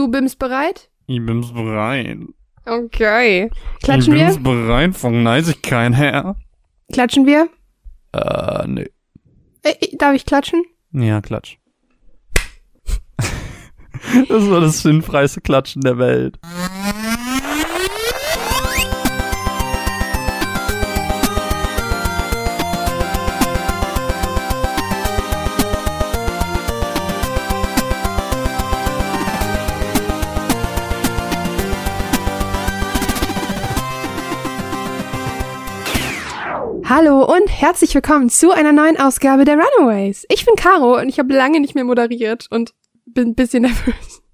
Du bist bereit? Ich bin's bereit. Okay. Klatschen ich wir? bin's bereit von Neisigkeit her. Klatschen wir? Äh, nee. Äh, darf ich klatschen? Ja, klatsch. das war das sinnfreiste Klatschen der Welt. Hallo und herzlich willkommen zu einer neuen Ausgabe der Runaways. Ich bin Caro und ich habe lange nicht mehr moderiert und bin ein bisschen nervös.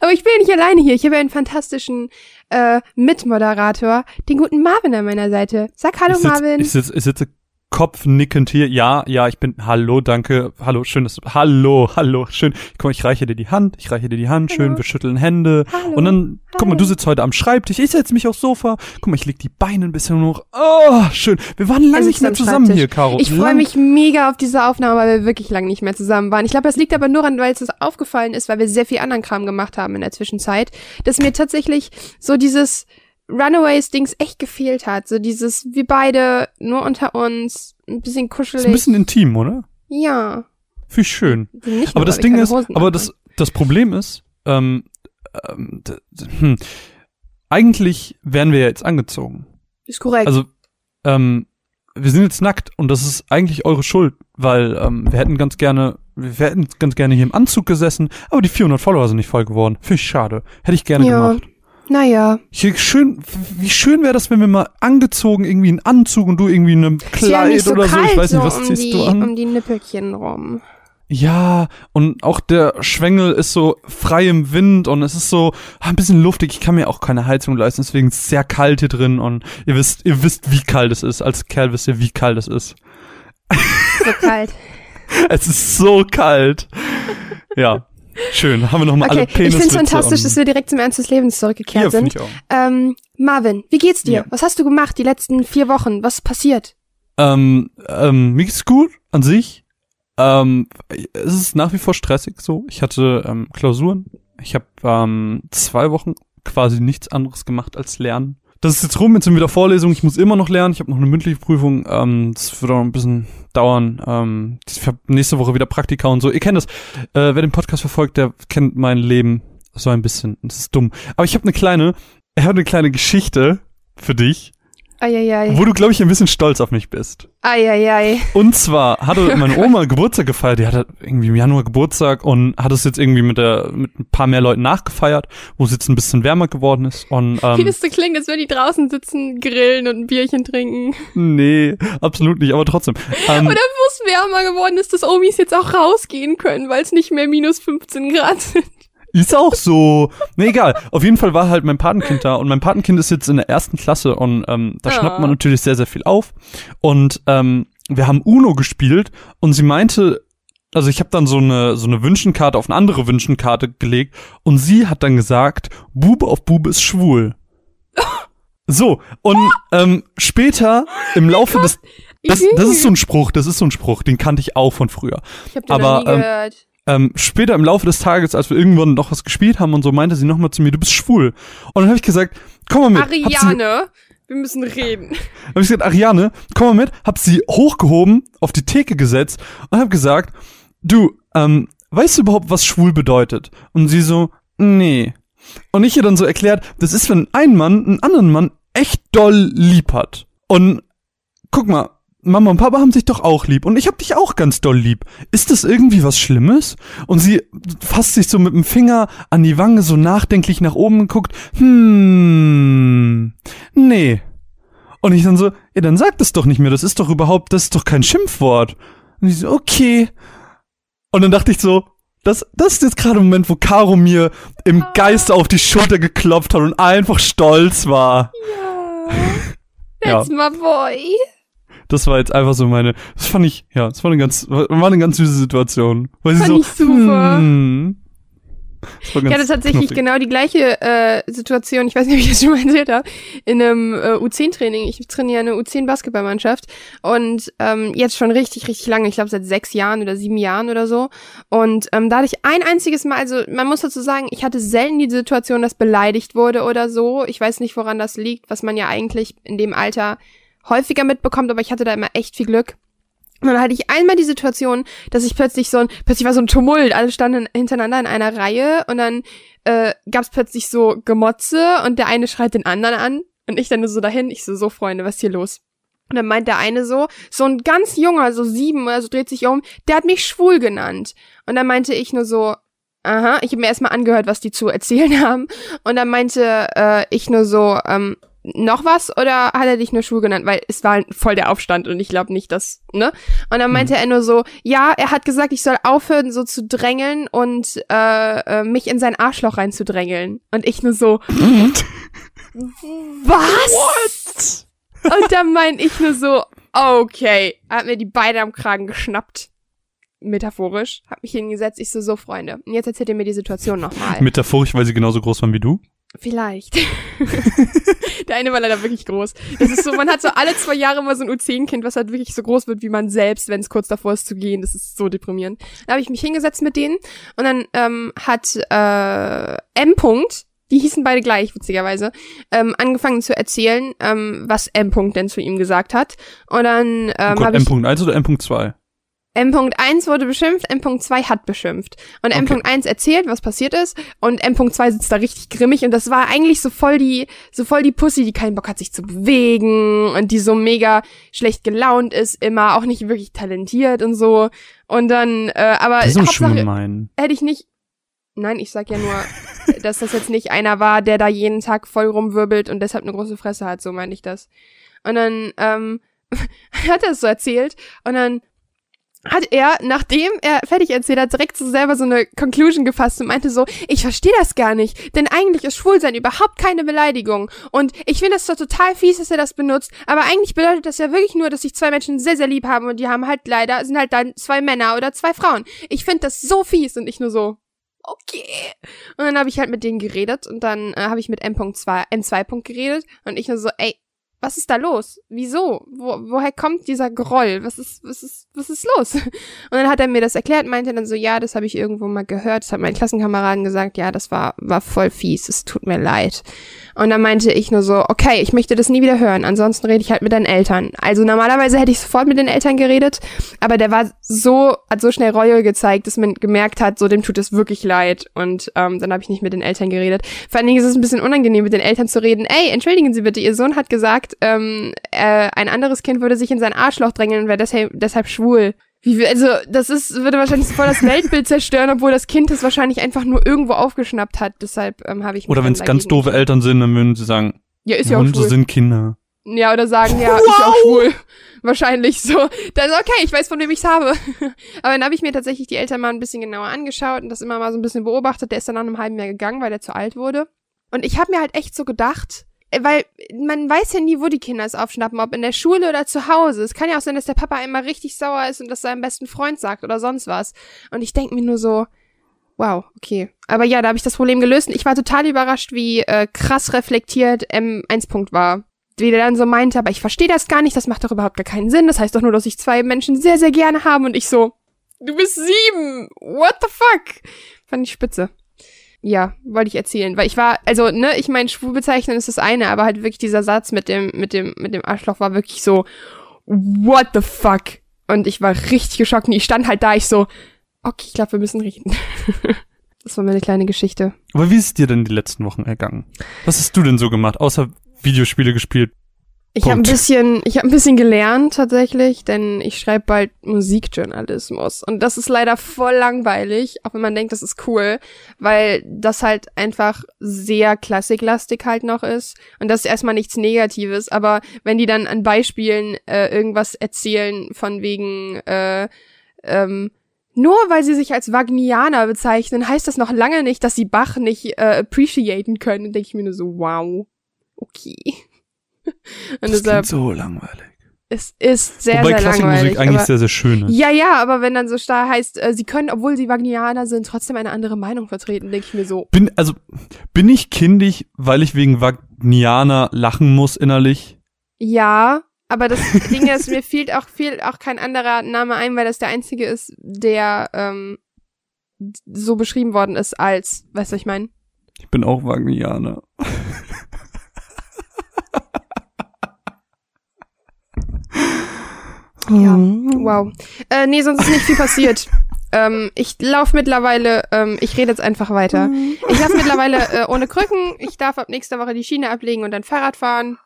Aber ich bin ja nicht alleine hier. Ich habe einen fantastischen äh, Mitmoderator, den guten Marvin an meiner Seite. Sag Hallo ich sitz, Marvin. Ich sitze ich sitze kopfnickend hier. Ja, ja, ich bin. Hallo, danke. Hallo, schön, dass du. Hallo, hallo, schön. Guck mal, ich reiche dir die Hand. Ich reiche dir die Hand. Schön, Hallo. wir schütteln Hände. Hallo. Und dann, guck mal, Hallo. du sitzt heute am Schreibtisch. Ich setze mich aufs Sofa. Guck mal, ich leg die Beine ein bisschen hoch. Oh, schön. Wir waren lange nicht mehr am zusammen hier, Caro. Ich freue mich mega auf diese Aufnahme, weil wir wirklich lange nicht mehr zusammen waren. Ich glaube, das liegt aber nur an, weil es aufgefallen ist, weil wir sehr viel anderen Kram gemacht haben in der Zwischenzeit, dass mir tatsächlich so dieses Runaways-Dings echt gefehlt hat. So dieses, wir beide nur unter uns, ein bisschen kuschelig. Ist ein bisschen intim, oder? ja. Finde ich schön. Nicht nur, Aber das Ding ist, Hosen aber das, das Problem ist, ähm, ähm, hm, eigentlich wären wir ja jetzt angezogen. ist korrekt. Also, ähm, wir sind jetzt nackt und das ist eigentlich eure Schuld, weil ähm, wir hätten ganz gerne, wir hätten ganz gerne hier im Anzug gesessen, aber die 400 Follower sind nicht voll geworden. Finde ich schade. Hätte ich gerne Ja. gemacht. Naja. Hier schön, wie schön wäre das, wenn wir mal angezogen irgendwie einen Anzug und du irgendwie ja Kleid nicht so oder so. Ich weiß nicht, was um ziehst die, du an? um die Nippelchen rum. Ja, und auch der Schwengel ist so frei im Wind und es ist so ah, ein bisschen luftig. Ich kann mir auch keine Heizung leisten, deswegen ist es sehr kalt hier drin und ihr wisst, ihr wisst, wie kalt es ist. Als Kerl wisst ihr, wie kalt es ist. So kalt. Es ist so kalt. Ja, schön. Haben wir nochmal Okay, alle ich Peniswitze. finde es fantastisch, dass wir direkt zum Ernst des Lebens zurückgekehrt ja, sind. ich auch. Ähm, Marvin, wie geht's dir? Ja. Was hast du gemacht die letzten vier Wochen? Was ist passiert? Ähm, ähm, mir geht's gut an sich. Ähm, es ist nach wie vor stressig so. Ich hatte ähm, Klausuren. Ich habe ähm, zwei Wochen quasi nichts anderes gemacht als lernen. Das ist jetzt rum, jetzt sind wieder Vorlesungen. Ich muss immer noch lernen. Ich habe noch eine mündliche Prüfung. Ähm, das wird auch ein bisschen dauern. Ähm, ich habe nächste Woche wieder Praktika und so. Ihr kennt das. Äh, wer den Podcast verfolgt, der kennt mein Leben so ein bisschen. Das ist dumm. Aber ich habe eine kleine, ich habe eine kleine Geschichte für dich, Eieiei. wo du, glaube ich, ein bisschen stolz auf mich bist. Eieiei. Und zwar hatte meine Oma Geburtstag gefeiert, die hatte irgendwie im Januar Geburtstag und hat es jetzt irgendwie mit der mit ein paar mehr Leuten nachgefeiert, wo es jetzt ein bisschen wärmer geworden ist. Und Wie ähm, das so klingt, als würden die draußen sitzen, grillen und ein Bierchen trinken. nee, absolut nicht, aber trotzdem. Ähm, Oder wo es wärmer geworden ist, dass Omis jetzt auch rausgehen können, weil es nicht mehr minus 15 Grad sind. Ist auch so. Nee, egal. Auf jeden Fall war halt mein Patenkind da und mein Patenkind ist jetzt in der ersten Klasse und ähm, da Ah. schnappt man natürlich sehr, sehr viel auf. Und ähm, wir haben Uno gespielt und sie meinte, also ich habe dann so eine so eine Wünschenkarte auf eine andere Wünschenkarte gelegt und sie hat dann gesagt, Bube auf Bube ist schwul. So, und ähm, später im Laufe des das, das ist so ein Spruch, das ist so ein Spruch, den kannte ich auch von früher. Ich hab den aber, noch nie ähm, gehört. Ähm, später im Laufe des Tages, als wir irgendwann noch was gespielt haben und so, meinte sie nochmal zu mir, du bist schwul. Und dann habe ich gesagt, komm mal mit. Ariane, wir müssen reden. hab ich gesagt, Ariane, komm mal mit. Hab sie hochgehoben, auf die Theke gesetzt und hab gesagt, du, ähm, weißt du überhaupt, was schwul bedeutet? Und sie so, nee. Und ich ihr dann so erklärt, das ist, wenn ein Mann einen anderen Mann echt doll lieb hat. Und guck mal, Mama und Papa haben sich doch auch lieb und ich hab dich auch ganz doll lieb. Ist das irgendwie was Schlimmes? Und sie fasst sich so mit dem Finger an die Wange so nachdenklich nach oben und guckt, hm, nee. Und ich dann so, ja, dann sag das doch nicht mehr, das ist doch überhaupt, das ist doch kein Schimpfwort. Und ich so, okay. Und dann dachte ich so, das, das ist jetzt gerade ein Moment, wo Caro mir im Geiste auf die Schulter geklopft hat und einfach stolz war. Ja. That's my boy. Das war jetzt einfach so meine, das fand ich, ja, das war eine ganz, war eine ganz süße Situation. Weil sie Fand so, ich super. Hm, Das war Ich hatte tatsächlich knuffig. genau die gleiche äh, Situation, ich weiß nicht, ob ich das schon mal erzählt habe, in einem äh, U10-Training. Ich trainiere eine U10-Basketballmannschaft und ähm, jetzt schon richtig, richtig lange, ich glaube seit sechs Jahren oder sieben Jahren oder so. Und ähm, da hatte ich ein einziges Mal, also man muss dazu sagen, ich hatte selten die Situation, dass beleidigt wurde oder so. Ich weiß nicht, woran das liegt, was man ja eigentlich in dem Alter häufiger mitbekommt, aber ich hatte da immer echt viel Glück. Und dann hatte ich einmal die Situation, dass ich plötzlich so ein, plötzlich war so ein Tumult, alle standen hintereinander in einer Reihe und dann äh, gab es plötzlich so Gemotze und der eine schreit den anderen an und ich dann nur so dahin, ich so, so Freunde, was ist hier los? Und dann meint der eine so, so ein ganz junger, so sieben oder so dreht sich um, der hat mich schwul genannt. Und dann meinte ich nur so, aha, ich habe mir erstmal angehört, was die zu erzählen haben. Und dann meinte äh, ich nur so, ähm, noch was oder hat er dich nur schwul genannt? Weil es war voll der Aufstand und ich glaube nicht, dass, ne? Und dann meinte er nur so, ja, er hat gesagt, ich soll aufhören, so zu drängeln und äh, äh, mich in sein Arschloch reinzudrängeln. Und ich nur so, was? Und dann mein ich nur so, okay. Hat mir die Beine am Kragen geschnappt. Metaphorisch. Hab mich hingesetzt. Ich so, so, Freunde. Und jetzt erzählt ihr mir die Situation nochmal. Metaphorisch, weil sie genauso groß waren wie du? Vielleicht. Der eine war leider wirklich groß. Das ist so, man hat so alle zwei Jahre mal so ein U10-Kind, was halt wirklich so groß wird wie man selbst, wenn es kurz davor ist zu gehen. Das ist so deprimierend. Da habe ich mich hingesetzt mit denen und dann ähm, hat äh, M. -Punkt, die hießen beide gleich, witzigerweise, ähm, angefangen zu erzählen, ähm, was M. -Punkt denn zu ihm gesagt hat. Und dann oh ähm, Gott, habe ich M.1 oder M.2? M.1 wurde beschimpft, M.2 hat beschimpft. Und Okay. M.1 erzählt, was passiert ist, und M.2 sitzt da richtig grimmig und das war eigentlich so voll die, so voll die Pussy, die keinen Bock hat, sich zu bewegen und die so mega schlecht gelaunt ist, immer auch nicht wirklich talentiert und so. Und dann, äh, aber Das ist Hauptsache gemein. hätte ich nicht. Nein, ich sag ja nur, dass das jetzt nicht einer war, der da jeden Tag voll rumwirbelt und deshalb eine große Fresse hat, so meine ich das. Und dann ähm, hat er es so erzählt und dann hat er, nachdem er fertig erzählt hat, direkt so selber so eine Conclusion gefasst und meinte so, ich verstehe das gar nicht, denn eigentlich ist Schwulsein überhaupt keine Beleidigung und ich finde es doch total fies, dass er das benutzt, aber eigentlich bedeutet das ja wirklich nur, dass sich zwei Menschen sehr, sehr lieb haben und die haben halt leider, sind halt dann zwei Männer oder zwei Frauen. Ich finde das so fies und ich nur so, okay. Und dann habe ich halt mit denen geredet und dann äh, habe ich mit M.2, M2. geredet und ich nur so, ey, was ist da los? Wieso? Wo, woher kommt dieser Groll? Was ist, was ist, was ist los? Und dann hat er mir das erklärt, meinte dann so, ja, das habe ich irgendwo mal gehört, das hat mein Klassenkameraden gesagt, ja, das war, war voll fies, es tut mir leid. Und dann meinte ich nur so, okay, ich möchte das nie wieder hören, ansonsten rede ich halt mit deinen Eltern. Also normalerweise hätte ich sofort mit den Eltern geredet, aber der war so, hat so schnell Reue gezeigt, dass man gemerkt hat, so dem tut es wirklich leid. Und ähm, dann habe ich nicht mit den Eltern geredet. Vor allen Dingen ist es ein bisschen unangenehm, mit den Eltern zu reden. Ey, entschuldigen Sie bitte, Ihr Sohn hat gesagt, ähm, äh, ein anderes Kind würde sich in sein Arschloch drängeln und wäre deshalb, deshalb schwul. Wie, also, das ist, würde wahrscheinlich voll das Weltbild zerstören, obwohl das Kind es wahrscheinlich einfach nur irgendwo aufgeschnappt hat. Deshalb ähm, habe ich Oder wenn es ganz doofe Eltern sind, dann würden sie sagen, Ja, ist ja auch schwul. sind Kinder. Ja, oder sagen, ja, ist ja auch schwul. Wahrscheinlich so. Dann ist okay, ich weiß, von wem ich's habe. Aber dann habe ich mir tatsächlich die Eltern mal ein bisschen genauer angeschaut und das immer mal so ein bisschen beobachtet. Der ist dann nach einem halben Jahr gegangen, weil der zu alt wurde. Und ich habe mir halt echt so gedacht, weil man weiß ja nie, wo die Kinder es aufschnappen, ob in der Schule oder zu Hause. Es kann ja auch sein, dass der Papa immer richtig sauer ist und das seinem besten Freund sagt oder sonst was. Und ich denk mir nur so, wow, okay. Aber ja, da habe ich das Problem gelöst ich war total überrascht, wie äh, krass reflektiert M1 Punkt war. Wie der dann so meinte, aber ich verstehe das gar nicht, das macht doch überhaupt gar keinen Sinn. Das heißt doch nur, dass ich zwei Menschen sehr, sehr gerne haben und ich so, du bist sieben, what the fuck? Fand ich spitze. Ja, wollte ich erzählen, weil ich war, also, ne, ich meine, schwul bezeichnen ist das eine, aber halt wirklich dieser Satz mit dem, mit dem, mit dem Arschloch war wirklich so, what the fuck? Und ich war richtig geschockt und ich stand halt da, ich so, okay, ich glaube, wir müssen reden. das war meine kleine Geschichte. Aber wie ist dir denn die letzten Wochen ergangen? Was hast du denn so gemacht, außer Videospiele gespielt? Ich habe ein bisschen, ich habe ein bisschen gelernt tatsächlich, denn ich schreibe bald Musikjournalismus und das ist leider voll langweilig, auch wenn man denkt, das ist cool, weil das halt einfach sehr klassiklastig halt noch ist und das ist erstmal nichts Negatives, aber wenn die dann an Beispielen äh, irgendwas erzählen von wegen äh, ähm, nur weil sie sich als Wagnianer bezeichnen, heißt das noch lange nicht, dass sie Bach nicht äh, appreciaten können. Dann denke ich mir nur so, wow, okay. Und Das deshalb, klingt so langweilig. Es ist sehr, Wobei sehr Klassikmusik langweilig. eigentlich aber, sehr, sehr schön ist. ja, ja, aber wenn dann so starr heißt, äh, sie können, obwohl sie Vagnianer sind, trotzdem eine andere Meinung vertreten, denke ich mir so. Bin, also, bin ich kindisch, weil ich wegen Wagnianer lachen muss innerlich? Ja, aber das Ding ist, mir fehlt auch, fehlt auch kein anderer Name ein, weil das der einzige ist, der ähm, so beschrieben worden ist als, weißt du, was ich meine? Ich bin auch Wagnianer. Ja, wow. Äh, nee, sonst ist nicht viel passiert. ähm, ich laufe mittlerweile, ähm, ich rede jetzt einfach weiter. Ich laufe mittlerweile äh, ohne Krücken. Ich darf ab nächster Woche die Schiene ablegen und dann Fahrrad fahren.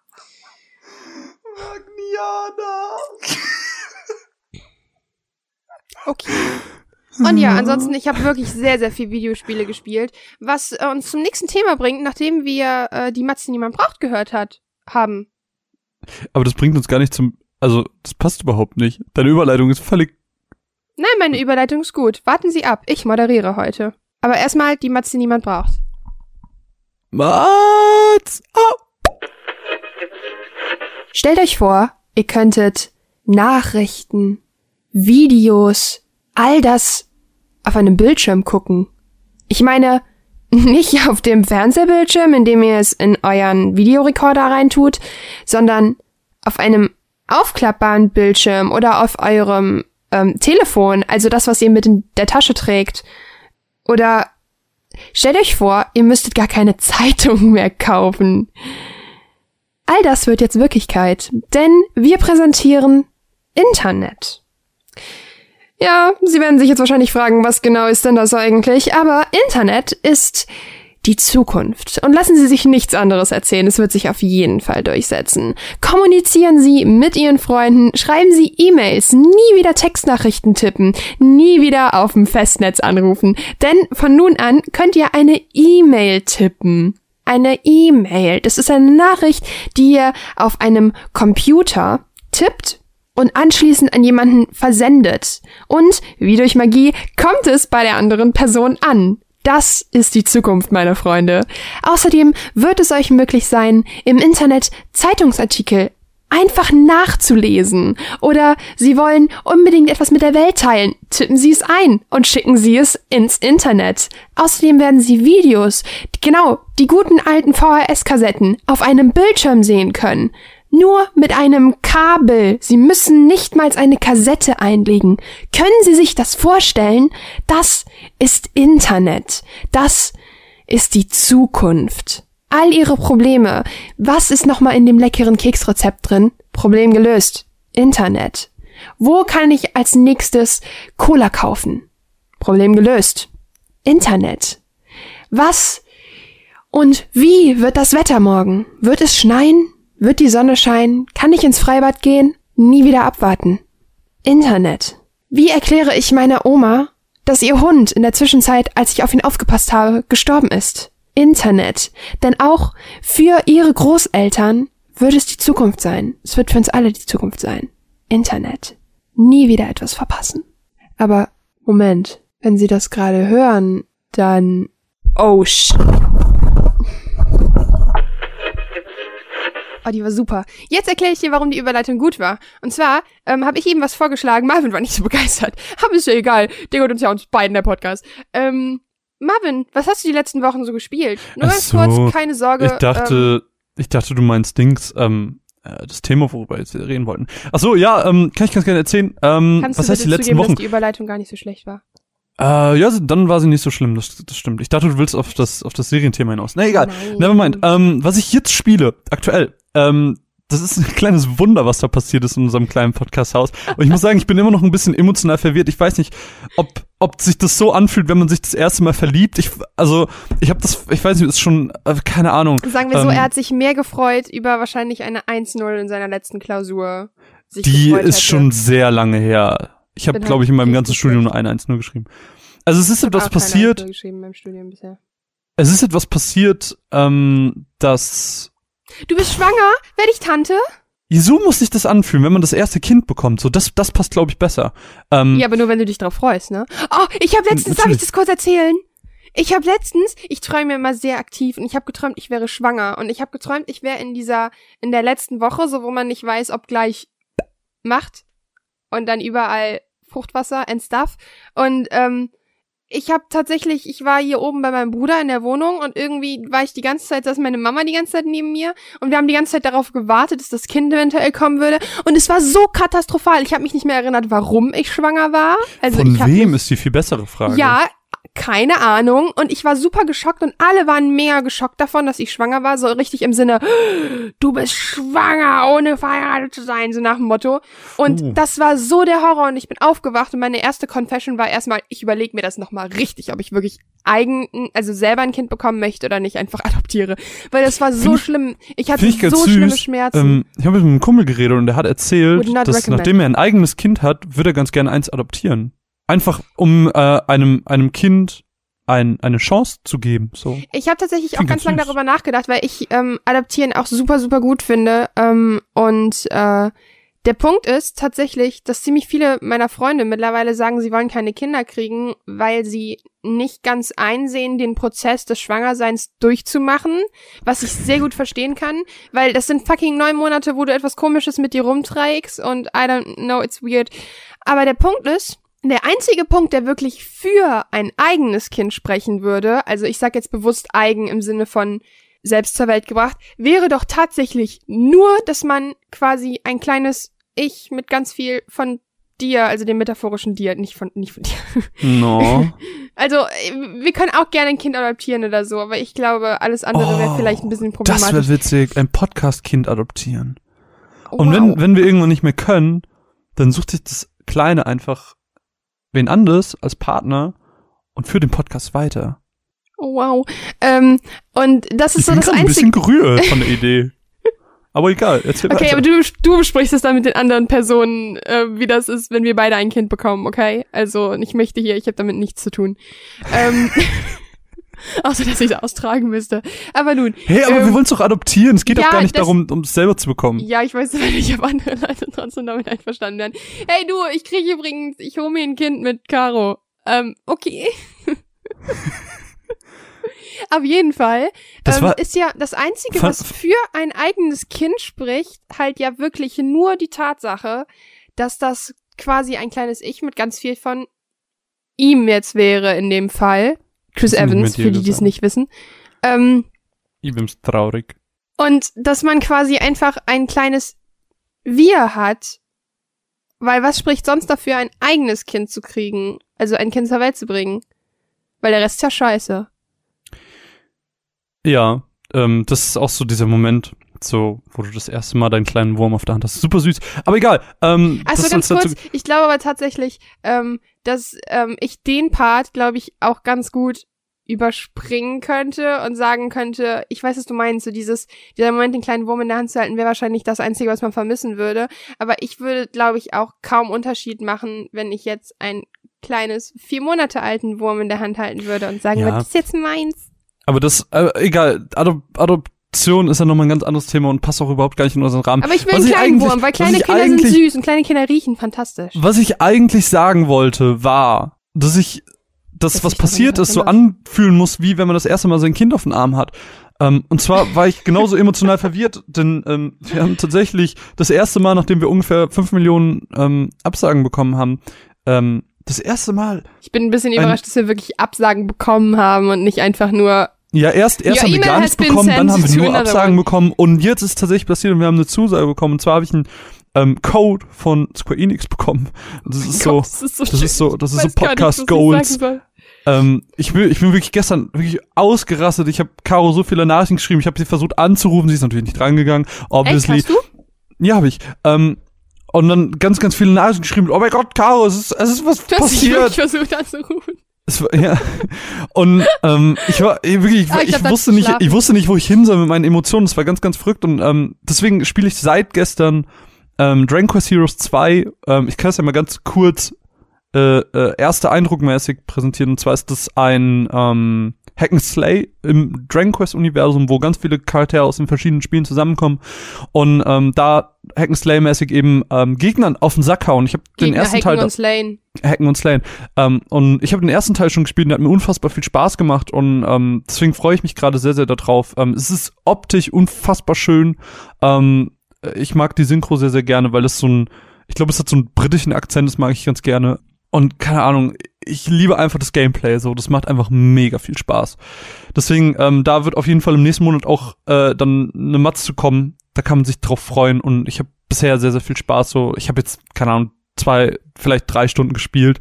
Wagnianer. Okay. Und ja, ansonsten, ich habe wirklich sehr, sehr viel Videospiele gespielt, was äh, uns zum nächsten Thema bringt, nachdem wir äh, die Matze, die man braucht, gehört hat, haben. Aber das bringt uns gar nicht zum, also, das passt überhaupt nicht. Deine Überleitung ist völlig, Nein, meine Überleitung ist gut. Warten Sie ab, ich moderiere heute. Aber erstmal die Matze, die niemand braucht. Mats! Oh. Stellt euch vor, ihr könntet Nachrichten, Videos, all das auf einem Bildschirm gucken. Ich meine, nicht auf dem Fernsehbildschirm, indem ihr es in euren Videorekorder reintut, sondern auf einem aufklappbaren Bildschirm oder auf eurem ähm, Telefon, also das, was ihr mit in der Tasche trägt. Oder stellt euch vor, ihr müsstet gar keine Zeitung mehr kaufen. All das wird jetzt Wirklichkeit, denn wir präsentieren Internet. Ja, Sie werden sich jetzt wahrscheinlich fragen, was genau ist denn das eigentlich? Aber Internet ist die Zukunft. Und lassen Sie sich nichts anderes erzählen, es wird sich auf jeden Fall durchsetzen. Kommunizieren Sie mit Ihren Freunden, schreiben Sie E-Mails, nie wieder Textnachrichten tippen, nie wieder auf dem Festnetz anrufen, denn von nun an könnt ihr eine E-Mail tippen. Eine E-Mail, das ist eine Nachricht, die ihr auf einem Computer tippt und anschließend an jemanden versendet. Und, wie durch Magie, kommt es bei der anderen Person an. Das ist die Zukunft, meine Freunde. Außerdem wird es euch möglich sein, im Internet Zeitungsartikel einfach nachzulesen. Oder Sie wollen unbedingt etwas mit der Welt teilen. Tippen Sie es ein und schicken Sie es ins Internet. Außerdem werden Sie Videos, genau, die guten alten VHS-Kassetten, auf einem Bildschirm sehen können. Nur mit einem Kabel. Sie müssen nicht mal eine Kassette einlegen. Können Sie sich das vorstellen? Das ist Internet. Das ist die Zukunft. All Ihre Probleme. Was ist nochmal in dem leckeren Keksrezept drin? Problem gelöst. Internet. Wo kann ich als nächstes Cola kaufen? Problem gelöst. Internet. Was und wie wird das Wetter morgen? Wird es schneien? Wird die Sonne scheinen? Kann ich ins Freibad gehen? Nie wieder abwarten. Internet. Wie erkläre ich meiner Oma, dass ihr Hund in der Zwischenzeit, als ich auf ihn aufgepasst habe, gestorben ist? Internet. Denn auch für ihre Großeltern wird es die Zukunft sein. Es wird für uns alle die Zukunft sein. Internet. Nie wieder etwas verpassen. Aber Moment, wenn Sie das gerade hören, dann... Oh, sh Oh, die war super. Jetzt erkläre ich dir, warum die Überleitung gut war. Und zwar ähm, habe ich eben was vorgeschlagen. Marvin war nicht so begeistert. Aber ist ja egal. Der gehört uns ja uns beiden, der Podcast. Ähm, Marvin, was hast du die letzten Wochen so gespielt? Nur ganz so. kurz, keine Sorge. Ich dachte, ich dachte, du meinst Dings, ähm, äh, das Thema, worüber wir jetzt reden wollten. Ach so, ja, ähm, kann ich ganz gerne erzählen. Ähm, ähm, kannst was du heißt die letzten zugeben, Wochen? dass die Überleitung gar nicht so schlecht war? Äh, ja, dann war sie nicht so schlimm, das, das stimmt. Ich dachte, du willst auf das, auf das Serienthema hinaus. Na egal, Nein. nevermind. Ähm, was ich jetzt spiele, aktuell, ähm, das ist ein kleines Wunder, was da passiert ist in unserem kleinen Podcast-Haus. Und ich muss sagen, ich bin immer noch ein bisschen emotional verwirrt. Ich weiß nicht, ob, ob sich das so anfühlt, wenn man sich das erste Mal verliebt. Ich, also, ich habe das, ich weiß nicht, ist schon, äh, keine Ahnung. Sagen wir so, Ähm, er hat sich mehr gefreut über wahrscheinlich eine 1-0 in seiner letzten Klausur. Die ist hätte. schon sehr lange her. Ich habe, glaube halt ich, in meinem ganzen Studium nur eine 1-0 geschrieben. Also es ist etwas passiert, 1-0 geschrieben beim Studium bisher. es ist etwas passiert, ähm, das Du bist schwanger? Werde ich Tante? so muss sich das anfühlen, wenn man das erste Kind bekommt. So, das, das passt, glaube ich, besser. Ähm, Ja, aber nur wenn du dich drauf freust, ne? Oh, ich habe letztens, darf ich das kurz erzählen? Ich habe letztens, ich träume immer sehr aktiv und ich habe geträumt, ich wäre schwanger und ich habe geträumt, ich wäre in dieser in der letzten Woche, so wo man nicht weiß, ob gleich macht und dann überall Fruchtwasser and stuff. Und ähm, ich habe tatsächlich, ich war hier oben bei meinem Bruder in der Wohnung und irgendwie war ich die ganze Zeit, saß meine Mama die ganze Zeit neben mir und wir haben die ganze Zeit darauf gewartet, dass das Kind eventuell kommen würde. Und es war so katastrophal. Ich habe mich nicht mehr erinnert, warum ich schwanger war. Also Von wem mich, ist die viel bessere Frage? Ja, keine Ahnung. Und ich war super geschockt und alle waren mega geschockt davon, dass ich schwanger war. So richtig im Sinne, du bist schwanger, ohne verheiratet zu sein, so nach dem Motto. Und Puh. das war so der Horror und ich bin aufgewacht und meine erste Confession war erstmal, ich überlege mir das nochmal richtig, ob ich wirklich eigen, also selber ein Kind bekommen möchte oder nicht einfach adoptiere. Weil das war so ich- schlimm. Ich hatte ich so süß. schlimme Schmerzen. Ähm, ich habe mit einem Kumpel geredet und der hat erzählt, dass recommend. nachdem er ein eigenes Kind hat, würde er ganz gerne eins adoptieren. Einfach um äh, einem einem Kind ein, eine Chance zu geben. So. Ich habe tatsächlich auch Klingt ganz ganz lange darüber nachgedacht, weil ich ähm, Adaptieren auch super, super gut finde. Ähm, und äh, der Punkt ist tatsächlich, dass ziemlich viele meiner Freunde mittlerweile sagen, sie wollen keine Kinder kriegen, weil sie nicht ganz einsehen, den Prozess des Schwangerseins durchzumachen, was ich sehr gut verstehen kann, weil das sind fucking neun Monate, wo du etwas Komisches mit dir rumträgst und I don't know, it's weird. Aber der Punkt ist, der einzige Punkt, der wirklich für ein eigenes Kind sprechen würde, also ich sag jetzt bewusst eigen im Sinne von selbst zur Welt gebracht, wäre doch tatsächlich nur, dass man quasi ein kleines Ich mit ganz viel von dir, also dem metaphorischen dir, nicht von, nicht von dir. No. Also, wir können auch gerne ein Kind adoptieren oder so, aber ich glaube, alles andere wäre Oh, vielleicht ein bisschen das problematisch. wäre witzig. Ein Podcast-Kind adoptieren. Oh, Und wow. wenn, wenn wir irgendwann nicht mehr können, dann sucht sich das Kleine einfach wen anders als Partner und führt den Podcast weiter. Oh, wow. Ähm, und das ist Ich so bin das gerade ein Einzige. bisschen gerührt von der Idee. Aber egal, erzähl Okay, weiter. aber du, du besprichst es dann mit den anderen Personen, äh, wie das ist, wenn wir beide ein Kind bekommen, okay? Also ich möchte hier, ich habe damit nichts zu tun. Ähm, außer, dass ich es austragen müsste. Aber nun, hey, aber ähm, wir wollen es doch adoptieren. Es geht ja, doch gar nicht das- darum, um es selber zu bekommen. ja, ich weiß nicht, ob andere Leute trotzdem damit einverstanden werden. Hey du, ich kriege übrigens, ich hole mir ein Kind mit Caro. Ähm, okay. Auf jeden Fall Das ähm, war- ist ja das Einzige, was für ein eigenes Kind spricht, halt ja wirklich nur die Tatsache, dass das quasi ein kleines Ich mit ganz viel von ihm jetzt wäre in dem Fall. Chris Evans, für die, die es nicht wissen. Ähm, Ich bin's traurig. und dass man quasi einfach ein kleines Wir hat. Weil was spricht sonst dafür, ein eigenes Kind zu kriegen? Also ein Kind zur Welt zu bringen? Weil der Rest ist ja scheiße. Ja, ähm, das ist auch so dieser Moment, so, wo du das erste Mal deinen kleinen Wurm auf der Hand hast. Super süß. Aber egal. Ähm, Also das ganz kurz, ich glaube aber tatsächlich, ähm, dass ähm, ich den Part, glaube ich, auch ganz gut überspringen könnte und sagen könnte, ich weiß, was du meinst, so dieses, dieser Moment, den kleinen Wurm in der Hand zu halten, wäre wahrscheinlich das Einzige, was man vermissen würde. Aber ich würde, glaube ich, auch kaum Unterschied machen, wenn ich jetzt ein kleines, vier Monate alten Wurm in der Hand halten würde und sagen Ja. würde, das ist jetzt meins. Aber das, äh, egal, Adop Adoption ist ja nochmal ein ganz anderes Thema und passt auch überhaupt gar nicht in unseren Rahmen. Aber ich will Was einen ich kleinen Wurm, weil kleine Kinder sind süß und kleine Kinder riechen fantastisch. Was ich eigentlich sagen wollte, war, dass ich, dass Dass was passiert ist, so anfühlen muss, wie wenn man das erste Mal sein Kind auf den Arm hat. Ähm, und zwar war ich genauso emotional verwirrt, denn ähm, wir haben tatsächlich das erste Mal, nachdem wir ungefähr fünf Millionen ähm, Absagen bekommen haben, ähm, das erste Mal, Ich bin ein bisschen Ein- überrascht, dass wir wirklich Absagen bekommen haben und nicht einfach nur ja, erst, erst Your haben wir gar nichts bekommen, dann haben wir nur Absagen bekommen und jetzt ist tatsächlich passiert und wir haben eine Zusage bekommen. Und zwar habe ich einen ähm, Code von Square Enix bekommen. Das ist so, Gott, das ist so, das ist so, das ist so Podcast ich Goals. soll. Ähm, ich, will, ich bin wirklich gestern wirklich ausgerastet. Ich habe Caro so viele Nachrichten geschrieben. Ich habe sie versucht anzurufen. Sie ist natürlich nicht drangegangen. Echt, Obviously. hast du? ja, habe ich. Ähm, und dann ganz, ganz viele Nachrichten geschrieben. Oh mein Gott, Caro, es ist, es ist was Du hast passiert. wirklich versucht anzurufen. War, ja. Und ähm, ich war ich, wirklich, ich, Ah, ich ich, wusste nicht, ich wusste nicht, wo ich hin soll mit meinen Emotionen. Das war ganz, ganz verrückt. Und ähm, deswegen spiele ich seit gestern ähm, Dragon Quest Heroes 2. Ähm, ich kann es ja mal ganz kurz äh, äh, erste Eindruckmäßig präsentieren. Und zwar ist das ein ähm, Hack and Slay im Dragon Quest Universum, wo ganz viele Charaktere aus den verschiedenen Spielen zusammenkommen und ähm, da Hack and Slay mäßig eben ähm, Gegnern auf den Sack hauen. Ich habe den ersten hacken Teil und slayen. Hacken und Slayen. Ähm, und ich habe den ersten Teil schon gespielt und der hat mir unfassbar viel Spaß gemacht und ähm, deswegen freue ich mich gerade sehr, sehr darauf. Ähm, es ist optisch unfassbar schön. Ähm, ich mag die Synchro sehr, sehr gerne, weil es so ein Ich glaube, es hat so einen britischen Akzent, das mag ich ganz gerne. Und keine Ahnung, ich liebe einfach das Gameplay so. Das macht einfach mega viel Spaß. Deswegen, ähm, da wird auf jeden Fall im nächsten Monat auch äh, dann eine Matz zu kommen. Da kann man sich drauf freuen. Und ich habe bisher sehr, sehr viel Spaß. So, ich habe jetzt, keine Ahnung, zwei, vielleicht drei Stunden gespielt.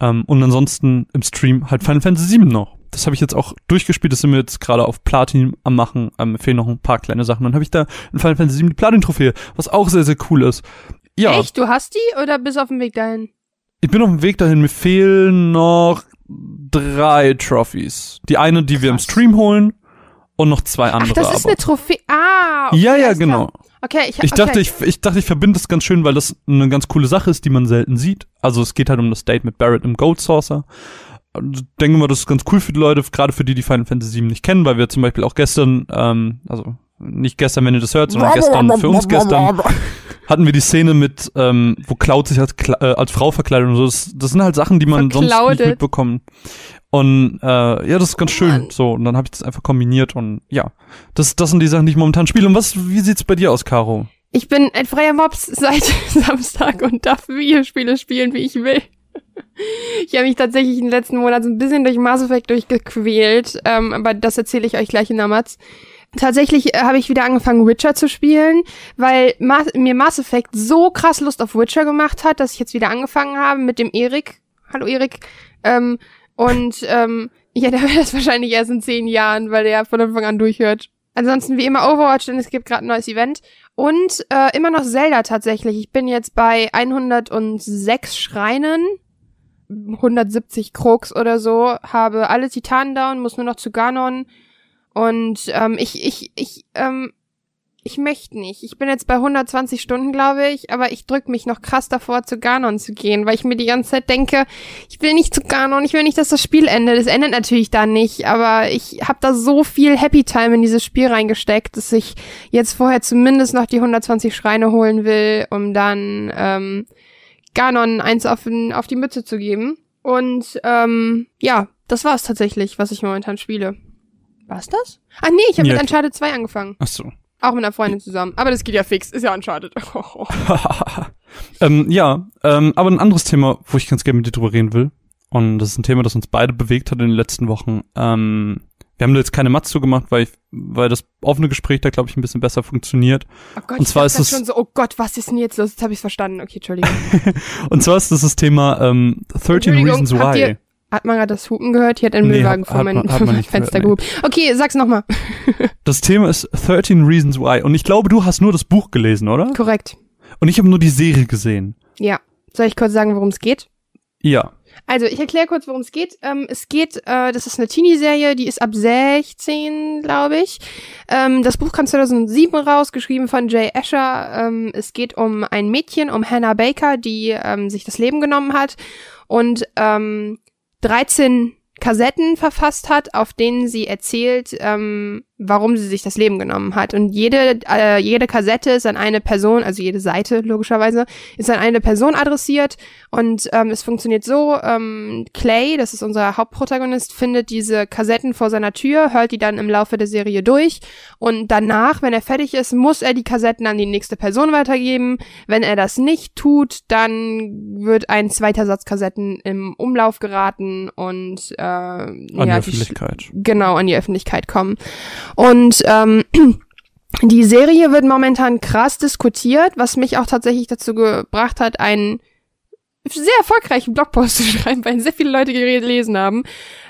Ähm, und ansonsten im Stream halt Final Fantasy VII noch. Das habe ich jetzt auch durchgespielt. Das sind wir jetzt gerade auf Platin am machen. Ähm, fehlen noch ein paar kleine Sachen. Dann habe ich da in Final Fantasy VII die Platin-Trophäe, was auch sehr, sehr cool ist. Ja. Echt? Du hast die oder bist auf dem Weg dahin? Ich bin auf dem Weg dahin. Mir fehlen noch drei Trophies. Die eine, die wir im Krass. Stream holen und noch zwei andere. Ach, das ist aber. eine Trophäe. Ah, okay, ja, ja, genau. Klar. Okay, ich, Ich okay. dachte, ich, ich dachte, ich verbinde das ganz schön, weil das eine ganz coole Sache ist, die man selten sieht. Also es geht halt um das Date mit Barrett im Gold Saucer. Und Denken wir, das ist ganz cool für die Leute, gerade für die, die Final Fantasy VII nicht kennen, weil wir zum Beispiel auch gestern, ähm, also nicht gestern, wenn ihr das hört, sondern gestern, für uns gestern, hatten wir die Szene mit, ähm, wo Cloud sich als, äh, als Frau verkleidet und so. Das, das sind halt Sachen, die man sonst nicht mitbekommt. Und äh, ja, das ist ganz schön. Mann. So, und dann habe ich das einfach kombiniert und ja, das, das sind die Sachen, die ich momentan spiele. Und was, wie sieht's bei dir aus, Caro? Ich bin ein freier Mops seit Samstag und darf Videospiele spielen, wie ich will. Ich habe mich tatsächlich in den letzten Monaten so ein bisschen durch Mass Effect durchgequält, ähm, aber das erzähle ich euch gleich in der Matz. Tatsächlich äh, habe ich wieder angefangen, Witcher zu spielen, weil Ma mir Mass Effect so krass Lust auf Witcher gemacht hat, dass ich jetzt wieder angefangen habe mit dem Erik. Hallo Erik. Ähm, und ähm, ja, der wird das wahrscheinlich erst in zehn Jahren, weil der von Anfang an durchhört. Ansonsten wie immer Overwatch, denn es gibt gerade ein neues Event. Und äh, immer noch Zelda tatsächlich. Ich bin jetzt bei 106 Schreinen, 170 Krux oder so, habe alle Titanen down, muss nur noch zu Ganon. Und ähm, ich, ich, ich, ähm, ich möchte nicht. Ich bin jetzt bei 120 Stunden, glaube ich, aber ich drück mich noch krass davor, zu Ganon zu gehen, weil ich mir die ganze Zeit denke, ich will nicht zu Ganon, ich will nicht, dass das Spiel endet. Es endet natürlich da nicht, aber ich habe da so viel Happy Time in dieses Spiel reingesteckt, dass ich jetzt vorher zumindest noch die 120 Schreine holen will, um dann ähm, Ganon eins auf, auf die Mütze zu geben. Und ähm, ja, das war's tatsächlich, was ich momentan spiele. War's das? Ah nee, ich habe Ja, mit Uncharted 2 angefangen. Ach so. Auch mit einer Freundin zusammen. Aber das geht ja fix. Ist ja Uncharted. ähm, ja, ähm, aber ein anderes Thema, wo ich ganz gerne mit dir drüber reden will. Und das ist ein Thema, das uns beide bewegt hat in den letzten Wochen. Ähm, wir haben da jetzt keine Matz zu gemacht, weil, ich, weil das offene Gespräch da, glaube ich, ein bisschen besser funktioniert. Oh Gott, Und zwar ich ist es- schon so, oh Gott, was ist denn jetzt los? Jetzt habe ich's verstanden. Okay, Entschuldigung. Und zwar ist das das Thema ähm, 13 Entschuldigung, Reasons Why. Hat man gerade das Hupen gehört? Hier hat ein Nee, Müllwagen vor hat mein man- hat man nicht Fenster gehört, gehupt. Okay, sag's nochmal. Das Thema ist 13 Reasons Why. Und ich glaube, du hast nur das Buch gelesen, oder? Korrekt. Und ich habe nur die Serie gesehen. Ja. Soll ich kurz sagen, worum es geht? Ja. Also, ich erkläre kurz, worum es geht. Ähm, es geht, äh, das ist eine Teenie-Serie, die ist ab 16, glaube ich. Ähm, das Buch kam 2007 raus, geschrieben von Jay Asher. Ähm, es geht um ein Mädchen, um Hannah Baker, die ähm, sich das Leben genommen hat und ähm, 13 Kassetten verfasst hat, auf denen sie erzählt, ähm, warum sie sich das Leben genommen hat. Und jede, äh, jede Kassette ist an eine Person, also jede Seite logischerweise, ist an eine Person adressiert. Und ähm, es funktioniert so, ähm, Clay, das ist unser Hauptprotagonist, findet diese Kassetten vor seiner Tür, hört die dann im Laufe der Serie durch. Und danach, wenn er fertig ist, muss er die Kassetten an die nächste Person weitergeben. Wenn er das nicht tut, dann wird ein zweiter Satz Kassetten im Umlauf geraten und äh, An ja, die die Öffentlichkeit. genau an die Öffentlichkeit kommen. Und ähm, die Serie wird momentan krass diskutiert, was mich auch tatsächlich dazu gebracht hat, einen sehr erfolgreichen Blogpost zu schreiben, weil sehr viele Leute gelesen haben,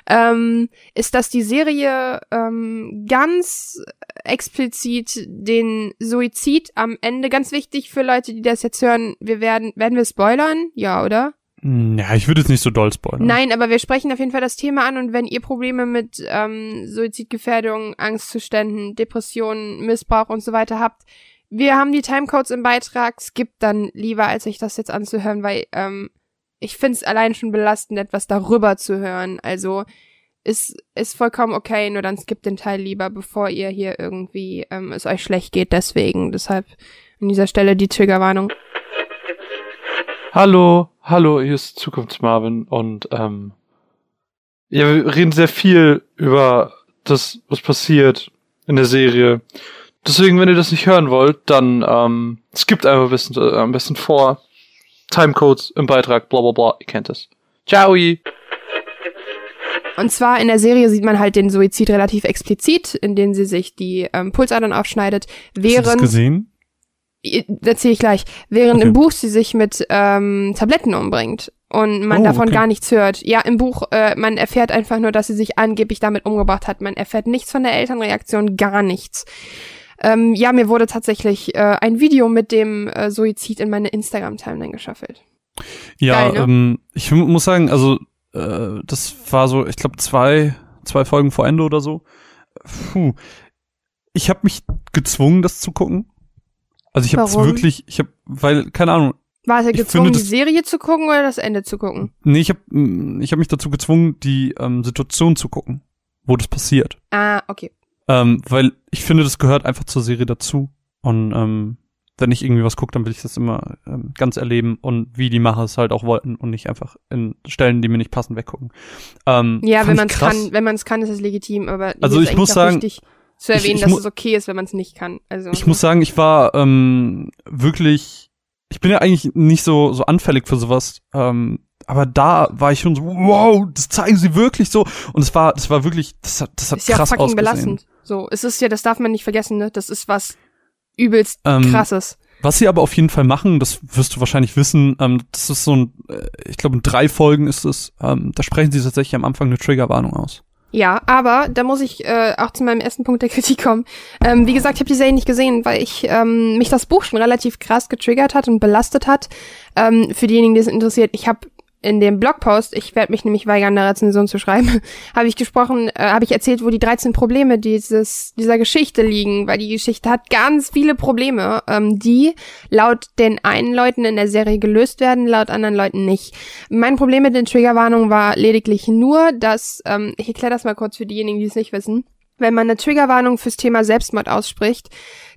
ähm, ist, dass die Serie ähm, ganz explizit den Suizid am Ende, ganz wichtig für Leute, die das jetzt hören, wir werden, werden wir spoilern? Ja, oder? Hm, Ja, ich würde jetzt nicht so doll spoilern. Nein, aber wir sprechen auf jeden Fall das Thema an und wenn ihr Probleme mit ähm, Suizidgefährdung, Angstzuständen, Depressionen, Missbrauch und so weiter habt, wir haben die Timecodes im Beitrag. Skippt dann lieber, als sich das jetzt anzuhören, weil ähm, ich finde es allein schon belastend, etwas darüber zu hören. Also ist ist vollkommen okay, nur dann skippt den Teil lieber, bevor ihr hier irgendwie ähm, es euch schlecht geht. Deswegen, deshalb an dieser Stelle die Triggerwarnung. Hallo, hallo, hier ist Zukunftsmarvin und ähm, ja, wir reden sehr viel über das, was passiert in der Serie. Deswegen, wenn ihr das nicht hören wollt, dann ähm, skippt einfach ein bisschen, äh, am besten vor. Timecodes im Beitrag, bla bla bla, ihr kennt es. Ciao! Und zwar in der Serie sieht man halt den Suizid relativ explizit, indem sie sich die ähm, Pulsadern aufschneidet, Hast du das während gesehen? Erzähle ich gleich, während Okay. im Buch sie sich mit ähm, Tabletten umbringt und man Oh, davon okay. gar nichts hört. Ja, im Buch, äh, man erfährt einfach nur, dass sie sich angeblich damit umgebracht hat. Man erfährt nichts von der Elternreaktion, gar nichts. Ähm, ja, mir wurde tatsächlich äh, ein Video mit dem äh, Suizid in meine Instagram-Timeline geschaffelt. Ja, Geil, ne? ähm, ich mu- muss sagen, also äh, das war so, ich glaube zwei zwei Folgen vor Ende oder so. Puh. Ich habe mich gezwungen, das zu gucken. Also ich habe es wirklich, ich habe, weil keine Ahnung, War er Ich gezwungen, finde, die Serie zu gucken oder das Ende zu gucken? nee, ich habe ich habe mich dazu gezwungen, die ähm, Situation zu gucken, wo das passiert. Ah, okay. Ähm, weil ich finde, das gehört einfach zur Serie dazu. Und ähm, wenn ich irgendwie was gucke, dann will ich das immer ähm, ganz erleben und wie die Macher es halt auch wollten und nicht einfach in Stellen, die mir nicht passen, weggucken. Ähm, Ja, wenn man es kann, wenn man es kann, ist es legitim, aber Also ich ist muss sagen, wichtig zu ich- erwähnen, ich dass mu- es okay ist, wenn man es nicht kann. Also Ich muss sagen, ich war ähm, wirklich, ich bin ja eigentlich nicht so so anfällig für sowas, ähm, aber da war ich schon so, wow, das zeigen sie wirklich so und es war, das war wirklich, das hat, das hat ist ja krass fucking ausgesehen. belastend. So, es ist ja, das darf man nicht vergessen, ne? Das ist was übelst Ähm, krasses. Was sie aber auf jeden Fall machen, das wirst du wahrscheinlich wissen, ähm, das ist so ein, äh, ich glaube in drei Folgen ist es, ähm, da sprechen sie tatsächlich am Anfang eine Triggerwarnung aus. Ja, aber da muss ich äh, auch zu meinem ersten Punkt der Kritik kommen. Ähm, wie gesagt, ich habe die Serie nicht gesehen, weil ich ähm, mich das Buch schon relativ krass getriggert hat und belastet hat. Ähm, für diejenigen, die es interessiert, ich habe in dem Blogpost, ich werde mich nämlich weigern, eine Rezension zu schreiben, habe ich gesprochen, äh, habe ich erzählt, wo die 13 Probleme dieses dieser Geschichte liegen, weil die Geschichte hat ganz viele Probleme, ähm, die laut den einen Leuten in der Serie gelöst werden, laut anderen Leuten nicht. Mein Problem mit den Triggerwarnungen war lediglich nur, dass, ähm, ich erkläre das mal kurz für diejenigen, die es nicht wissen, wenn man eine Triggerwarnung fürs Thema Selbstmord ausspricht,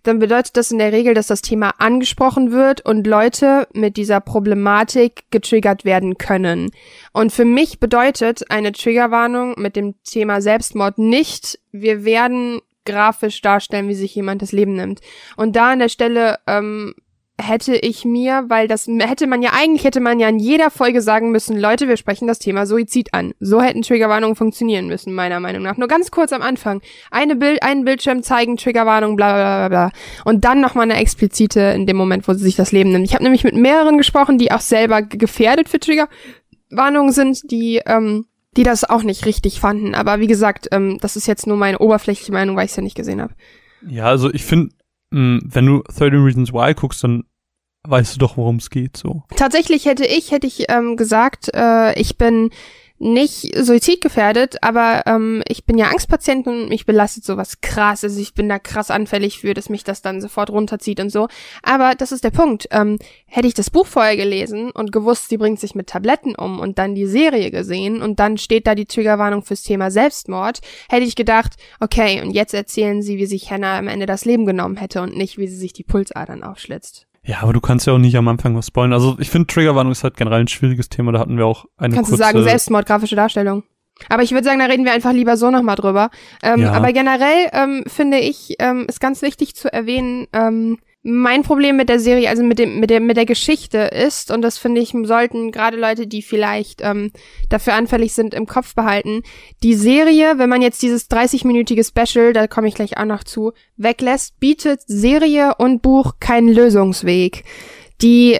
dann bedeutet das in der Regel, dass das Thema angesprochen wird und Leute mit dieser Problematik getriggert werden können. Und für mich bedeutet eine Triggerwarnung mit dem Thema Selbstmord nicht, wir werden grafisch darstellen, wie sich jemand das Leben nimmt. Und da an der Stelle ähm, hätte ich mir, weil das hätte man ja eigentlich hätte man ja in jeder Folge sagen müssen, Leute, wir sprechen das Thema Suizid an. So hätten Triggerwarnungen funktionieren müssen, meiner Meinung nach. Nur ganz kurz am Anfang. Eine Bild, einen Bildschirm zeigen, Triggerwarnung, bla bla bla bla. Und dann nochmal eine explizite in dem Moment, wo sie sich das Leben nimmt. Ich habe nämlich mit mehreren gesprochen, die auch selber gefährdet für Triggerwarnungen sind, die, ähm, die das auch nicht richtig fanden. Aber wie gesagt, ähm, das ist jetzt nur meine oberflächliche Meinung, weil ich es ja nicht gesehen habe. Ja, also ich finde, wenn du 13 Reasons Why guckst, dann weißt du doch, worum es geht, so. Tatsächlich hätte ich, hätte ich ähm, gesagt, äh, ich bin nicht suizidgefährdet, aber ähm, ich bin ja Angstpatient und mich belastet sowas krass. Also ich bin da krass anfällig für, dass mich das dann sofort runterzieht und so. Aber das ist der Punkt. Ähm, hätte ich das Buch vorher gelesen und gewusst, sie bringt sich mit Tabletten um und dann die Serie gesehen und dann steht da die Triggerwarnung fürs Thema Selbstmord, hätte ich gedacht, okay, und jetzt erzählen sie, wie sich Hannah am Ende das Leben genommen hätte und nicht, wie sie sich die Pulsadern aufschlitzt. Ja, aber du kannst ja auch nicht am Anfang was spoilern. Also ich finde, Triggerwarnung ist halt generell ein schwieriges Thema. Da hatten wir auch eine Kannst du kurze... sagen, Selbstmord, grafische Darstellung. Aber ich würde sagen, da reden wir einfach lieber so nochmal drüber. Ähm, Ja. Aber generell ähm, finde ich, ähm, ist ganz wichtig zu erwähnen, ähm, mein Problem mit der Serie, also mit dem, mit der, mit der Geschichte ist, und das finde ich, sollten gerade Leute, die vielleicht ähm, dafür anfällig sind, im Kopf behalten, die Serie, wenn man jetzt dieses 30-minütige Special, da komme ich gleich auch noch zu, weglässt, bietet Serie und Buch keinen Lösungsweg. Die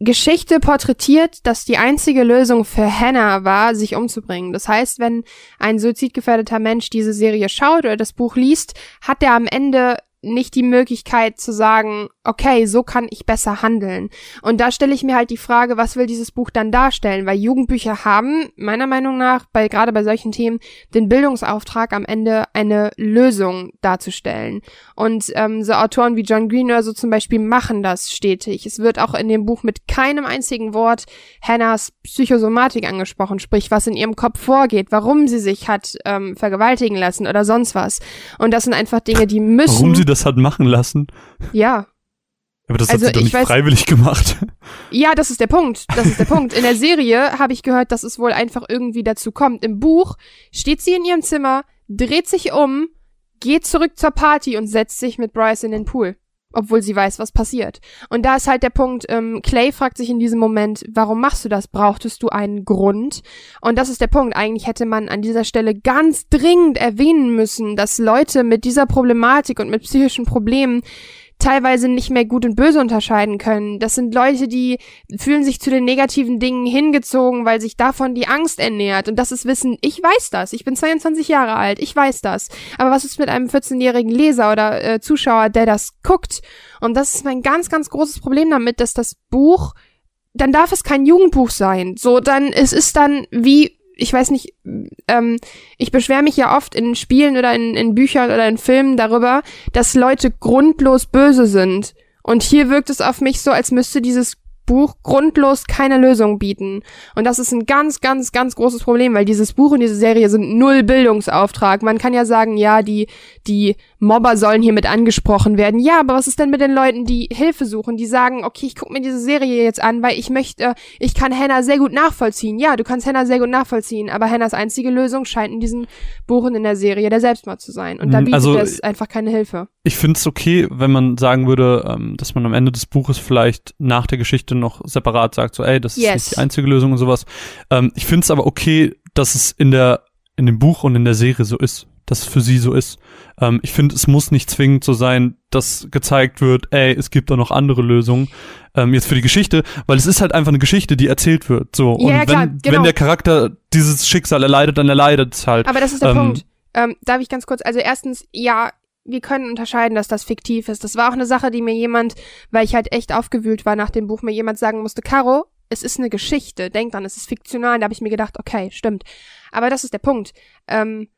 Geschichte porträtiert, dass die einzige Lösung für Hannah war, sich umzubringen. Das heißt, wenn ein suizidgefährdeter Mensch diese Serie schaut oder das Buch liest, hat er am Ende nicht die Möglichkeit zu sagen, okay, so kann ich besser handeln. Und da stelle ich mir halt die Frage, was will dieses Buch dann darstellen? Weil Jugendbücher haben, meiner Meinung nach, bei, gerade bei solchen Themen, den Bildungsauftrag am Ende eine Lösung darzustellen. Und ähm, so Autoren wie John Green oder so zum Beispiel machen das stetig. Es wird auch in dem Buch mit keinem einzigen Wort Hannahs Psychosomatik angesprochen, sprich, was in ihrem Kopf vorgeht, warum sie sich hat ähm, vergewaltigen lassen oder sonst was. Und das sind einfach Dinge, die müssen. Das hat machen lassen? ja, Aber das Also hat sie doch ich nicht weiß- freiwillig gemacht. Ja, das ist der Punkt. Das ist der Punkt. In der Serie habe ich gehört, dass es wohl einfach irgendwie dazu kommt. Im Buch steht sie in ihrem Zimmer, dreht sich um, geht zurück zur Party und setzt sich mit Bryce in den Pool. Obwohl sie weiß, was passiert. Und da ist halt der Punkt, ähm, Clay fragt sich in diesem Moment, warum machst du das? Brauchtest du einen Grund? Und das ist der Punkt. Eigentlich hätte man an dieser Stelle ganz dringend erwähnen müssen, dass Leute mit dieser Problematik und mit psychischen Problemen teilweise nicht mehr gut und böse unterscheiden können. Das sind Leute, die fühlen sich zu den negativen Dingen hingezogen, weil sich davon die Angst ernährt. Und das ist Wissen, ich weiß das. Ich bin 22 Jahre alt, ich weiß das. Aber was ist mit einem 14-jährigen Leser oder äh, Zuschauer, der das guckt? Und das ist mein ganz, ganz großes Problem damit, dass das Buch dann darf es kein Jugendbuch sein. So, dann, es ist dann wie ich weiß nicht, ähm, ich beschwere mich ja oft in Spielen oder in, in Büchern oder in Filmen darüber, dass Leute grundlos böse sind. Und hier wirkt es auf mich so, als müsste dieses Buch grundlos keine Lösung bieten. Und das ist ein ganz, ganz, ganz großes Problem, weil dieses Buch und diese Serie sind null Bildungsauftrag. Man kann ja sagen, ja, die, die Mobber sollen hiermit angesprochen werden. Ja, aber was ist denn mit den Leuten, die Hilfe suchen, die sagen, okay, ich gucke mir diese Serie jetzt an, weil ich möchte, ich kann Hannah sehr gut nachvollziehen. Ja, du kannst Hannah sehr gut nachvollziehen, aber Hannahs einzige Lösung scheint in diesem Buch und in der Serie der Selbstmord zu sein. Und da Mhm, bietet also, es einfach keine Hilfe. Ich finde es okay, wenn man sagen würde, ähm, dass man am Ende des Buches vielleicht nach der Geschichte noch separat sagt, so, ey, das ist Yes. nicht die einzige Lösung und sowas. Ähm, ich finde es aber okay, dass es in der in dem Buch und in der Serie so ist, dass es für sie so ist. Ähm, ich finde, es muss nicht zwingend so sein, dass gezeigt wird, ey, es gibt da noch andere Lösungen. Ähm, jetzt für die Geschichte, weil es ist halt einfach eine Geschichte, die erzählt wird. So und Ja, wenn klar, genau. wenn der Charakter dieses Schicksal erleidet, dann erleidet es halt. Aber das ist der Ähm, Punkt. Ähm, darf ich ganz kurz, also erstens, ja, wir können unterscheiden, dass das fiktiv ist. Das war auch eine Sache, die mir jemand, weil ich halt echt aufgewühlt war nach dem Buch, mir jemand sagen musste, Caro, es ist eine Geschichte, denk dran, es ist fiktional. Da habe ich mir gedacht, okay, stimmt. Aber das ist der Punkt. Ähm,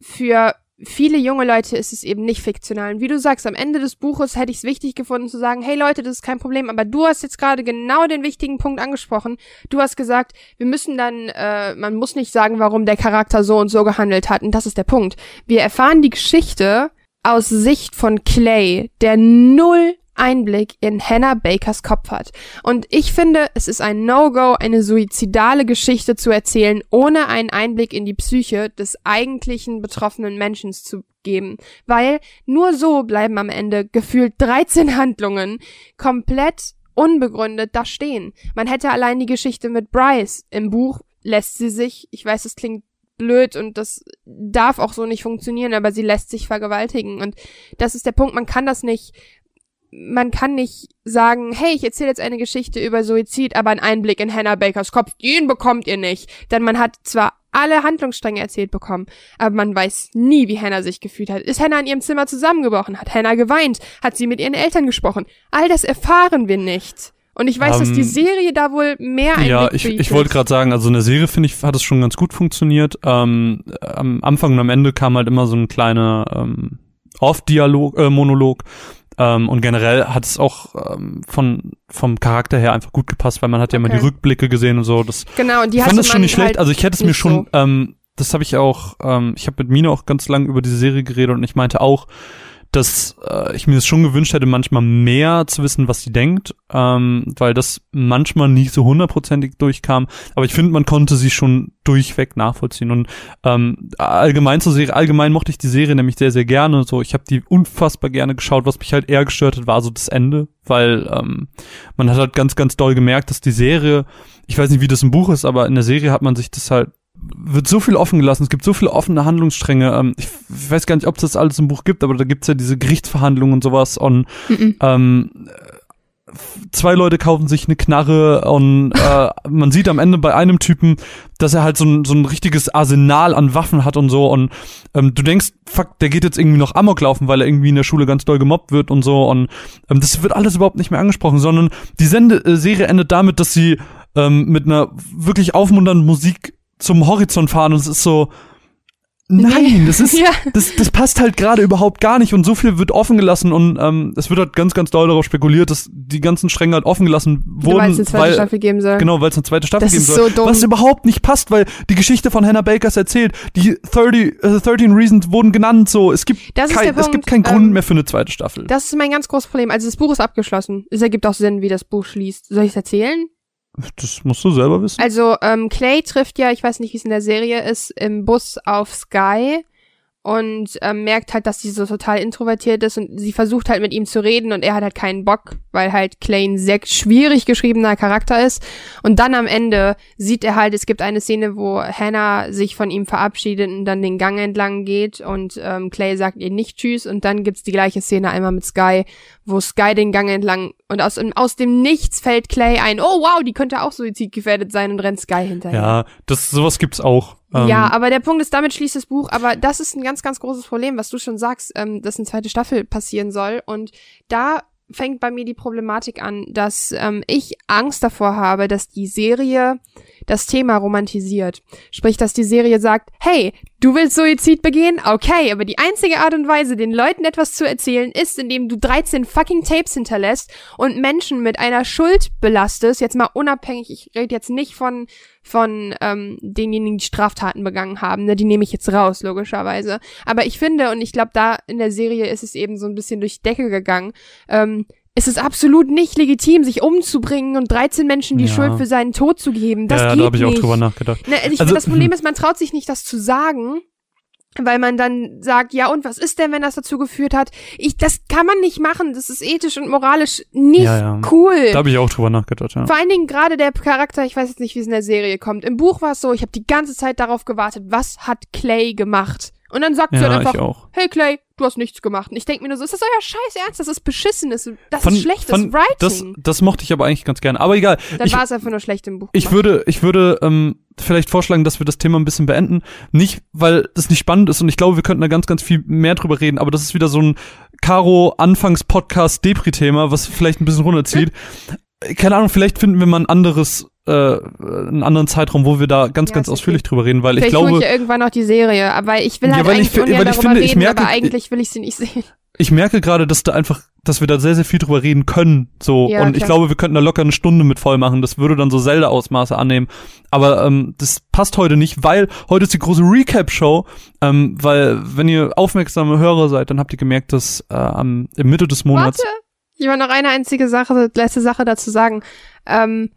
für viele junge Leute ist es eben nicht fiktional. Und wie du sagst, am Ende des Buches hätte ich es wichtig gefunden zu sagen, hey Leute, das ist kein Problem, aber du hast jetzt gerade genau den wichtigen Punkt angesprochen. Du hast gesagt, wir müssen dann, äh, man muss nicht sagen, warum der Charakter so und so gehandelt hat. Und das ist der Punkt. Wir erfahren die Geschichte aus Sicht von Clay, der null Einblick in Hannah Bakers Kopf hat. Und ich finde, es ist ein No-Go, eine suizidale Geschichte zu erzählen, ohne einen Einblick in die Psyche des eigentlichen betroffenen Menschen zu geben. Weil nur so bleiben am Ende gefühlt 13 Handlungen komplett unbegründet da stehen. Man hätte allein die Geschichte mit Bryce im Buch lässt sie sich, ich weiß, es klingt blöd und das darf auch so nicht funktionieren, aber sie lässt sich vergewaltigen und das ist der Punkt, man kann das nicht man kann nicht sagen, hey, ich erzähle jetzt eine Geschichte über Suizid, aber einen Einblick in Hannah Bakers Kopf, den bekommt ihr nicht. Denn man hat zwar alle Handlungsstränge erzählt bekommen, aber man weiß nie, wie Hannah sich gefühlt hat. Ist Hannah in ihrem Zimmer zusammengebrochen? Hat Hannah geweint? Hat sie mit ihren Eltern gesprochen? All das erfahren wir nicht. Und ich weiß, dass die Ähm, Serie da wohl mehr Einblick Ja, ich, ich wollte gerade sagen, also in der Serie finde ich, hat es schon ganz gut funktioniert. Ähm, am Anfang und am Ende kam halt immer so ein kleiner ähm, Off-Dialog, äh, Monolog. Ähm, und generell hat es auch ähm, von vom Charakter her einfach gut gepasst, weil man hat ja immer Okay. die Rückblicke gesehen und so. Das Genau, und die fand das schon nicht schlecht. halt Also ich hätte es mir schon, so. ähm, das habe ich auch, ähm, ich habe mit Mina auch ganz lang über diese Serie geredet und ich meinte auch, dass äh, ich mir das schon gewünscht hätte, manchmal mehr zu wissen, was sie denkt, ähm, weil das manchmal nicht so hundertprozentig durchkam. Aber ich finde, man konnte sie schon durchweg nachvollziehen. Und ähm, allgemein zur Serie, allgemein mochte ich die Serie nämlich sehr, sehr gerne. So, ich habe die unfassbar gerne geschaut. Was mich halt eher gestört hat, war so das Ende, weil ähm, man hat halt ganz, ganz doll gemerkt, dass die Serie, ich weiß nicht, wie das im Buch ist, aber in der Serie hat man sich das halt wird so viel offen gelassen, es gibt so viele offene Handlungsstränge. Ähm, ich, weiß gar nicht, ob es das alles im Buch gibt, aber da gibt's ja diese Gerichtsverhandlungen und sowas und Mhm. ähm, zwei Leute kaufen sich eine Knarre und äh, man sieht am Ende bei einem Typen, dass er halt so ein, so ein richtiges Arsenal an Waffen hat und so und ähm, du denkst, fuck, der geht jetzt irgendwie noch Amok laufen, weil er irgendwie in der Schule ganz doll gemobbt wird und so und ähm, das wird alles überhaupt nicht mehr angesprochen, sondern die Sende äh, Serie endet damit, dass sie ähm, mit einer wirklich aufmunternden Musik zum Horizont fahren und es ist so Nein, das ist Ja. das, das passt halt gerade überhaupt gar nicht und so viel wird offen gelassen und ähm, es wird halt ganz, ganz doll darauf spekuliert, dass die ganzen Stränge halt offen gelassen wurden, meinst, eine zweite weil Staffel geben soll. genau, weil es eine zweite Staffel Das geben ist soll, so was überhaupt nicht passt, weil die Geschichte von Hannah Bakers erzählt, die 30, äh, 13 Reasons wurden genannt, so es gibt Das kein, der es Punkt, gibt keinen Grund ähm, mehr für eine zweite Staffel. Das ist mein ganz großes Problem. Also das Buch ist abgeschlossen. Es ergibt auch Sinn, wie das Buch schließt. Soll ich es erzählen? Das musst du selber wissen. Also ähm, Clay trifft ja, ich weiß nicht, wie es in der Serie ist, im Bus auf Sky und ähm, merkt halt, dass sie so total introvertiert ist und sie versucht halt mit ihm zu reden und er hat halt keinen Bock, weil halt Clay ein sehr schwierig geschriebener Charakter ist. Und dann am Ende sieht er halt, es gibt eine Szene, wo Hannah sich von ihm verabschiedet und dann den Gang entlang geht und ähm, Clay sagt ihr nicht Tschüss und dann gibt's die gleiche Szene einmal mit Sky, wo Sky den Gang entlang und aus, aus dem Nichts fällt Clay ein, oh wow, die könnte auch suizidgefährdet sein und rennt Sky hinterher. Ja, das sowas gibt's auch. Ähm, Ja, aber der Punkt ist, damit schließt das Buch, aber das ist ein ganz, ganz großes Problem, was du schon sagst, ähm, dass eine zweite Staffel passieren soll. Und da fängt bei mir die Problematik an, dass ähm, ich Angst davor habe, dass die Serie das Thema romantisiert. Sprich, dass die Serie sagt, hey, du willst Suizid begehen? Okay, aber die einzige Art und Weise, den Leuten etwas zu erzählen, ist, indem du 13 fucking Tapes hinterlässt und Menschen mit einer Schuld belastest. Jetzt mal unabhängig, ich rede jetzt nicht von von ähm, denjenigen, die Straftaten begangen haben. Ne? Die nehme ich jetzt raus, logischerweise. Aber ich finde, und ich glaube, da in der Serie ist es eben so ein bisschen durch die Decke gegangen, ähm, es ist absolut nicht legitim, sich umzubringen und 13 Menschen die Ja. Schuld für seinen Tod zu geben. Das ja, geht da habe ich auch nicht. drüber nachgedacht. Ne, ich Also- das Problem ist, man traut sich nicht, das zu sagen, weil man dann sagt, ja, und was ist denn, wenn das dazu geführt hat? Ich, das kann man nicht machen. Das ist ethisch und moralisch nicht Ja, ja. cool. Da habe ich auch drüber nachgedacht, ja. Vor allen Dingen gerade der Charakter, ich weiß jetzt nicht, wie es in der Serie kommt. Im Buch war es so, ich habe die ganze Zeit darauf gewartet, was hat Clay gemacht? Und dann sagt sie Ja, halt ich einfach, auch. hey Clay, du hast nichts gemacht. Und ich denke mir nur so, ist das euer Scheiß Ernst? Das ist beschissen, das, das Fand- ist schlechtes fand- Writing. Das, das mochte ich aber eigentlich ganz gerne. Aber egal. dann war es einfach nur schlecht im Buch. ich gemacht. würde, ich würde ähm, vielleicht vorschlagen, dass wir das Thema ein bisschen beenden. Nicht, weil das nicht spannend ist und ich glaube, wir könnten da ganz, ganz viel mehr drüber reden, aber das ist wieder so ein Caro Anfangs-Podcast Depri-Thema, was vielleicht ein bisschen runterzieht. Keine Ahnung, vielleicht finden wir mal ein anderes, äh, einen anderen Zeitraum, wo wir da ganz, Ja, ganz ausführlich okay. drüber reden, weil ich Vielleicht hole glaube, ich ja irgendwann noch die Serie, aber ich will Ja, halt weil ich eigentlich ungern weil ich darüber finde, ich reden, merke- aber eigentlich will ich sie nicht sehen. ich merke gerade, dass da einfach, dass wir da sehr, sehr viel drüber reden können. So. Ja, und ich klar. glaube, wir könnten da locker eine Stunde mit voll machen. Das würde dann so Zelda-Ausmaße annehmen. Aber ähm, das passt heute nicht, weil heute ist die große Recap-Show. Ähm, weil, wenn ihr aufmerksame Hörer seid, dann habt ihr gemerkt, dass äh, am, im Mitte des Monats. Warte, ich will noch eine einzige Sache, letzte Sache dazu sagen. Ähm,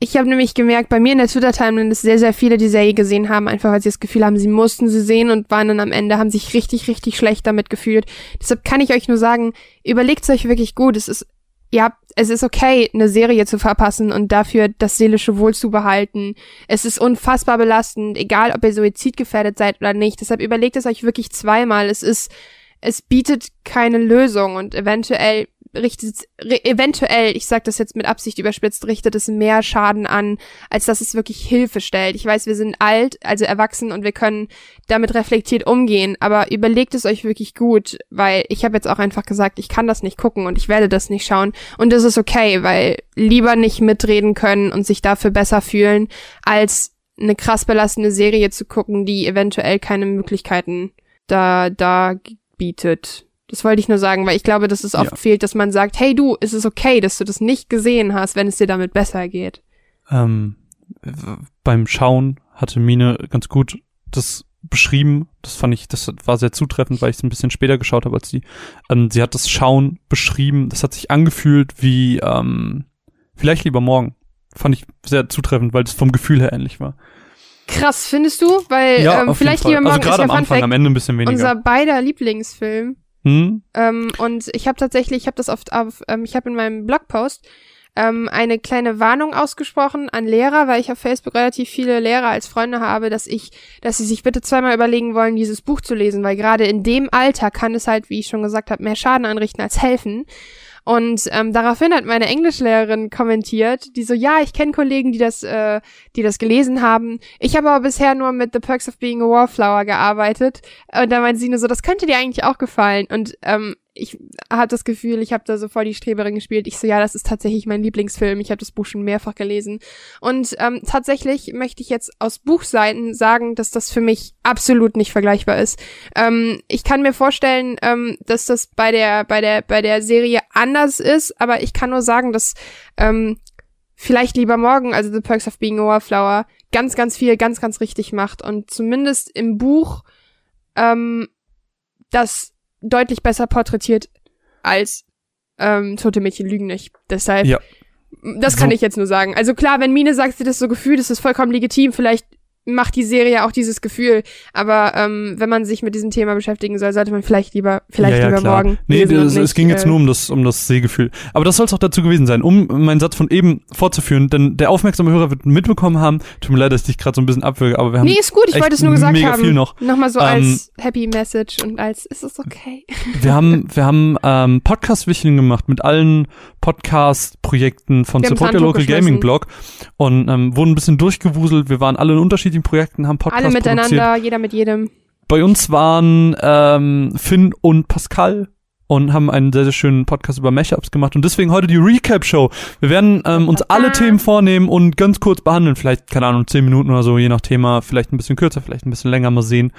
ich habe nämlich gemerkt, bei mir in der Twitter-Timeline, dass sehr, sehr viele die Serie gesehen haben, einfach weil sie das Gefühl haben, sie mussten sie sehen und waren dann am Ende, haben sich richtig, richtig schlecht damit gefühlt. Deshalb kann ich euch nur sagen, überlegt euch wirklich gut. Es ist, ja, es ist okay, eine Serie zu verpassen und dafür das seelische Wohl zu behalten. Es ist unfassbar belastend, egal ob ihr suizidgefährdet seid oder nicht. Deshalb überlegt es euch wirklich zweimal. Es ist, es bietet keine Lösung und eventuell richtet eventuell, ich sage das jetzt mit Absicht überspitzt, richtet es mehr Schaden an, als dass es wirklich Hilfe stellt. Ich weiß, wir sind alt, also erwachsen und wir können damit reflektiert umgehen, aber überlegt es euch wirklich gut, weil ich habe jetzt auch einfach gesagt, ich kann das nicht gucken und ich werde das nicht schauen und das ist okay, weil lieber nicht mitreden können und sich dafür besser fühlen, als eine krass belastende Serie zu gucken, die eventuell keine Möglichkeiten da, da bietet. Das wollte ich nur sagen, weil ich glaube, dass es oft Ja. fehlt, dass man sagt, hey du, ist es okay, dass du das nicht gesehen hast, wenn es dir damit besser geht. Ähm, beim Schauen hatte Mine ganz gut das beschrieben. Das fand ich, das war sehr zutreffend, weil ich es ein bisschen später geschaut habe als sie. Ähm, sie hat das Schauen beschrieben. Das hat sich angefühlt wie ähm, vielleicht lieber morgen. Fand ich sehr zutreffend, weil es vom Gefühl her ähnlich war. Krass, findest du? Weil ähm, auf vielleicht lieber Fall. morgen Also ist ja am Anfang, Fact, am Ende ein bisschen weniger. unser beider Lieblingsfilm. Hm? Ähm, und ich habe tatsächlich, ich habe das oft auf, ähm, ich habe in meinem Blogpost ähm, eine kleine Warnung ausgesprochen an Lehrer, weil ich auf Facebook relativ viele Lehrer als Freunde habe, dass ich, dass sie sich bitte zweimal überlegen wollen, dieses Buch zu lesen, weil gerade in dem Alter kann es halt, wie ich schon gesagt habe, mehr Schaden anrichten als helfen. Und ähm, daraufhin hat meine Englischlehrerin kommentiert, die so, ja, ich kenne Kollegen, die das, äh, die das gelesen haben. Ich habe aber bisher nur mit The Perks of Being a Wallflower gearbeitet. Und da meinte sie nur so, das könnte dir eigentlich auch gefallen. Und ähm, ich habe das Gefühl, ich habe da so voll die Streberin gespielt. Ich so, ja, das ist tatsächlich mein Lieblingsfilm. Ich habe das Buch schon mehrfach gelesen. Und ähm, tatsächlich möchte ich jetzt aus Buchseiten sagen, dass das für mich absolut nicht vergleichbar ist. Ähm, ich kann mir vorstellen, ähm, dass das bei der, bei der, bei der Serie anders ist, aber ich kann nur sagen, dass ähm, vielleicht lieber morgen, also The Perks of Being a Wallflower, ganz, ganz viel, ganz, ganz richtig macht und zumindest im Buch ähm, das deutlich besser porträtiert als ähm, Tote Mädchen lügen nicht. Deshalb, Ja. das kann So. ich jetzt nur sagen. Also klar, wenn Mine sagt, sie das so gefühlt, ist das vollkommen legitim. Vielleicht macht die Serie auch dieses Gefühl. Aber ähm, wenn man sich mit diesem Thema beschäftigen soll, sollte man vielleicht lieber, vielleicht ja, ja, lieber klar. morgen. Nee, das, es nicht, ging jetzt äh, nur um das, um das Sehgefühl. Aber das soll es auch dazu gewesen sein, um meinen Satz von eben fortzuführen, denn der aufmerksame Hörer wird mitbekommen haben, tut mir leid, dass ich dich gerade so ein bisschen abwürge, aber wir haben Nee, ist gut, ich wollte es nur gesagt mega haben. viel noch. Nochmal so Ähm, als Happy Message und als, ist es okay? Wir haben, wir haben ähm, Podcast-Wichteln gemacht mit allen Podcast-Projekten von Wir Support Your Local. Gaming Blog und ähm, wurden ein bisschen durchgewuselt. Wir waren alle in unterschiedlichen Projekten, haben Podcasts Alle produziert. miteinander, jeder mit jedem. Bei uns waren ähm, Finn und Pascal und haben einen sehr, sehr schönen Podcast über Mashups gemacht. Und deswegen heute die Recap-Show. Wir werden ähm, uns alle Themen vornehmen und ganz kurz behandeln. Vielleicht, keine Ahnung, zehn Minuten oder so, je nach Thema. Vielleicht ein bisschen kürzer, vielleicht ein bisschen länger, mal sehen.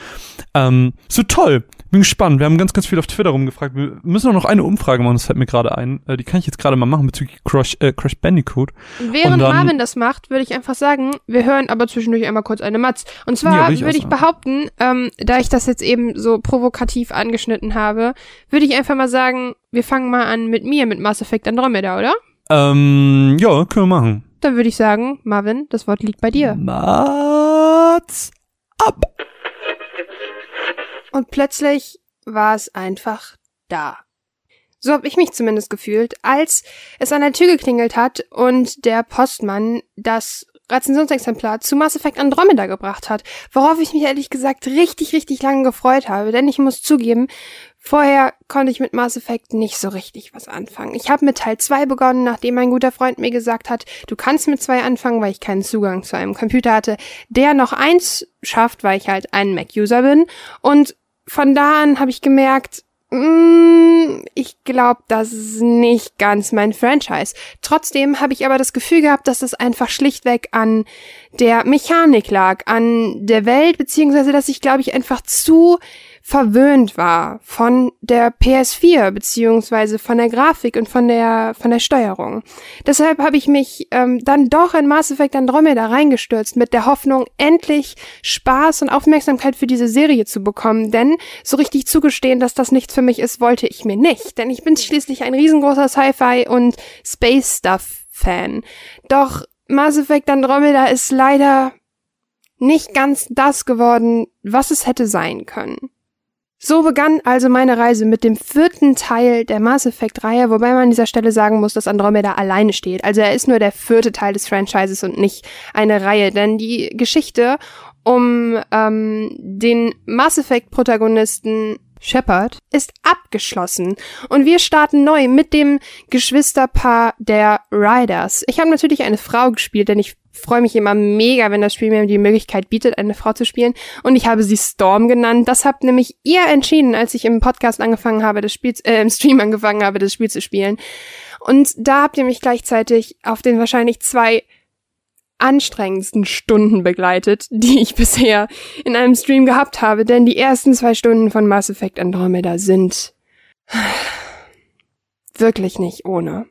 Ähm, so toll. Bin gespannt. Wir haben ganz, ganz viel auf Twitter rumgefragt. Wir müssen auch noch eine Umfrage machen, das fällt mir gerade ein. Äh, die kann ich jetzt gerade mal machen bezüglich Crash, äh, Crash Bandicoot. Während dann- Marvin das macht, würde ich einfach sagen, wir hören aber zwischendurch einmal kurz eine Matz. Und Ja, zwar würde ich auch würde ich behaupten, ähm, da ich das jetzt eben so provokativ angeschnitten habe, würde ich einfach mal sagen, wir fangen mal an mit mir, mit Mass Effect Andromeda, oder? Ähm, ja, können wir machen. Dann würde ich sagen, Marvin, das Wort liegt bei dir. Mats ab. Und plötzlich war es einfach da. So habe ich mich zumindest gefühlt, als es an der Tür geklingelt hat und der Postmann das Rezensionsexemplar zu Mass Effect Andromeda gebracht hat, worauf ich mich ehrlich gesagt richtig, richtig lange gefreut habe, denn ich muss zugeben, vorher konnte ich mit Mass Effect nicht so richtig was anfangen. Ich habe mit Teil 2 begonnen, nachdem mein guter Freund mir gesagt hat, du kannst mit 2 anfangen, weil ich keinen Zugang zu einem Computer hatte, der noch eins schafft, weil ich halt ein Mac-User bin und von da an habe ich gemerkt, mm, ich glaube, das ist nicht ganz mein Franchise. Trotzdem habe ich aber das Gefühl gehabt, dass das einfach schlichtweg an der Mechanik lag, an der Welt, beziehungsweise dass ich, glaube ich, einfach zu verwöhnt war von der PS4 beziehungsweise von der Grafik und von der von der Steuerung. Deshalb habe ich mich ähm, dann doch in Mass Effect Andromeda reingestürzt mit der Hoffnung, endlich Spaß und Aufmerksamkeit für diese Serie zu bekommen. Denn so richtig zugestehen, dass das nichts für mich ist, wollte ich mir nicht. Denn ich bin schließlich ein riesengroßer Sci-Fi und Space Stuff Fan. Doch Mass Effect Andromeda ist leider nicht ganz das geworden, was es hätte sein können. So begann also meine Reise mit dem vierten Teil der Mass Effect Reihe, wobei man an dieser Stelle sagen muss, dass Andromeda alleine steht. Also er ist nur der vierte Teil des Franchises und nicht eine Reihe, denn die Geschichte um ähm, den Mass Effect Protagonisten Shepard ist abgeschlossen und wir starten neu mit dem Geschwisterpaar der Riders. Ich habe natürlich eine Frau gespielt, denn ich freue mich immer mega, wenn das Spiel mir die Möglichkeit bietet, eine Frau zu spielen. Und ich habe sie Storm genannt. Das habt nämlich ihr entschieden, als ich im Podcast angefangen habe, das Spiel, äh, im Stream angefangen habe, das Spiel zu spielen. Und da habt ihr mich gleichzeitig auf den wahrscheinlich zwei anstrengendsten Stunden begleitet, die ich bisher in einem Stream gehabt habe, denn die ersten zwei Stunden von Mass Effect Andromeda sind wirklich nicht ohne.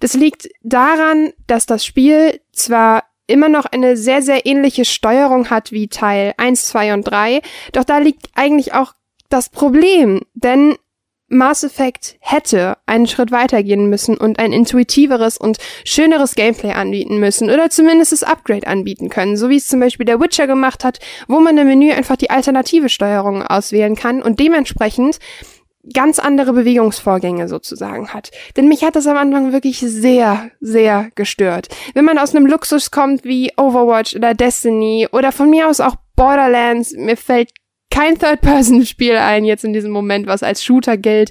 Das liegt daran, dass das Spiel zwar immer noch eine sehr, sehr ähnliche Steuerung hat wie Teil 1, 2 und 3, doch da liegt eigentlich auch das Problem, denn Mass Effect hätte einen Schritt weitergehen müssen und ein intuitiveres und schöneres Gameplay anbieten müssen oder zumindest das Upgrade anbieten können, so wie es zum Beispiel der Witcher gemacht hat, wo man im Menü einfach die alternative Steuerung auswählen kann und dementsprechend ganz andere Bewegungsvorgänge sozusagen hat. Denn mich hat das am Anfang wirklich sehr, sehr gestört. Wenn man aus einem Luxus kommt wie Overwatch oder Destiny oder von mir aus auch Borderlands, mir fällt kein Third-Person-Spiel ein jetzt in diesem Moment, was als Shooter gilt,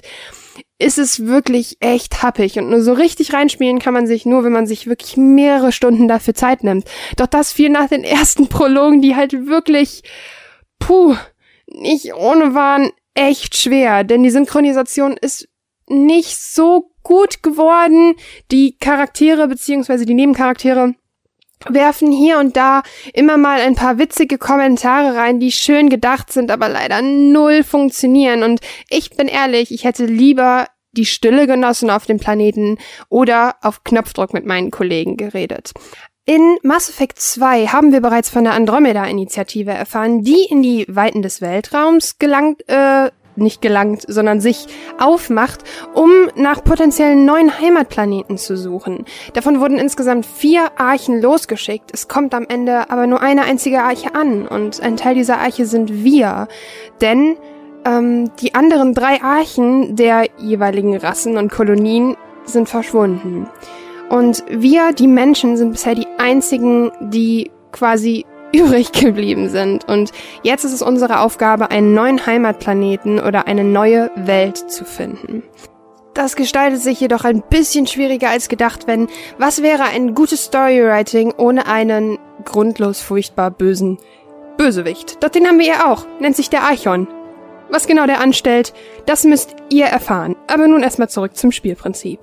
ist es wirklich echt happig und nur so richtig reinspielen kann man sich nur, wenn man sich wirklich mehrere Stunden dafür Zeit nimmt. Doch das fiel nach den ersten Prologen, die halt wirklich, puh, nicht ohne waren, echt schwer, denn die Synchronisation ist nicht so gut geworden. Die Charaktere beziehungsweise die Nebencharaktere werfen hier und da immer mal ein paar witzige Kommentare rein, die schön gedacht sind, aber leider null funktionieren. Und ich bin ehrlich, ich hätte lieber die Stille genossen auf dem Planeten oder auf Knopfdruck mit meinen Kollegen geredet. In Mass Effect 2 haben wir bereits von der Andromeda-Initiative erfahren, die in die Weiten des Weltraums gelangt, äh, nicht gelangt, sondern sich aufmacht, um nach potenziellen neuen Heimatplaneten zu suchen. Davon wurden insgesamt vier Archen losgeschickt. Es kommt am Ende aber nur eine einzige Arche an und ein Teil dieser Arche sind wir. Denn ähm, die anderen drei Archen der jeweiligen Rassen und Kolonien sind verschwunden. Und wir, die Menschen, sind bisher die einzigen, die quasi übrig geblieben sind. Und jetzt ist es unsere Aufgabe, einen neuen Heimatplaneten oder eine neue Welt zu finden. Das gestaltet sich jedoch ein bisschen schwieriger als gedacht, wenn was wäre ein gutes Storywriting ohne einen grundlos furchtbar bösen Bösewicht? Doch den haben wir ja auch, nennt sich der Archon. Was genau der anstellt, das müsst ihr erfahren. Aber nun erstmal zurück zum Spielprinzip.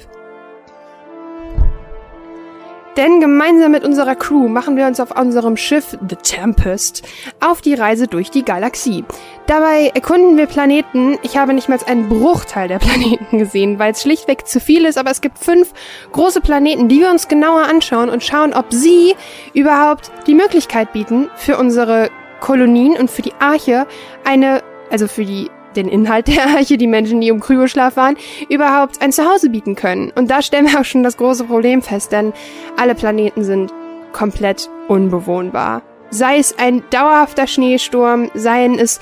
Denn gemeinsam mit unserer Crew machen wir uns auf unserem Schiff The Tempest auf die Reise durch die Galaxie. Dabei erkunden wir Planeten. Ich habe nicht mal einen Bruchteil der Planeten gesehen, weil es schlichtweg zu viel ist, aber es gibt fünf große Planeten, die wir uns genauer anschauen und schauen, ob sie überhaupt die Möglichkeit bieten, für unsere Kolonien und für die Arche eine, also für die den Inhalt der Arche, die Menschen, die im Kryoschlaf waren, überhaupt ein Zuhause bieten können. Und da stellen wir auch schon das große Problem fest, denn alle Planeten sind komplett unbewohnbar. Sei es ein dauerhafter Schneesturm, seien es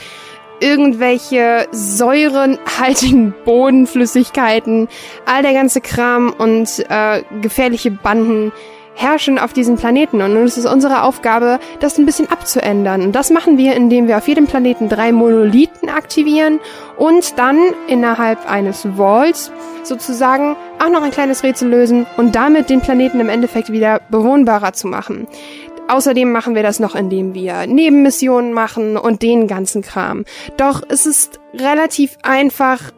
irgendwelche säurenhaltigen Bodenflüssigkeiten, all der ganze Kram und äh, gefährliche Banden herrschen auf diesem Planeten. Und nun ist es unsere Aufgabe, das ein bisschen abzuändern. Und das machen wir, indem wir auf jedem Planeten drei Monolithen aktivieren und dann innerhalb eines Walls sozusagen auch noch ein kleines Rätsel lösen und damit den Planeten im Endeffekt wieder bewohnbarer zu machen. Außerdem machen wir das noch, indem wir Nebenmissionen machen und den ganzen Kram. Doch es ist relativ einfach,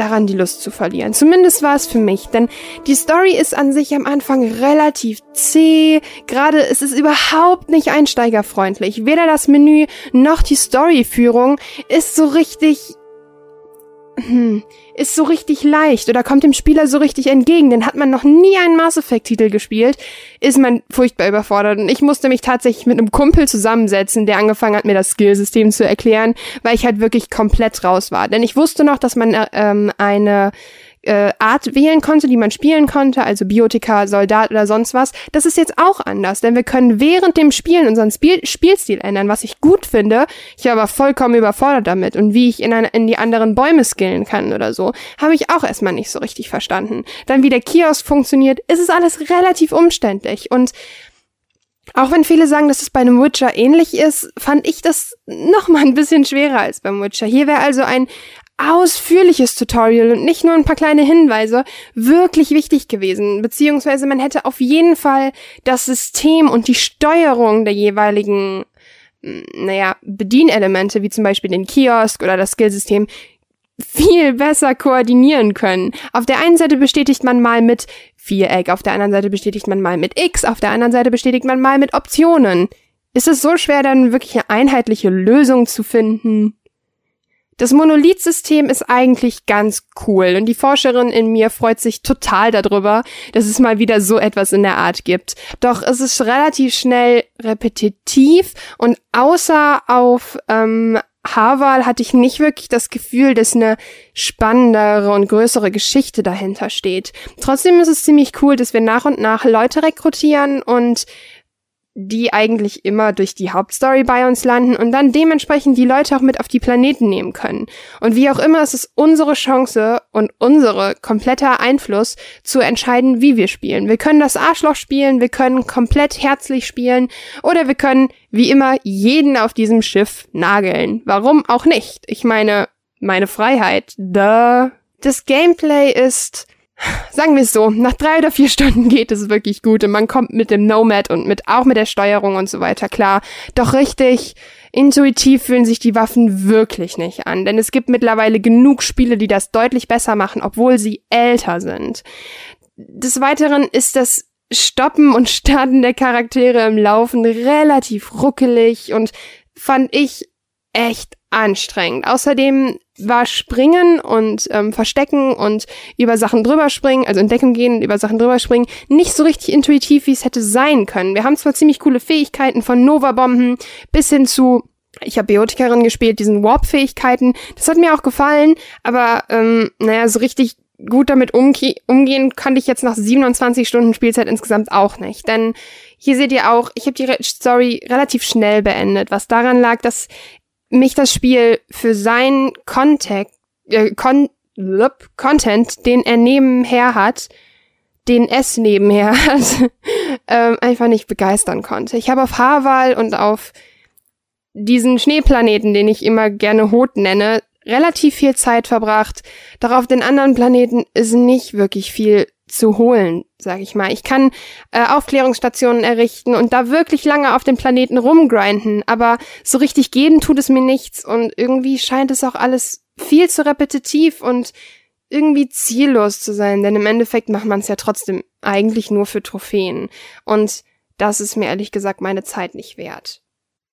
daran die Lust zu verlieren. Zumindest war es für mich, denn die Story ist an sich am Anfang relativ zäh. Gerade es ist überhaupt nicht einsteigerfreundlich. Weder das Menü noch die Storyführung ist so richtig ist so richtig leicht oder kommt dem Spieler so richtig entgegen, denn hat man noch nie einen Mass Effect Titel gespielt, ist man furchtbar überfordert. Und ich musste mich tatsächlich mit einem Kumpel zusammensetzen, der angefangen hat, mir das Skillsystem zu erklären, weil ich halt wirklich komplett raus war, denn ich wusste noch, dass man äh, ähm, eine äh, Art wählen konnte, die man spielen konnte, also Biotika, Soldat oder sonst was. Das ist jetzt auch anders, denn wir können während dem Spielen unseren Spiel Spielstil ändern, was ich gut finde. Ich war aber vollkommen überfordert damit und wie ich in, eine, in die anderen Bäume skillen kann oder so, habe ich auch erstmal nicht so richtig verstanden. Dann wie der Kiosk funktioniert, ist es alles relativ umständlich und auch wenn viele sagen, dass es bei einem Witcher ähnlich ist, fand ich das noch mal ein bisschen schwerer als beim Witcher. Hier wäre also ein ausführliches Tutorial und nicht nur ein paar kleine Hinweise wirklich wichtig gewesen. Beziehungsweise man hätte auf jeden Fall das System und die Steuerung der jeweiligen, hm, naja, Bedienelemente, wie zum Beispiel den Kiosk oder das Skillsystem, viel besser koordinieren können. Auf der einen Seite bestätigt man mal mit Viereck, auf der anderen Seite bestätigt man mal mit X, auf der anderen Seite bestätigt man mal mit Optionen. Ist es so schwer, dann wirklich eine einheitliche Lösung zu finden? Das Monolithsystem ist eigentlich ganz cool und die Forscherin in mir freut sich total darüber, dass es mal wieder so etwas in der Art gibt. Doch es ist relativ schnell repetitiv und außer auf ähm, Harval hatte ich nicht wirklich das Gefühl, dass eine spannendere und größere Geschichte dahinter steht. Trotzdem ist es ziemlich cool, dass wir nach und nach Leute rekrutieren und die eigentlich immer durch die Hauptstory bei uns landen und dann dementsprechend die Leute auch mit auf die Planeten nehmen können. Und wie auch immer, es ist unsere Chance und unsere kompletter Einfluss zu entscheiden, wie wir spielen. Wir können das Arschloch spielen, wir können komplett herzlich spielen oder wir können, wie immer, jeden auf diesem Schiff nageln. Warum auch nicht? Ich meine, meine Freiheit. Da. Das Gameplay ist sagen wir es so, nach drei oder vier Stunden geht es wirklich gut und man kommt mit dem Nomad und mit auch mit der Steuerung und so weiter klar. Doch richtig intuitiv fühlen sich die Waffen wirklich nicht an, denn es gibt mittlerweile genug Spiele, die das deutlich besser machen, obwohl sie älter sind. Des Weiteren ist das Stoppen und Starten der Charaktere im Laufen relativ ruckelig und fand ich echt anstrengend. Außerdem war Springen und ähm, Verstecken und über Sachen drüber springen, also entdecken gehen und über Sachen drüber springen, nicht so richtig intuitiv, wie es hätte sein können. Wir haben zwar ziemlich coole Fähigkeiten von Nova-Bomben bis hin zu Ich habe Biotikerin gespielt, diesen Warp-Fähigkeiten. Das hat mir auch gefallen, aber ähm, naja, so richtig gut damit umge umgehen konnte ich jetzt nach 27 Stunden Spielzeit insgesamt auch nicht. Denn hier seht ihr auch, ich habe die Story relativ schnell beendet, was daran lag, dass mich das Spiel für seinen Contact, äh, Con Content, den er nebenher hat, den es nebenher hat, ähm, einfach nicht begeistern konnte. Ich habe auf Haarwahl und auf diesen Schneeplaneten, den ich immer gerne Hot nenne, relativ viel Zeit verbracht. Doch auf den anderen Planeten ist nicht wirklich viel zu holen, sag ich mal. Ich kann äh, Aufklärungsstationen errichten und da wirklich lange auf dem Planeten rumgrinden, aber so richtig geben tut es mir nichts und irgendwie scheint es auch alles viel zu repetitiv und irgendwie ziellos zu sein, denn im Endeffekt macht man es ja trotzdem eigentlich nur für Trophäen und das ist mir ehrlich gesagt meine Zeit nicht wert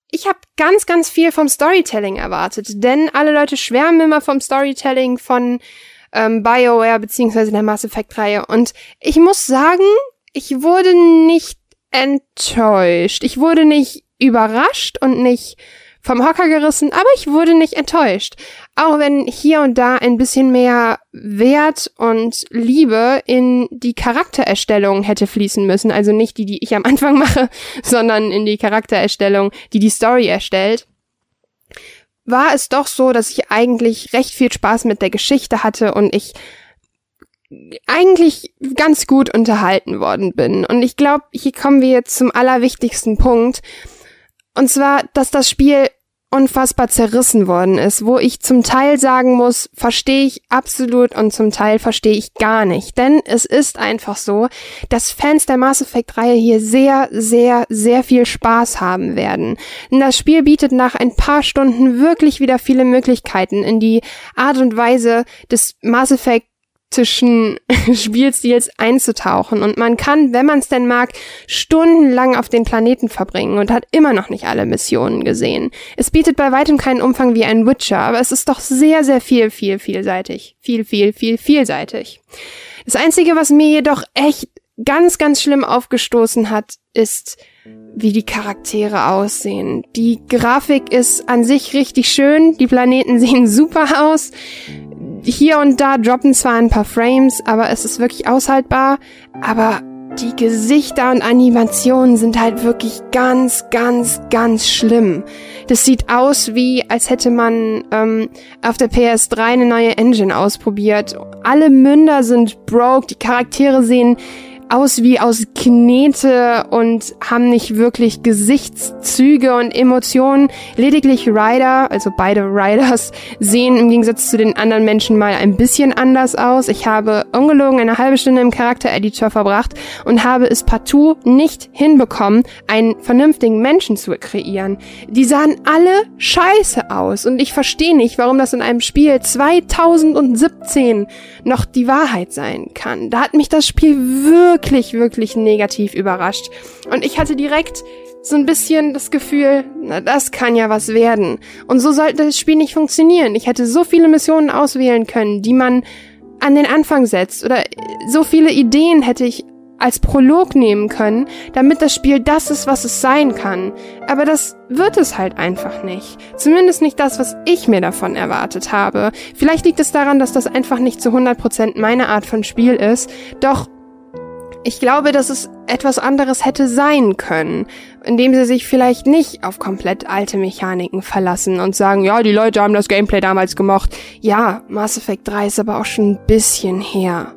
ich habe ganz, ganz viel vom Storytelling erwartet, denn alle Leute schwärmen immer vom Storytelling von ähm, BioWare beziehungsweise der Mass Effect Reihe und ich muss sagen, ich wurde nicht enttäuscht. Ich wurde nicht überrascht und nicht vom Hocker gerissen, aber ich wurde nicht enttäuscht. Auch wenn hier und da ein bisschen mehr Wert und Liebe in die Charaktererstellung hätte fließen müssen. Also nicht die, die ich am Anfang mache, sondern in die Charaktererstellung, die die Story erstellt. War es doch so, dass ich eigentlich recht viel Spaß mit der Geschichte hatte und ich eigentlich ganz gut unterhalten worden bin. Und ich glaube, hier kommen wir jetzt zum allerwichtigsten Punkt. Und zwar, dass das Spiel unfassbar zerrissen worden ist, wo ich zum Teil sagen muss, verstehe ich absolut und zum Teil verstehe ich gar nicht. Denn es ist einfach so, dass Fans der Mass Effect Reihe hier sehr, sehr, sehr viel Spaß haben werden. Denn das Spiel bietet nach ein paar Stunden wirklich wieder viele Möglichkeiten in die Art und Weise des Mass Effect taktischen Spielstils einzutauchen. Und man kann, wenn man es denn mag, stundenlang auf den Planeten verbringen und hat immer noch nicht alle Missionen gesehen. Es bietet bei weitem keinen Umfang wie ein Witcher, aber es ist doch sehr, sehr viel, viel, vielseitig. Viel, viel, viel, vielseitig. Das Einzige, was mir jedoch echt ganz, ganz schlimm aufgestoßen hat, ist, wie die Charaktere aussehen. Die Grafik ist an sich richtig schön, die Planeten sehen super aus hier und da droppen zwar ein paar Frames, aber es ist wirklich aushaltbar. Aber die Gesichter und Animationen sind halt wirklich ganz, ganz, ganz schlimm. Das sieht aus wie, als hätte man ähm, auf der PS3 eine neue Engine ausprobiert. Alle Münder sind broke, die Charaktere sehen aus wie aus Knete und haben nicht wirklich Gesichtszüge und Emotionen. Lediglich Ryder, also beide Riders, sehen im Gegensatz zu den anderen Menschen mal ein bisschen anders aus. Ich habe ungelogen eine halbe Stunde im Charaktereditor verbracht und habe es partout nicht hinbekommen, einen vernünftigen Menschen zu kreieren. Die sahen alle scheiße aus und ich verstehe nicht, warum das in einem Spiel 2017 noch die Wahrheit sein kann. Da hat mich das Spiel wirklich wirklich, wirklich negativ überrascht. Und ich hatte direkt so ein bisschen das Gefühl, na, das kann ja was werden. Und so sollte das Spiel nicht funktionieren. Ich hätte so viele Missionen auswählen können, die man an den Anfang setzt. Oder so viele Ideen hätte ich als Prolog nehmen können, damit das Spiel das ist, was es sein kann. Aber das wird es halt einfach nicht. Zumindest nicht das, was ich mir davon erwartet habe. Vielleicht liegt es daran, dass das einfach nicht zu 100% meine Art von Spiel ist. Doch ich glaube, dass es etwas anderes hätte sein können, indem sie sich vielleicht nicht auf komplett alte Mechaniken verlassen und sagen, ja, die Leute haben das Gameplay damals gemocht. Ja, Mass Effect 3 ist aber auch schon ein bisschen her.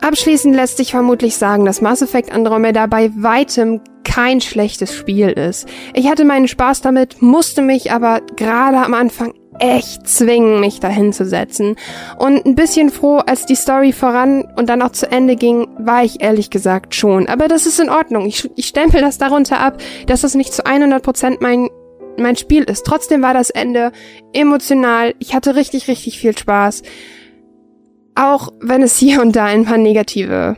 Abschließend lässt sich vermutlich sagen, dass Mass Effect Andromeda bei weitem kein schlechtes Spiel ist. Ich hatte meinen Spaß damit, musste mich aber gerade am Anfang echt zwingen, mich dahin zu setzen. Und ein bisschen froh, als die Story voran und dann auch zu Ende ging, war ich ehrlich gesagt schon. Aber das ist in Ordnung. Ich, ich stempel das darunter ab, dass das nicht zu 100% mein mein Spiel ist. Trotzdem war das Ende emotional. Ich hatte richtig, richtig viel Spaß. Auch wenn es hier und da ein paar negative,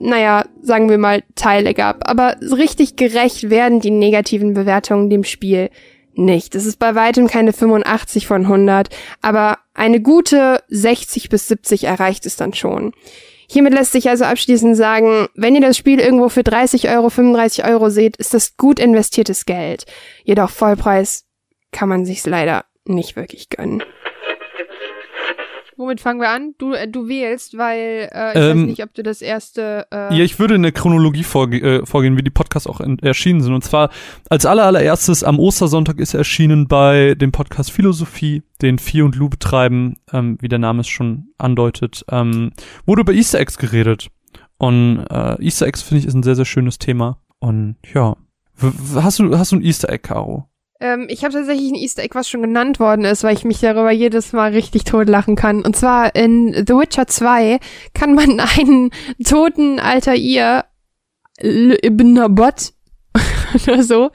naja, sagen wir mal, Teile gab. Aber richtig gerecht werden die negativen Bewertungen dem Spiel nicht. Es ist bei weitem keine 85 von 100, aber eine gute 60 bis 70 erreicht es dann schon. Hiermit lässt sich also abschließend sagen, wenn ihr das Spiel irgendwo für 30 Euro, 35 Euro seht, ist das gut investiertes Geld. Jedoch Vollpreis kann man sich's leider nicht wirklich gönnen. Womit fangen wir an? Du, äh, du wählst, weil äh, ich Ähm, weiß nicht, ob du das erste. Äh, Ja, ich würde in der Chronologie vorge äh, vorgehen, wie die Podcasts auch erschienen sind. Und zwar als aller, allererstes am Ostersonntag ist er erschienen bei dem Podcast Philosophie, den Vieh und Lou betreiben, ähm, wie der Name es schon andeutet. Ähm, wurde über Easter Eggs geredet. Und äh, Easter Eggs, finde ich, ist ein sehr, sehr schönes Thema. Und ja. W- hast du, hast du ein Easter Egg, Caro? Ähm, ich habe tatsächlich ein Easter Egg, was schon genannt worden ist, weil ich mich darüber jedes Mal richtig totlachen kann. Und zwar in The Witcher 2 kann man einen toten Altair L- Ibn Bot oder so.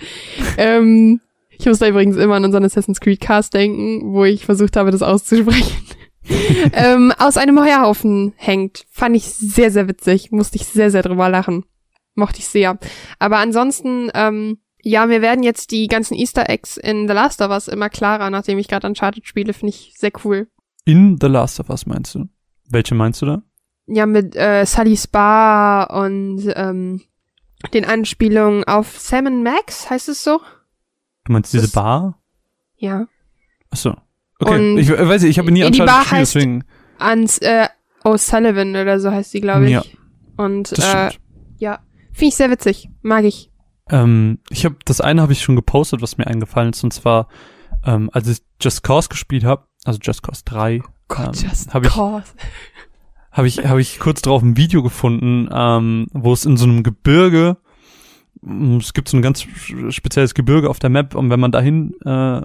ähm, ich muss da übrigens immer an unseren Assassin's Creed Cast denken, wo ich versucht habe, das auszusprechen. ähm, aus einem Heuerhaufen hängt. Fand ich sehr, sehr witzig. Musste ich sehr, sehr drüber lachen. Mochte ich sehr. Aber ansonsten, ähm, ja, mir werden jetzt die ganzen Easter Eggs in The Last of Us immer klarer, nachdem ich gerade Uncharted spiele, finde ich sehr cool. In The Last of Us meinst du? Welche meinst du da? Ja, mit äh, Sully's Bar und ähm, den Anspielungen auf Sam Max, heißt es so? Du meinst diese Das- Bar? Ja. Achso. Okay, Und ich we- weiß nicht, ich habe nie die Uncharted Bar gespielt, heißt- deswegen. Ans äh, O'Sullivan oder so heißt sie, glaube ich. Ja. Und äh, ja, finde ich sehr witzig. Mag ich. Ähm, ich habe das eine habe ich schon gepostet, was mir eingefallen ist, und zwar ähm, als ich Just Cause gespielt habe, also Just Cause 3, Gott, Ähm, just hab ich- habe ich habe ich kurz drauf ein Video gefunden, ähm, wo es in so einem Gebirge mm, es gibt so ein ganz spezielles Gebirge auf der Map und wenn man dahin äh,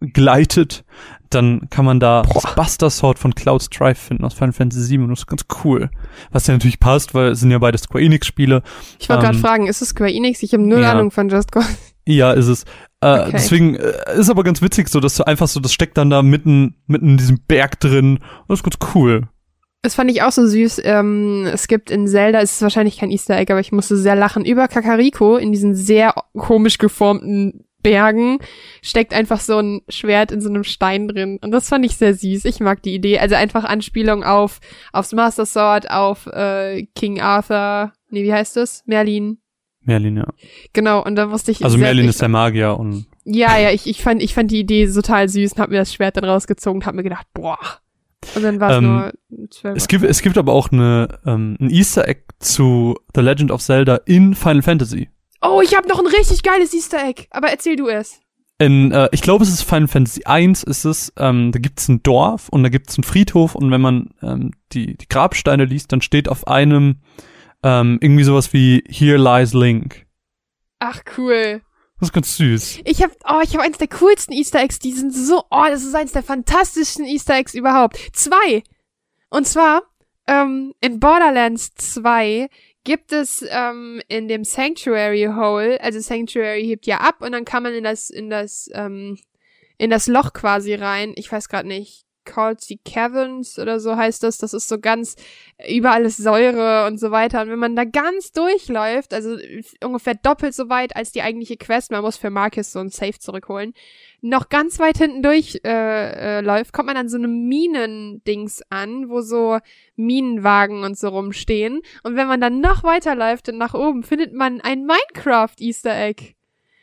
gleitet, dann kann man da das Buster Sword von Cloud Strife finden aus Final Fantasy VII und das ist ganz cool. Was ja natürlich passt, weil es sind ja beide Square Enix Spiele Ich wollte gerade ähm, fragen, ist es Square Enix? Ich habe null ja. Ahnung von Just Cause. Ja, ist es. Äh, Okay. Deswegen äh, ist aber ganz witzig so, dass du einfach so, das steckt dann da mitten, mitten in diesem Berg drin. Und das ist ganz cool. Das fand ich auch so süß. Ähm, es gibt in Zelda, es ist wahrscheinlich kein Easter Egg, aber ich musste sehr lachen. Über Kakariko in diesen sehr komisch geformten Bergen steckt einfach so ein Schwert in so einem Stein drin. Und das fand ich sehr süß. Ich mag die Idee. Also einfach Anspielung auf aufs Master Sword, auf äh, King Arthur. Nee, wie heißt das? Merlin. Merlin, ja. Genau, und da musste ich. Also Merlin ist der Magier und Ja, ja, ich, ich, fand, ich fand die Idee total süß und hab mir das Schwert dann rausgezogen und hab mir gedacht, boah. Und dann war es Ähm, nur es gibt, es gibt aber auch eine, ähm, ein Easter Egg zu The Legend of Zelda in Final Fantasy. Oh, ich habe noch ein richtig geiles Easter Egg. Aber erzähl du es. In, äh, ich glaube, es ist Final Fantasy 1 ist es, ähm, da gibt's ein Dorf und da gibt's einen Friedhof und wenn man ähm, die, die Grabsteine liest, dann steht auf einem ähm, irgendwie sowas wie Here lies Link. Ach, cool. Das ist ganz süß. Ich habe oh, ich habe eins der coolsten Easter Eggs. Die sind so, oh, das ist eins der fantastischsten Easter Eggs überhaupt. Zwei. Und zwar ähm, in Borderlands 2 gibt es ähm, in dem Sanctuary Hole, also Sanctuary hebt ja ab und dann kann man in das in das ähm, in das Loch quasi rein. Ich weiß gerade nicht. Calty Caverns oder so heißt das. Das ist so ganz, überall ist Säure und so weiter. Und wenn man da ganz durchläuft, also ungefähr doppelt so weit als die eigentliche Quest, man muss für Marcus so ein Safe zurückholen, noch ganz weit hinten durch äh, äh, kommt man an so einem Minendings an, wo so Minenwagen und so rumstehen. Und wenn man dann noch weiter läuft und nach oben, findet man ein Minecraft-Easter Egg.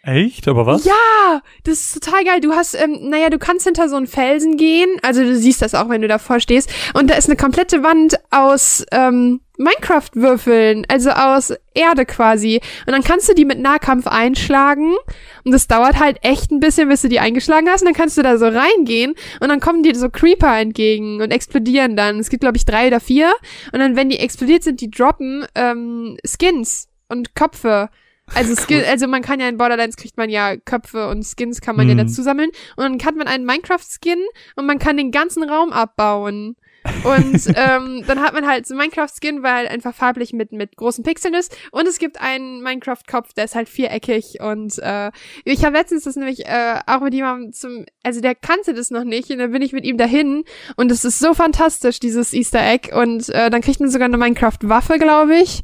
Echt? Aber was? Ja, das ist total geil. Du hast, ähm, naja, du kannst hinter so einen Felsen gehen. Also du siehst das auch, wenn du davor stehst. Und da ist eine komplette Wand aus ähm, Minecraft-Würfeln, also aus Erde quasi. Und dann kannst du die mit Nahkampf einschlagen. Und das dauert halt echt ein bisschen, bis du die eingeschlagen hast. Und dann kannst du da so reingehen. Und dann kommen dir so Creeper entgegen und explodieren dann. Es gibt, glaube ich, drei oder vier. Und dann, wenn die explodiert sind, die droppen ähm, Skins und Köpfe. Also Skin, also man kann ja in Borderlands kriegt man ja Köpfe und Skins kann man ja Mhm. dazu sammeln und dann hat man einen Minecraft-Skin und man kann den ganzen Raum abbauen. Und ähm, dann hat man halt so Minecraft-Skin, weil einfach farblich mit mit großen Pixeln ist. Und es gibt einen Minecraft-Kopf, der ist halt viereckig. Und äh, ich habe letztens das nämlich äh, auch mit jemandem zum, also der kannte das noch nicht. Und dann bin ich mit ihm dahin. Und es ist so fantastisch, dieses Easter Egg. Und äh, dann kriegt man sogar eine Minecraft-Waffe, glaube ich.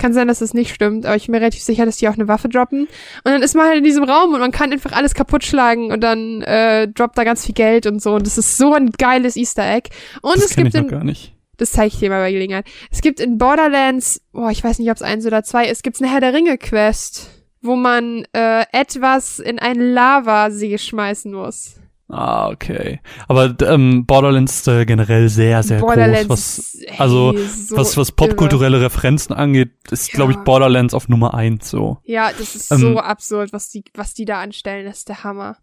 Kann sein, dass das nicht stimmt, aber ich bin mir relativ sicher, dass die auch eine Waffe droppen. Und dann ist man halt in diesem Raum und man kann einfach alles kaputt schlagen und dann äh, droppt da ganz viel Geld und so. Und das ist so ein geiles Easter Egg. Und das es gibt ich in, gar nicht. Das zeige ich dir mal bei Gelegenheit. Es gibt in Borderlands, boah, ich weiß nicht, ob es eins oder zwei ist, gibt's eine Herr der Ringe Quest, wo man äh, etwas in einen Lavasee schmeißen muss. Ah, okay. Aber ähm, Borderlands ist äh, generell sehr, sehr groß. Was, hey, also, so was, was irre. popkulturelle Referenzen angeht, ist, Ja. glaube ich, Borderlands auf Nummer eins so. Ja, das ist Ähm, so absurd, was die, was die da anstellen, das ist der Hammer.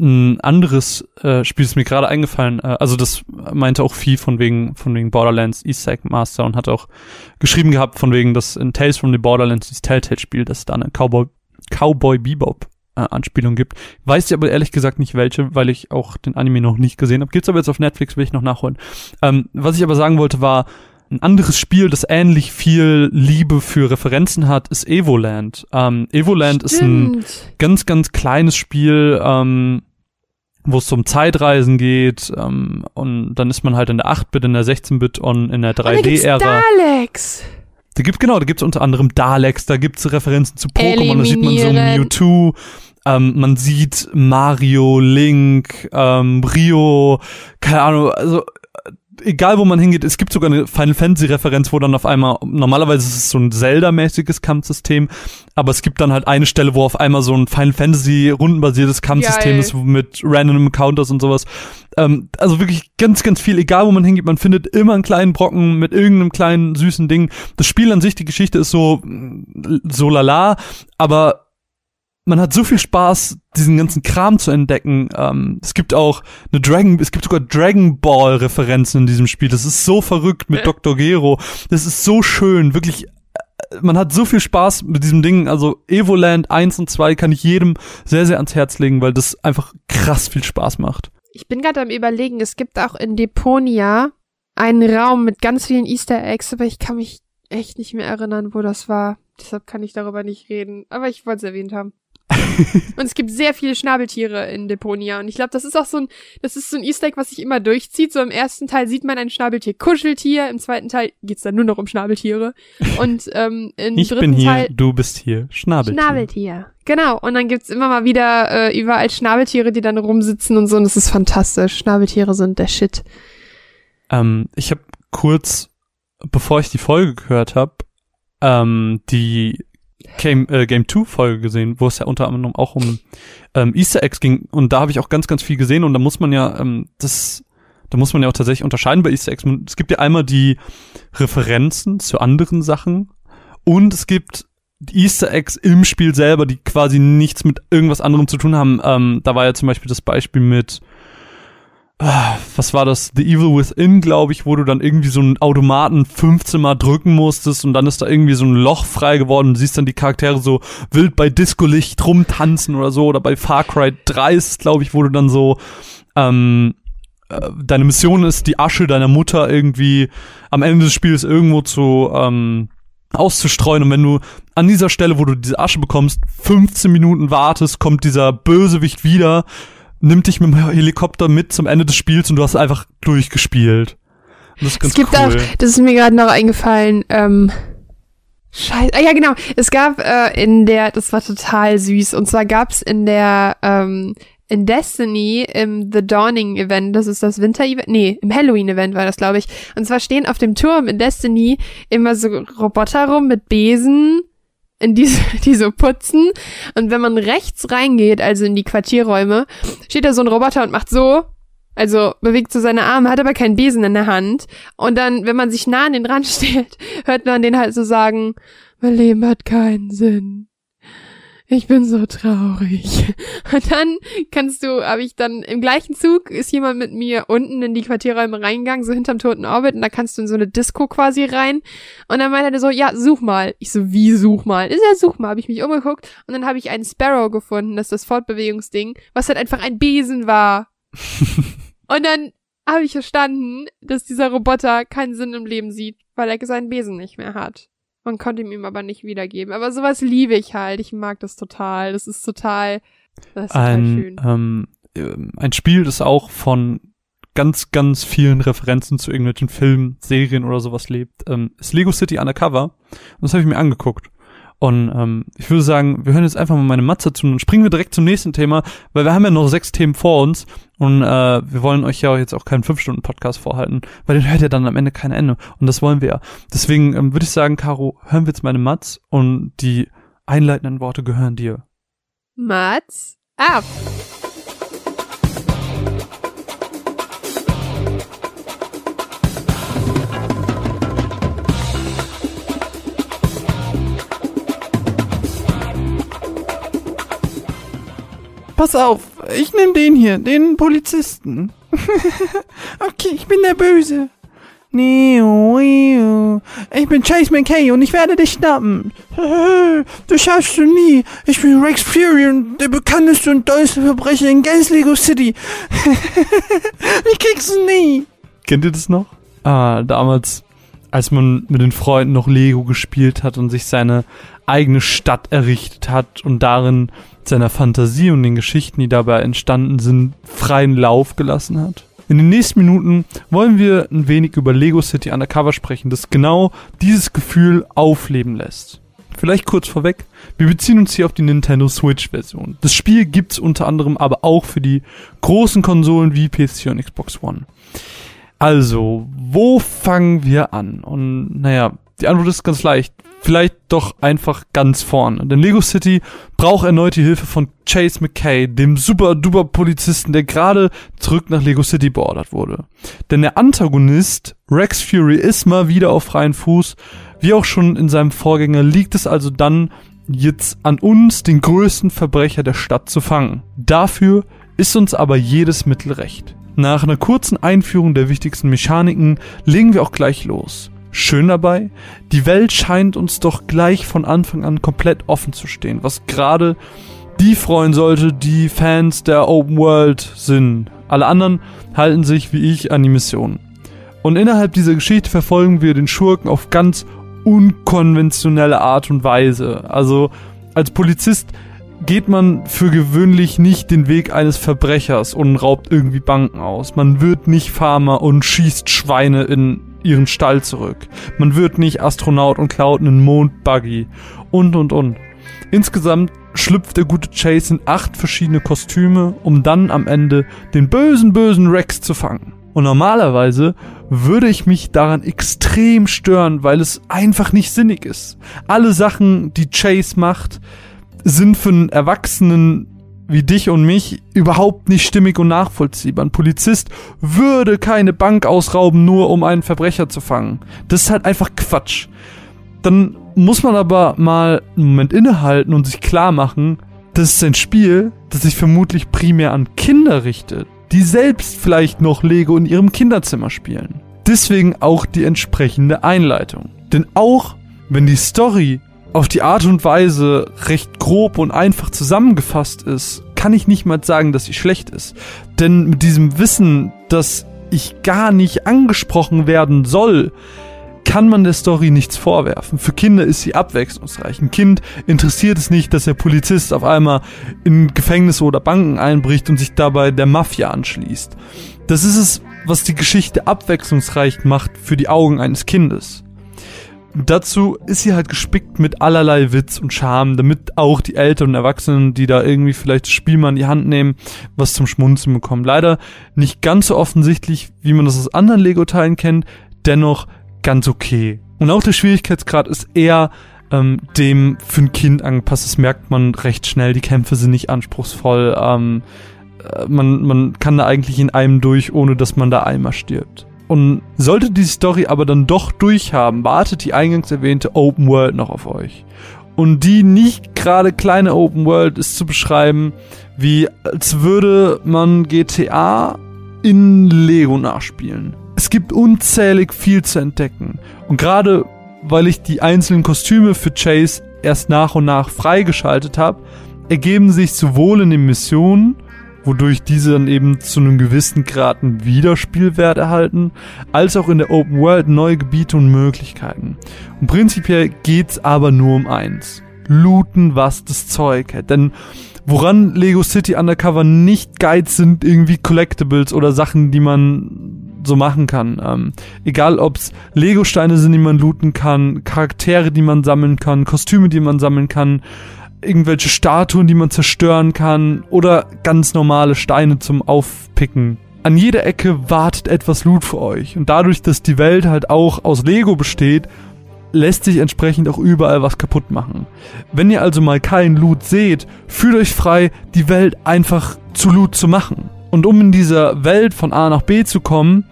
Ein anderes äh, Spiel ist mir gerade eingefallen. Äh, also das meinte auch Vieh von wegen von wegen Borderlands Egg Master und hat auch geschrieben gehabt von wegen, dass in Tales from the Borderlands dieses Telltale-Spiel, dass es da eine Cowboy Cowboy Bebop äh, Anspielung gibt. Weiß ich aber ehrlich gesagt nicht welche, weil ich auch den Anime noch nicht gesehen habe. Gibt's aber jetzt auf Netflix, will ich noch nachholen. Ähm, was ich aber sagen wollte war, ein anderes Spiel, das ähnlich viel Liebe für Referenzen hat, ist Evoland. Ähm, Evoland ist ein Stimmt. ganz, ganz kleines Spiel, ähm, wo es um Zeitreisen geht ähm, und dann ist man halt in der 8-Bit, in der 16-Bit und in der Und da gibt's 3D-Ära. Da gibt genau, da gibt's unter anderem Daleks, da gibt's Referenzen zu Pokémon, da sieht man so. Mewtwo, ähm, man sieht Mario, Link, ähm, Rio, keine Ahnung, also egal wo man hingeht, es gibt sogar eine Final Fantasy Referenz, wo dann auf einmal normalerweise ist es so ein Zelda-mäßiges Kampfsystem, aber es gibt dann halt eine Stelle, wo auf einmal so ein Final Fantasy rundenbasiertes Kampfsystem Geil. ist mit random Counters und sowas. Ähm, also wirklich ganz, ganz viel, egal wo man hingeht, man findet immer einen kleinen Brocken mit irgendeinem kleinen süßen Ding. Das Spiel an sich, die Geschichte ist so, so lala, aber man hat so viel Spaß, diesen ganzen Kram zu entdecken. Ähm, es gibt auch eine Dragon, es gibt sogar Dragon Ball Referenzen in diesem Spiel. Das ist so verrückt mit. Dr. Gero. Das ist so schön, wirklich. äh, Man hat so viel Spaß mit diesem Ding. Also Evoland 1 und 2 kann ich jedem sehr, sehr ans Herz legen, weil das einfach krass viel Spaß macht. Ich bin gerade am überlegen, es gibt auch in Deponia einen Raum mit ganz vielen Easter Eggs, aber ich kann mich echt nicht mehr erinnern, wo das war. Deshalb kann ich darüber nicht reden. Aber ich wollte es erwähnt haben. und es gibt sehr viele Schnabeltiere in Deponia. Und ich glaube, das ist auch so ein, das ist so ein Easter Egg, was sich immer durchzieht. So im ersten Teil sieht man ein Schnabeltier-Kuscheltier, im zweiten Teil geht's dann nur noch um Schnabeltiere. Und ähm, im Ich dritten bin hier, Teil du bist hier. Schnabeltier. Schnabeltier. Genau. Und dann gibt's immer mal wieder äh, überall Schnabeltiere, die dann rumsitzen und so. Und das ist fantastisch. Schnabeltiere sind der Shit. Ähm, ich habe kurz, bevor ich die Folge gehört habe, ähm, die Game, äh, Game 2 Folge gesehen, wo es ja unter anderem auch um ähm, Easter Eggs ging und da habe ich auch ganz, ganz viel gesehen und da muss man ja ähm, das da muss man ja auch tatsächlich unterscheiden bei Easter Eggs. Es gibt ja einmal die Referenzen zu anderen Sachen und es gibt Easter Eggs im Spiel selber, die quasi nichts mit irgendwas anderem zu tun haben. Ähm, da war ja zum Beispiel das Beispiel mit was war das? The Evil Within, glaube ich, wo du dann irgendwie so einen Automaten 15 Mal drücken musstest und dann ist da irgendwie so ein Loch frei geworden. Du siehst dann die Charaktere so wild bei Discolicht rumtanzen oder so. Oder bei Far Cry 3 ist glaube ich, wo du dann so ähm, äh, deine Mission ist, die Asche deiner Mutter irgendwie am Ende des Spiels irgendwo zu ähm, auszustreuen und wenn du an dieser Stelle, wo du diese Asche bekommst, 15 Minuten wartest, kommt dieser Bösewicht wieder, nimmt dich mit dem Helikopter mit zum Ende des Spiels und du hast einfach durchgespielt. Und das ist ganz es gibt cool. auch, das ist mir gerade noch eingefallen, ähm, Scheiße. Ah ja, genau. Es gab äh, in der, das war total süß. Und zwar gab's in der, ähm, in Destiny im The Dawning Event, das ist das Winter-Event, nee, im Halloween-Event war das, glaube ich. Und zwar stehen auf dem Turm in Destiny immer so Roboter rum mit Besen, in diese, die so putzen. Und wenn man rechts reingeht, also in die Quartierräume, steht da so ein Roboter und macht so. Also bewegt so seine Arme, hat aber keinen Besen in der Hand. Und dann, wenn man sich nah an den Rand stellt, hört man den halt so sagen, mein Leben hat keinen Sinn. Ich bin so traurig. Und dann kannst du, habe ich dann im gleichen Zug ist jemand mit mir unten in die Quartierräume reingegangen, so hinterm toten Orbit, und da kannst du in so eine Disco quasi rein. Und dann meinte er so, ja, such mal. Ich so, wie such mal? Ist ja, such mal. Habe ich mich umgeguckt und dann habe ich einen Sparrow gefunden, das ist das Fortbewegungsding, was halt einfach ein Besen war. und dann habe ich verstanden, dass dieser Roboter keinen Sinn im Leben sieht, weil er seinen Besen nicht mehr hat. Man konnte ihm aber nicht wiedergeben. Aber sowas liebe ich halt. Ich mag das total. Das ist total, das ist total ein, schön. ähm, ähm, ein Spiel, das auch von ganz, ganz vielen Referenzen zu irgendwelchen Filmen, Serien oder sowas lebt, ähm, ist Lego City Undercover. Und das habe ich mir angeguckt. Und ähm, ich würde sagen, wir hören jetzt einfach mal meine Matze zu und springen wir direkt zum nächsten Thema, weil wir haben ja noch sechs Themen vor uns und äh, wir wollen euch ja jetzt auch keinen fünf Stunden Podcast vorhalten, weil den hört ja dann am Ende kein Ende und das wollen wir ja. Deswegen ähm, würde ich sagen, Caro, hören wir jetzt meine Matz und die einleitenden Worte gehören dir. Mats ab. Pass auf, ich nehme den hier, den Polizisten. okay, ich bin der Böse. Neo, neo. Ich bin Chase McKay und ich werde dich schnappen. Du schaffst du nie. Ich bin Rex Fury und der bekannteste und dollste Verbrecher in ganz Lego City. ich kriegst du nie. Kennt ihr das noch? Ah, damals, als man mit den Freunden noch Lego gespielt hat und sich seine eigene Stadt errichtet hat und darin seiner Fantasie und den Geschichten, die dabei entstanden sind, freien Lauf gelassen hat. In den nächsten Minuten wollen wir ein wenig über Lego City Undercover sprechen, das genau dieses Gefühl aufleben lässt. Vielleicht kurz vorweg, wir beziehen uns hier auf die Nintendo Switch Version. Das Spiel gibt's unter anderem aber auch für die großen Konsolen wie PC und Xbox One. Also, wo fangen wir an? Und naja, die Antwort ist ganz leicht. Vielleicht doch einfach ganz vorne. Denn Lego City braucht erneut die Hilfe von Chase McKay, dem super duper Polizisten, der gerade zurück nach Lego City beordert wurde. Denn der Antagonist, Rex Fury, ist mal wieder auf freien Fuß. Wie auch schon in seinem Vorgänger liegt es also dann jetzt an uns, den größten Verbrecher der Stadt zu fangen. Dafür ist uns aber jedes Mittel recht. Nach einer kurzen Einführung der wichtigsten Mechaniken legen wir auch gleich los. Schön dabei, die Welt scheint uns doch gleich von Anfang an komplett offen zu stehen, was gerade die freuen sollte, die Fans der Open World sind. Alle anderen halten sich wie ich an die Mission. Und innerhalb dieser Geschichte verfolgen wir den Schurken auf ganz unkonventionelle Art und Weise. Also als Polizist geht man für gewöhnlich nicht den Weg eines Verbrechers und raubt irgendwie Banken aus. Man wird nicht Farmer und schießt Schweine in ihren Stall zurück. Man wird nicht Astronaut und klaut einen Mondbuggy und und und. Insgesamt schlüpft der gute Chase in acht verschiedene Kostüme, um dann am Ende den bösen, bösen Rex zu fangen. Und normalerweise würde ich mich daran extrem stören, weil es einfach nicht sinnig ist. Alle Sachen, die Chase macht, sind für einen Erwachsenen wie dich und mich überhaupt nicht stimmig und nachvollziehbar. Ein Polizist würde keine Bank ausrauben, nur um einen Verbrecher zu fangen. Das ist halt einfach Quatsch. Dann muss man aber mal einen Moment innehalten und sich klar machen, das ist ein Spiel, das sich vermutlich primär an Kinder richtet, die selbst vielleicht noch Lego in ihrem Kinderzimmer spielen. Deswegen auch die entsprechende Einleitung. Denn auch wenn die Story auf die Art und Weise recht grob und einfach zusammengefasst ist, kann ich nicht mal sagen, dass sie schlecht ist. Denn mit diesem Wissen, dass ich gar nicht angesprochen werden soll, kann man der Story nichts vorwerfen. Für Kinder ist sie abwechslungsreich. Ein Kind interessiert es nicht, dass der Polizist auf einmal in Gefängnisse oder Banken einbricht und sich dabei der Mafia anschließt. Das ist es, was die Geschichte abwechslungsreich macht für die Augen eines Kindes. Dazu ist sie halt gespickt mit allerlei Witz und Charme, damit auch die Eltern und Erwachsenen, die da irgendwie vielleicht das Spiel mal in die Hand nehmen, was zum Schmunzeln bekommen. Leider nicht ganz so offensichtlich, wie man das aus anderen Lego-Teilen kennt, dennoch ganz okay. Und auch der Schwierigkeitsgrad ist eher ähm, dem für ein Kind angepasst. Das merkt man recht schnell. Die Kämpfe sind nicht anspruchsvoll. Ähm, äh, man, man kann da eigentlich in einem durch, ohne dass man da einmal stirbt. Und sollte die Story aber dann doch durchhaben, wartet die eingangs erwähnte Open World noch auf euch. Und die nicht gerade kleine Open World ist zu beschreiben, wie als würde man GTA in Lego nachspielen. Es gibt unzählig viel zu entdecken. Und gerade weil ich die einzelnen Kostüme für Chase erst nach und nach freigeschaltet habe, ergeben sich sowohl in den Missionen wodurch diese dann eben zu einem gewissen Grad einen Wiederspielwert erhalten, als auch in der Open World neue Gebiete und Möglichkeiten. Und prinzipiell geht's aber nur um eins. Looten, was das Zeug hat. Denn woran Lego City Undercover nicht Guides sind, irgendwie Collectibles oder Sachen, die man so machen kann. Ähm, egal ob's Lego-Steine sind, die man looten kann, Charaktere, die man sammeln kann, Kostüme, die man sammeln kann, irgendwelche Statuen, die man zerstören kann oder ganz normale Steine zum Aufpicken. An jeder Ecke wartet etwas Loot für euch und dadurch, dass die Welt halt auch aus Lego besteht, lässt sich entsprechend auch überall was kaputt machen. Wenn ihr also mal keinen Loot seht, fühlt euch frei, die Welt einfach zu Loot zu machen. Und um in dieser Welt von A nach B zu kommen,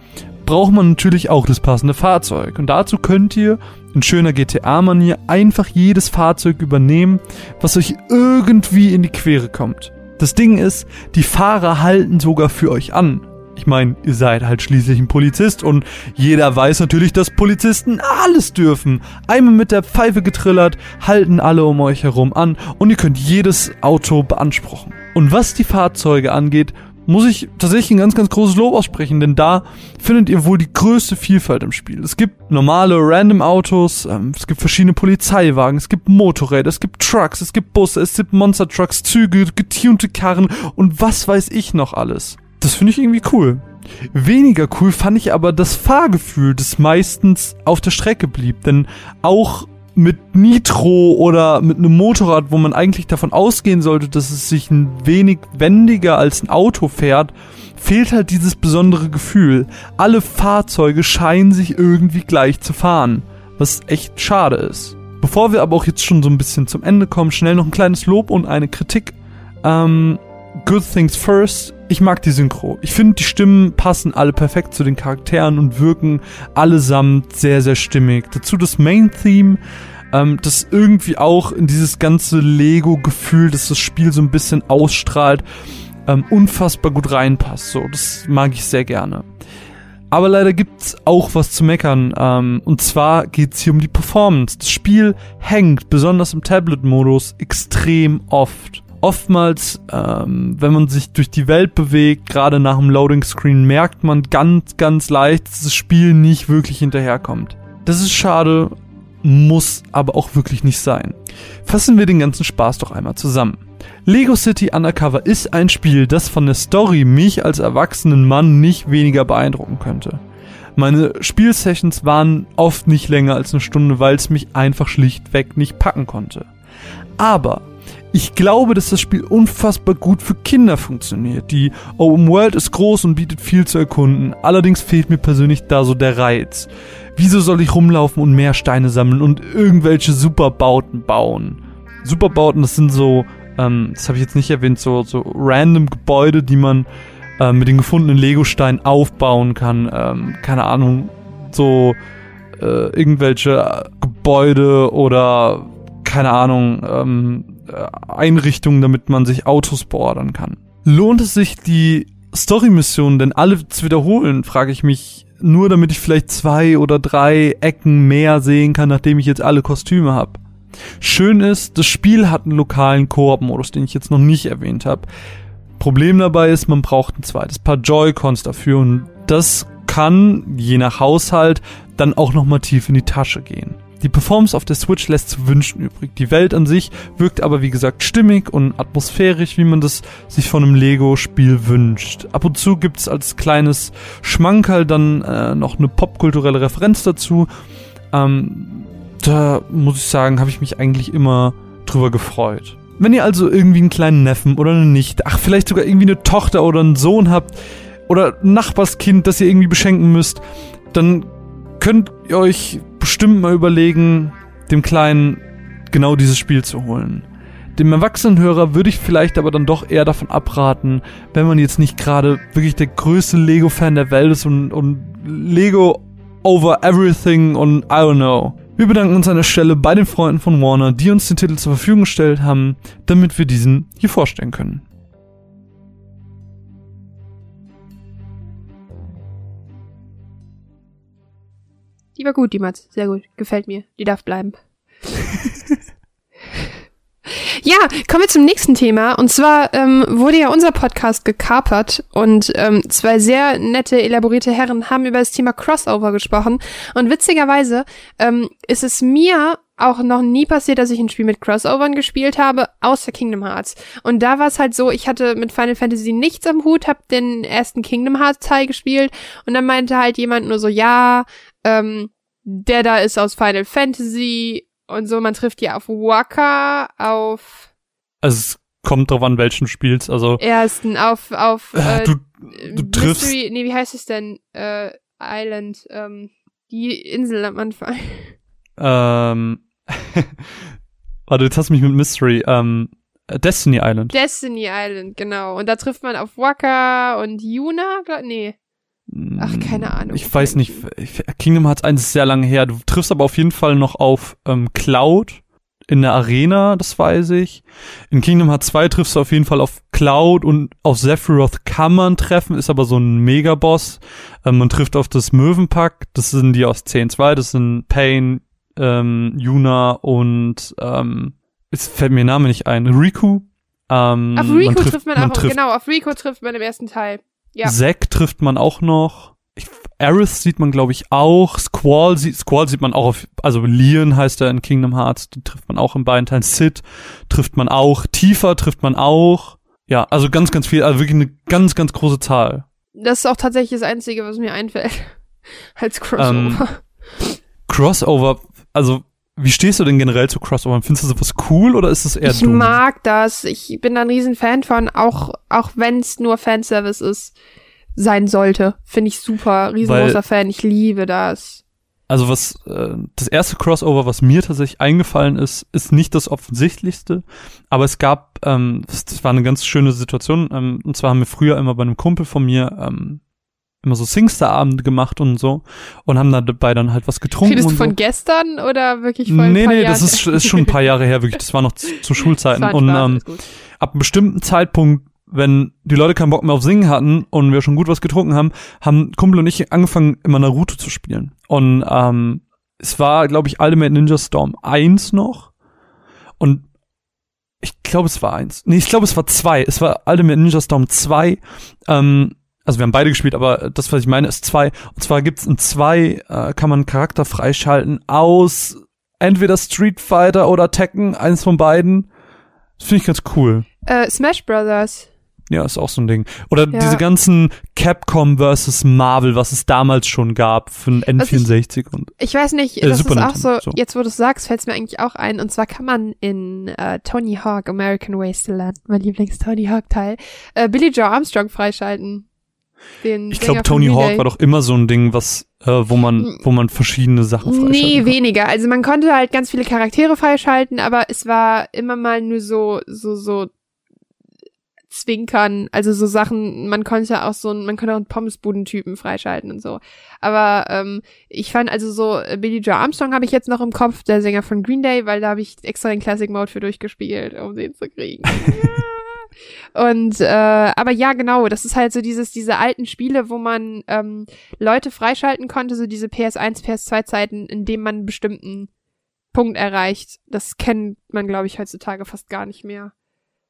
braucht man natürlich auch das passende Fahrzeug. Und dazu könnt ihr in schöner GTA-Manier einfach jedes Fahrzeug übernehmen, was euch irgendwie in die Quere kommt. Das Ding ist, die Fahrer halten sogar für euch an. Ich meine, ihr seid halt schließlich ein Polizist und jeder weiß natürlich, dass Polizisten alles dürfen. Einmal mit der Pfeife getrillert, halten alle um euch herum an und ihr könnt jedes Auto beanspruchen. Und was die Fahrzeuge angeht, muss ich tatsächlich ein ganz, ganz großes Lob aussprechen, denn da findet ihr wohl die größte Vielfalt im Spiel. Es gibt normale random Autos, ähm, es gibt verschiedene Polizeiwagen, es gibt Motorräder, es gibt Trucks, es gibt Busse, es gibt Monster Trucks, Züge, getunte Karren und was weiß ich noch alles. Das finde ich irgendwie cool. Weniger cool fand ich aber das Fahrgefühl, das meistens auf der Strecke blieb, denn auch mit Nitro oder mit einem Motorrad, wo man eigentlich davon ausgehen sollte, dass es sich ein wenig wendiger als ein Auto fährt, fehlt halt dieses besondere Gefühl. Alle Fahrzeuge scheinen sich irgendwie gleich zu fahren, was echt schade ist. Bevor wir aber auch jetzt schon so ein bisschen zum Ende kommen, schnell noch ein kleines Lob und eine Kritik. Ähm, Good Things First. Ich mag die Synchro. Ich finde, die Stimmen passen alle perfekt zu den Charakteren und wirken allesamt sehr, sehr stimmig. Dazu das Main-Theme, ähm, das irgendwie auch in dieses ganze Lego-Gefühl, das das Spiel so ein bisschen ausstrahlt, ähm, unfassbar gut reinpasst. So, das mag ich sehr gerne. Aber leider gibt's auch was zu meckern. Ähm, und zwar geht's hier um die Performance. Das Spiel hängt, besonders im Tablet-Modus, extrem oft oftmals, ähm, wenn man sich durch die Welt bewegt, gerade nach dem Loading Screen, merkt man ganz, ganz leicht, dass das Spiel nicht wirklich hinterherkommt. Das ist schade, muss aber auch wirklich nicht sein. Fassen wir den ganzen Spaß doch einmal zusammen. Lego City Undercover ist ein Spiel, das von der Story mich als erwachsenen Mann nicht weniger beeindrucken könnte. Meine Spielsessions waren oft nicht länger als eine Stunde, weil es mich einfach schlichtweg nicht packen konnte. Aber ich glaube, dass das Spiel unfassbar gut für Kinder funktioniert. Die Open World ist groß und bietet viel zu erkunden. Allerdings fehlt mir persönlich da so der Reiz. Wieso soll ich rumlaufen und mehr Steine sammeln und irgendwelche Superbauten bauen? Superbauten, das sind so, ähm, das habe ich jetzt nicht erwähnt, so, so random Gebäude, die man äh, mit den gefundenen Lego-Steinen aufbauen kann. Ähm, keine Ahnung, so äh, irgendwelche Gebäude oder keine Ahnung, ähm, äh, Einrichtungen, damit man sich Autos beordern kann. Lohnt es sich, die Story-Missionen denn alle zu wiederholen, frage ich mich, nur damit ich vielleicht zwei oder drei Ecken mehr sehen kann, nachdem ich jetzt alle Kostüme habe. Schön ist, das Spiel hat einen lokalen Koop-Modus, den ich jetzt noch nicht erwähnt habe. Problem dabei ist, man braucht ein zweites Paar Joy-Cons dafür und das kann, je nach Haushalt, dann auch nochmal tief in die Tasche gehen. Die Performance auf der Switch lässt zu wünschen übrig. Die Welt an sich wirkt aber wie gesagt stimmig und atmosphärisch, wie man das sich von einem Lego-Spiel wünscht. Ab und zu gibt's als kleines Schmankerl dann äh, noch eine popkulturelle Referenz dazu. Ähm, da muss ich sagen, habe ich mich eigentlich immer drüber gefreut. Wenn ihr also irgendwie einen kleinen Neffen oder eine Nichte, ach vielleicht sogar irgendwie eine Tochter oder einen Sohn habt oder ein Nachbarskind, das ihr irgendwie beschenken müsst, dann könnt ihr euch bestimmt mal überlegen, dem Kleinen genau dieses Spiel zu holen. Dem Erwachsenenhörer würde ich vielleicht aber dann doch eher davon abraten, wenn man jetzt nicht gerade wirklich der größte Lego-Fan der Welt ist und, und Lego over everything und I don't know. Wir bedanken uns an der Stelle bei den Freunden von Warner, die uns den Titel zur Verfügung gestellt haben, damit wir diesen hier vorstellen können. Die war gut, die Matz. Sehr gut. Gefällt mir. Die darf bleiben. ja, kommen wir zum nächsten Thema. Und zwar ähm, wurde ja unser Podcast gekapert und ähm, zwei sehr nette, elaborierte Herren haben über das Thema Crossover gesprochen. Und witzigerweise ähm, ist es mir auch noch nie passiert, dass ich ein Spiel mit Crossovern gespielt habe, außer Kingdom Hearts. Und da war es halt so, ich hatte mit Final Fantasy nichts am Hut, hab den ersten Kingdom Hearts Teil gespielt und dann meinte halt jemand nur so, ja, ähm, der da ist aus Final Fantasy und so, man trifft die auf Waka, auf Also es kommt drauf an, welchen spielst. Also ersten, auf, auf äh, äh, du, du triffst- Mystery, nee, wie heißt es denn? Äh, Island, ähm, die Insel am Anfang. ähm, warte, jetzt hast du mich mit Mystery. Ähm, Destiny Island. Destiny Island, genau. Und da trifft man auf Waka und Yuna, glaub, nee. Ach, keine Ahnung. Ich weiß nicht. ich- Kingdom Hearts 1 ist sehr lange her. Du triffst aber auf jeden Fall noch auf ähm, Cloud in der Arena, das weiß ich. In Kingdom Hearts 2 triffst du auf jeden Fall auf Cloud und auf Sephiroth kann man treffen, ist aber so ein Megaboss. Ähm, man trifft auf das Möwenpack, das sind die aus 10.2, das sind Pain, ähm, Yuna und ähm, es fällt mir Name nicht ein, Riku. Ähm, Auf Rico man trifft, man auch, trifft genau, auf Rico trifft man im ersten Teil. Ja. Zack trifft man auch noch. Ich, Aerith sieht man, glaube ich, auch. Squall, sieht, Squall sieht man auch auf, also Leon heißt er in Kingdom Hearts, den trifft man auch in beiden Teilen. Sid trifft man auch. Tifa trifft man auch. Ja, also ganz, ganz viel, also wirklich eine ganz, ganz große Zahl. Das ist auch tatsächlich das Einzige, was mir einfällt. Als Crossover. Ähm, Crossover, also wie stehst du denn generell zu Crossover? Findest du sowas cool oder ist es eher ich dumm? mag das. Ich bin da ein riesen Fan von, auch, auch wenn es nur Fanservice ist, sein sollte. Finde ich super. Riesengroßer Fan. Ich liebe das. Also was äh, das erste Crossover, was mir tatsächlich eingefallen ist, ist nicht das offensichtlichste, aber es gab, ähm, das, das war eine ganz schöne Situation. Ähm, und zwar haben wir früher immer bei einem Kumpel von mir ähm, immer so Singster-Abende gemacht und so und haben dabei dann halt was getrunken Redest du und so. von gestern oder wirklich von nee, nee, Jahren? das ist, ist schon ein paar Jahre her, wirklich. Das war noch zu, zu Schulzeiten. Und ähm, ab einem bestimmten Zeitpunkt, wenn die Leute keinen Bock mehr auf Singen hatten und wir schon gut was getrunken haben, haben Kumpel und ich angefangen, immer Naruto zu spielen. Und ähm, es war, glaube ich, Ultimate Ninja Storm 1 noch. Und ich glaube, es war eins. Nee, ich glaube, es war zwei. Es war Ultimate Ninja Storm 2. Ähm, also wir haben beide gespielt, aber das, was ich meine, ist zwei. Und zwar gibt's in zwei, äh, kann man einen Charakter freischalten aus entweder Street Fighter oder Tekken, eins von beiden. Das finde ich ganz cool. Äh, Smash Brothers. Ja, ist auch so ein Ding. Oder Ja. diese ganzen Capcom versus Marvel, was es damals schon gab für ein Was ich- N64 und Ich weiß nicht, Äh, das Super ist auch so, so. jetzt wo du es sagst, fällt es mir eigentlich auch ein. Und zwar kann man in äh, Tony Hawk, American Wasteland, mein Lieblings-Tony Hawk-Teil, äh, Billy Joe Armstrong freischalten. Den ich glaube Tony Hawk war doch immer so ein Ding, was äh, wo man wo man verschiedene Sachen freischalten Nee, kann. weniger. Also man konnte halt ganz viele Charaktere freischalten, aber es war immer mal nur so, so, so Zwinkern, also so Sachen, man konnte auch so ein, man konnte auch einen Pommesbudentypen freischalten und so. Aber ähm, ich fand also so, äh, Billy Joe Armstrong habe ich jetzt noch im Kopf, der Sänger von Green Day, weil da habe ich extra den Classic Mode für durchgespielt, um den zu kriegen. Und äh, aber ja, genau, das ist halt so dieses, diese alten Spiele, wo man ähm, Leute freischalten konnte, so diese PS1, PS2 Zeiten, in denen man einen bestimmten Punkt erreicht. Das kennt man, glaube ich, heutzutage fast gar nicht mehr.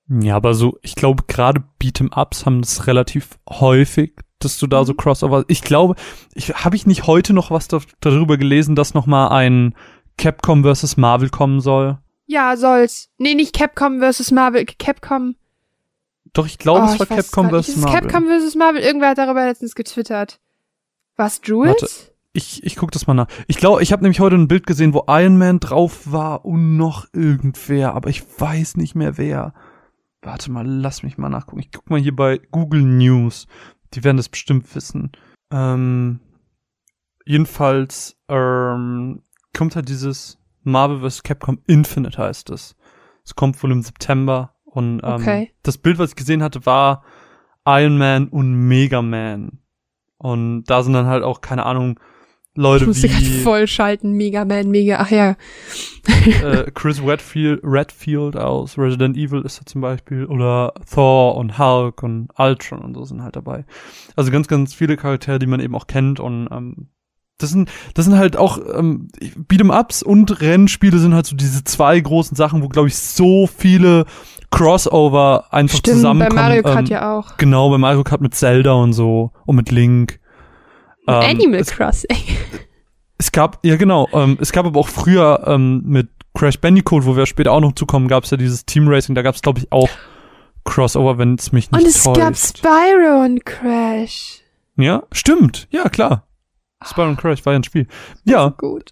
Ja, aber so, ich glaube, gerade Beat'em-Ups haben das relativ häufig, dass du da so Mhm. Crossover. Ich glaube, ich habe ich nicht heute noch was da, darüber gelesen, dass noch mal ein Capcom versus Marvel kommen soll. Ja, soll's. Nee, nicht Capcom versus Marvel. Capcom. Doch, ich glaube, Oh, es war Capcom es Marvel. Capcom versus Marvel. Irgendwer hat darüber letztens getwittert. Was, Jules? Warte. Ich, ich guck das mal nach. Ich glaube, ich habe nämlich heute ein Bild gesehen, wo Iron Man drauf war und noch irgendwer, aber ich weiß nicht mehr wer. Warte mal, lass mich mal nachgucken. Ich guck mal hier bei Google News. Die werden das bestimmt wissen. Ähm, jedenfalls ähm, kommt halt dieses Marvel vs. Capcom Infinite heißt es. Es kommt wohl im September und ähm, Okay. das Bild, was ich gesehen hatte, war Iron Man und Mega Man. Und da sind dann halt auch, keine Ahnung, Leute Ich musste gerade wie voll schalten. Mega Man, mega. Ach ja. äh, Chris Redfield, Redfield aus Resident Evil ist da zum Beispiel oder Thor und Hulk und Ultron und so sind halt dabei. Also ganz, ganz viele Charaktere, die man eben auch kennt und ähm, das sind, das sind halt auch ähm, Beat'em-Ups und Rennspiele sind halt so diese zwei großen Sachen, wo glaube ich so viele Crossover einfach Stimmt, bei zusammenkommen. Mario Kart ähm, ja auch. Genau, bei Mario Kart mit Zelda und so und mit Link. Ähm, Animal es, Crossing. es gab, ja genau, ähm, es gab aber auch früher ähm, mit Crash Bandicoot, wo wir später auch noch zukommen, gab es ja dieses Team Racing, da gab es, glaube ich, auch Crossover, wenn es mich nicht Und es täuscht. gab Spyro und Crash. ja, stimmt. Ja, klar. Spyro und Crash war ja ein Spiel. Ja, Gut.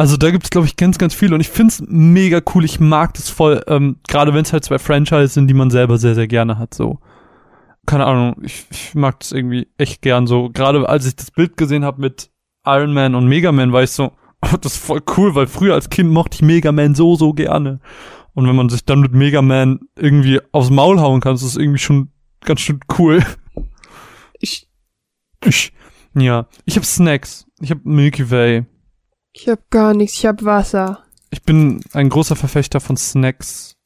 Also da gibt's glaube ich, ganz, ganz viel und ich find's mega cool. Ich mag das voll, ähm, gerade wenn es halt zwei Franchises sind, die man selber sehr, sehr gerne hat, so. Keine Ahnung, ich, ich mag das irgendwie echt gern so. Gerade als ich das Bild gesehen habe mit Iron Man und Mega Man, war ich so, oh, das ist voll cool, weil früher als Kind mochte ich Mega Man so, so gerne. Und wenn man sich dann mit Mega Man irgendwie aufs Maul hauen kann, ist das irgendwie schon ganz schön cool. Ich, Ich, ja, ich habe Snacks. Ich habe Milky Way. Ich hab gar nichts, ich hab Wasser. Ich bin ein großer Verfechter von Snacks.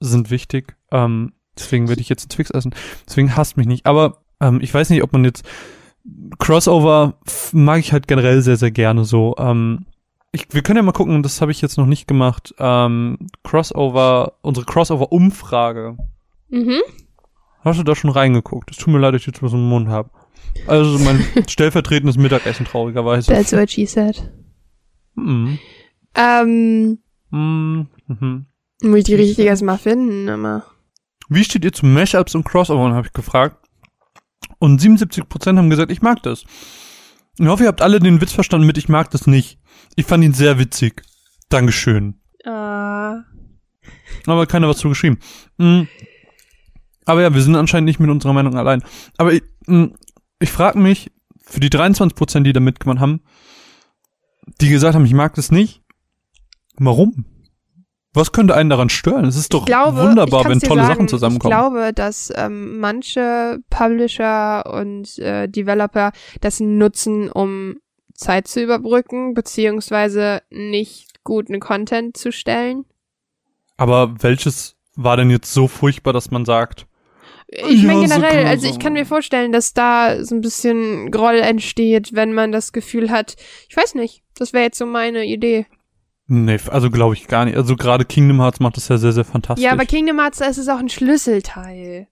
Sind wichtig. Ähm, deswegen werde ich jetzt einen Twix essen. Deswegen hasst mich nicht. Aber ähm, ich weiß nicht, ob man jetzt Crossover mag ich halt generell sehr, sehr gerne so. Ähm, ich, wir können ja mal gucken, das habe ich jetzt noch nicht gemacht. Ähm, Crossover, unsere Crossover-Umfrage. Mhm. Hast du da schon reingeguckt? Es tut mir leid, dass ich jetzt was im Mund habe. Also mein stellvertretendes Mittagessen, traurigerweise. That's what she said. Mhm. Ähm, Mhm. Mhm. muss ich die richtig erstmal finden, aber. Wie steht ihr zu Mashups und Crossovern, habe ich gefragt. Und 77% haben gesagt, ich mag das. Ich hoffe, ihr habt alle den Witz verstanden mit, ich mag das nicht. Ich fand ihn sehr witzig. Dankeschön. Äh, Aber keiner was zu geschrieben. Mm. Aber ja, wir sind anscheinend nicht mit unserer Meinung allein. Aber ich, mm, ich frage mich, für die 23%, die da mitgemacht haben, die gesagt haben, ich mag das nicht, warum? Was könnte einen daran stören? Es ist doch glaube, wunderbar, wenn tolle sagen, Sachen zusammenkommen. Ich glaube, dass ähm, manche Publisher und äh, Developer das nutzen, um Zeit zu überbrücken, beziehungsweise nicht guten Content zu stellen. Aber welches war denn jetzt so furchtbar, dass man sagt, Ich Ja, meine so generell, kann man also ich kann mir vorstellen, dass da so ein bisschen Groll entsteht, wenn man das Gefühl hat, ich weiß nicht, das wäre jetzt so meine Idee. nee, also glaube ich gar nicht. Also gerade Kingdom Hearts macht das ja sehr, sehr fantastisch. Ja, aber Kingdom Hearts, da ist es auch ein Schlüsselteil.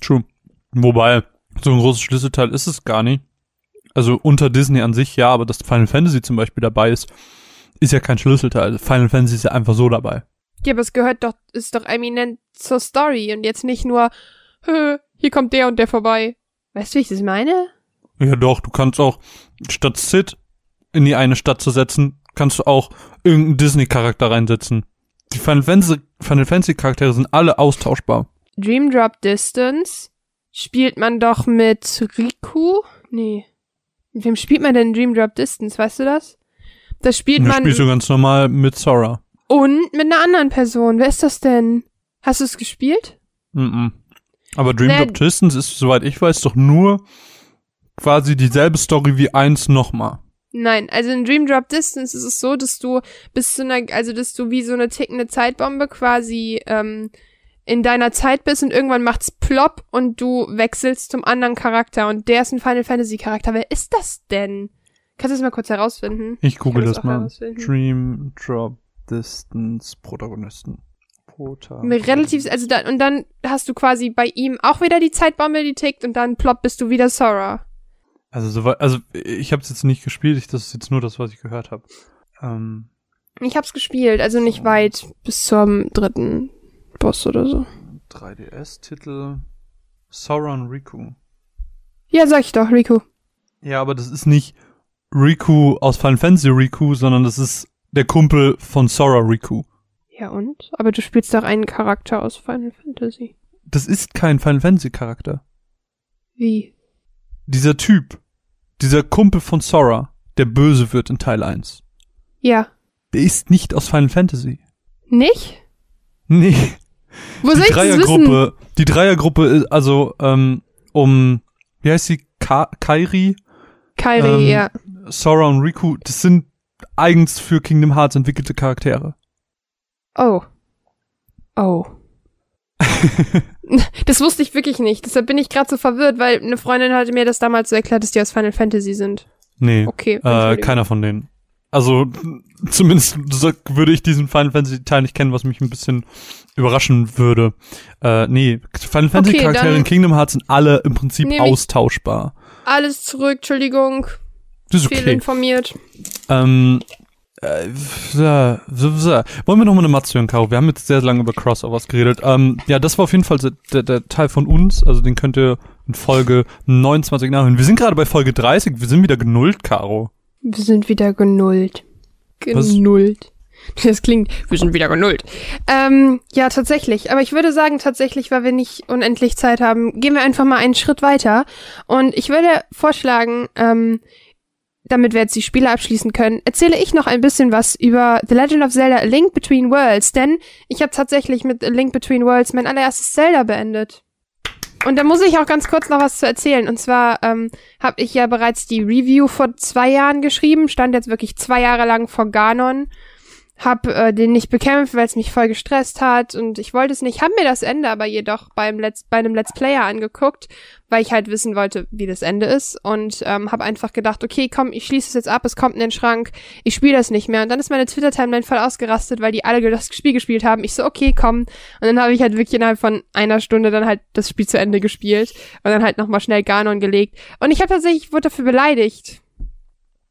True. Wobei, so ein großes Schlüsselteil ist es gar nicht. Also unter Disney an sich ja, aber dass Final Fantasy zum Beispiel dabei ist, ist ja kein Schlüsselteil. Final Fantasy ist ja einfach so dabei. Ja, aber es gehört doch, ist doch eminent zur Story und jetzt nicht nur, "Hö, hier kommt der und der vorbei. Weißt du, wie ich das meine? Ja doch, du kannst auch, statt Sid in die eine Stadt zu setzen, kannst du auch irgendeinen Disney-Charakter reinsetzen. Die Final Fantasy, Final Fantasy Charaktere sind alle austauschbar. Dream Drop Distance spielt man doch mit Riku? Nee. Mit wem spielt man denn Dream Drop Distance, weißt du das? Das spielt Und da man spielst du ganz normal mit Sora. und mit einer anderen Person. Wer ist das denn? Hast du es gespielt? Mhm. Aber Dream. Drop Distance ist, soweit ich weiß, doch nur quasi dieselbe Story wie eins nochmal. Nein, also in Dream Drop Distance ist es so, dass du bis zu einer, also dass du wie so eine tickende Zeitbombe quasi ähm, in deiner Zeit bist und irgendwann macht's plopp und du wechselst zum anderen Charakter und der ist ein Final Fantasy Charakter. Wer ist das denn? Kannst du das mal kurz herausfinden? Ich google kann das mal. Dream Drop Distance Protagonisten. Protagonisten. Relativ, also da, und dann hast du quasi bei ihm auch wieder die Zeitbombe, die tickt und dann plopp bist du wieder Sora. Also soweit, also ich habe es jetzt nicht gespielt, ich, das ist jetzt nur das, was ich gehört habe. Ähm, Ich hab's gespielt, also nicht weit bis zum dritten Boss oder so. 3DS-Titel Sora und Riku. Ja, sag ich doch, Riku. Ja, aber das ist nicht Riku aus Final Fantasy Riku, sondern das ist der Kumpel von Sora Riku. Ja und? Aber du spielst doch einen Charakter aus Final Fantasy. Das ist kein Final Fantasy Charakter. Wie? Dieser Typ, dieser Kumpel von Sora, der böse wird in Teil 1, Ja. der ist nicht aus Final Fantasy. Nicht? Nee. Wo die soll das wissen? Dreiergruppe, die Dreiergruppe ist also ähm, um wie heißt sie Ka Kairi, Kairi, ähm, ja. Sora und Riku, das sind eigens für Kingdom Hearts entwickelte Charaktere. Oh. Oh. das wusste ich wirklich nicht. Deshalb bin ich gerade so verwirrt, weil eine Freundin hatte mir das damals so erklärt, dass die aus Final Fantasy sind. Nee, Okay. äh, keiner von denen. Also zumindest würde ich diesen Final Fantasy Teil nicht kennen, was mich ein bisschen überraschen würde. Äh, nee, Final Fantasy Okay, Charaktere in Kingdom Hearts sind alle im Prinzip austauschbar. Alles zurück, Entschuldigung. Das ist Viel okay. informiert. Ähm, Äh. Wollen wir noch mal eine Matze hören, Caro? Wir haben jetzt sehr lange über Crossovers geredet. Ähm, ja, das war auf jeden Fall der, der Teil von uns. Also den könnt ihr in Folge 29 nachhören. Wir sind gerade bei Folge 30. Wir sind wieder genullt, Caro. Wir sind wieder genullt. Was? Genullt. Das klingt, wir sind wieder genullt. Ähm, ja, tatsächlich. Aber ich würde sagen, tatsächlich, weil wir nicht unendlich Zeit haben, gehen wir einfach mal einen Schritt weiter. Und ich würde vorschlagen, ähm, damit wir jetzt die Spiele abschließen können, erzähle ich noch ein bisschen was über The Legend of Zelda A Link Between Worlds, denn ich habe tatsächlich mit A Link Between Worlds mein allererstes Zelda beendet. Und da muss ich auch ganz kurz noch was zu erzählen. Und zwar ähm, habe ich ja bereits die Review vor zwei Jahren geschrieben, stand jetzt wirklich zwei Jahre lang vor Ganon hab äh, den nicht bekämpft, weil es mich voll gestresst hat und ich wollte es nicht. Hab mir das Ende aber jedoch beim Let's, bei einem Let's Player angeguckt, weil ich halt wissen wollte, wie das Ende ist und ähm, habe einfach gedacht, okay, komm, ich schließe es jetzt ab, es kommt in den Schrank, ich spiele das nicht mehr und dann ist meine Twitter-Timeline voll ausgerastet, weil die alle das Spiel gespielt haben. Ich so, okay, komm und dann habe ich halt wirklich innerhalb von einer Stunde dann halt das Spiel zu Ende gespielt und dann halt nochmal schnell Ganon gelegt und ich habe tatsächlich, ich wurde dafür beleidigt.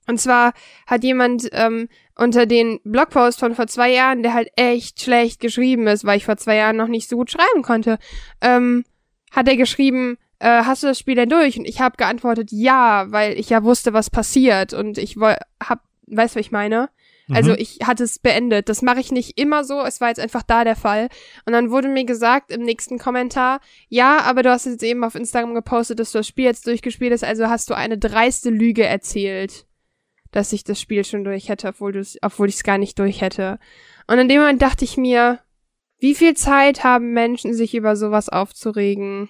Und zwar hat jemand ähm, unter den Blogpost von vor zwei Jahren, der halt echt schlecht geschrieben ist, weil ich vor zwei Jahren noch nicht so gut schreiben konnte, ähm, hat er geschrieben, äh, hast du das Spiel denn durch? Und ich habe geantwortet, ja, weil ich ja wusste, was passiert und ich woll, hab, weißt du, was ich meine? Also Mhm. ich hatte es beendet. Das mache ich nicht immer so. Es war jetzt einfach da der Fall. Und dann wurde mir gesagt im nächsten Kommentar, ja, aber du hast jetzt eben auf Instagram gepostet, dass du das Spiel jetzt durchgespielt hast, also hast du eine dreiste Lüge erzählt, dass ich das Spiel schon durch hätte, obwohl, du's, obwohl ich es gar nicht durch hätte. Und in dem Moment dachte ich mir, wie viel Zeit haben Menschen, sich über sowas aufzuregen?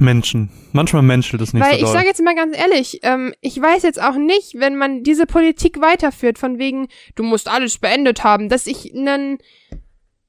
Menschen. Manchmal menschelt es nicht Weil so ich sage jetzt mal ganz ehrlich, ähm, ich weiß jetzt auch nicht, wenn man diese Politik weiterführt, von wegen, du musst alles beendet haben, dass ich einen,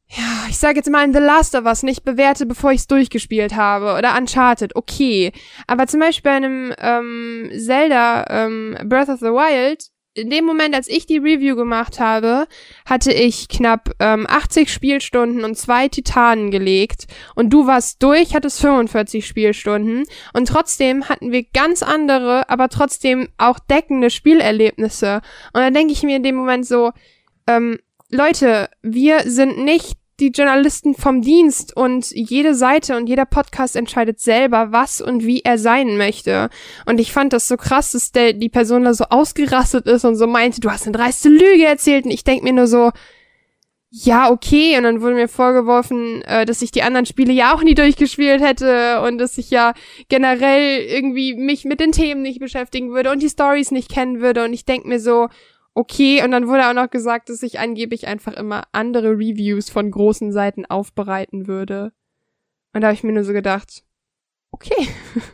ja, ich sage jetzt mal in The Last of Us nicht bewerte, bevor ich es durchgespielt habe oder Uncharted, okay. Aber zum Beispiel bei einem ähm, Zelda ähm, Breath of the Wild, in dem Moment, als ich die Review gemacht habe, hatte ich knapp ähm, 80 Spielstunden und zwei Titanen gelegt und du warst durch, hattest 45 Spielstunden und trotzdem hatten wir ganz andere, aber trotzdem auch deckende Spielerlebnisse. Und dann denke ich mir in dem Moment so, ähm, Leute, wir sind nicht die Journalisten vom Dienst und jede Seite und jeder Podcast entscheidet selber, was und wie er sein möchte. Und ich fand das so krass, dass der, die Person da so ausgerastet ist und so meinte, du hast eine dreiste Lüge erzählt. Und ich denk mir nur so, ja, okay. Und dann wurde mir vorgeworfen, äh, dass ich die anderen Spiele ja auch nie durchgespielt hätte und dass ich ja generell irgendwie mich mit den Themen nicht beschäftigen würde und die Stories nicht kennen würde. Und ich denk mir so, okay. Und dann wurde auch noch gesagt, dass ich angeblich einfach immer andere Reviews von großen Seiten aufbereiten würde. Und da habe ich mir nur so gedacht, okay.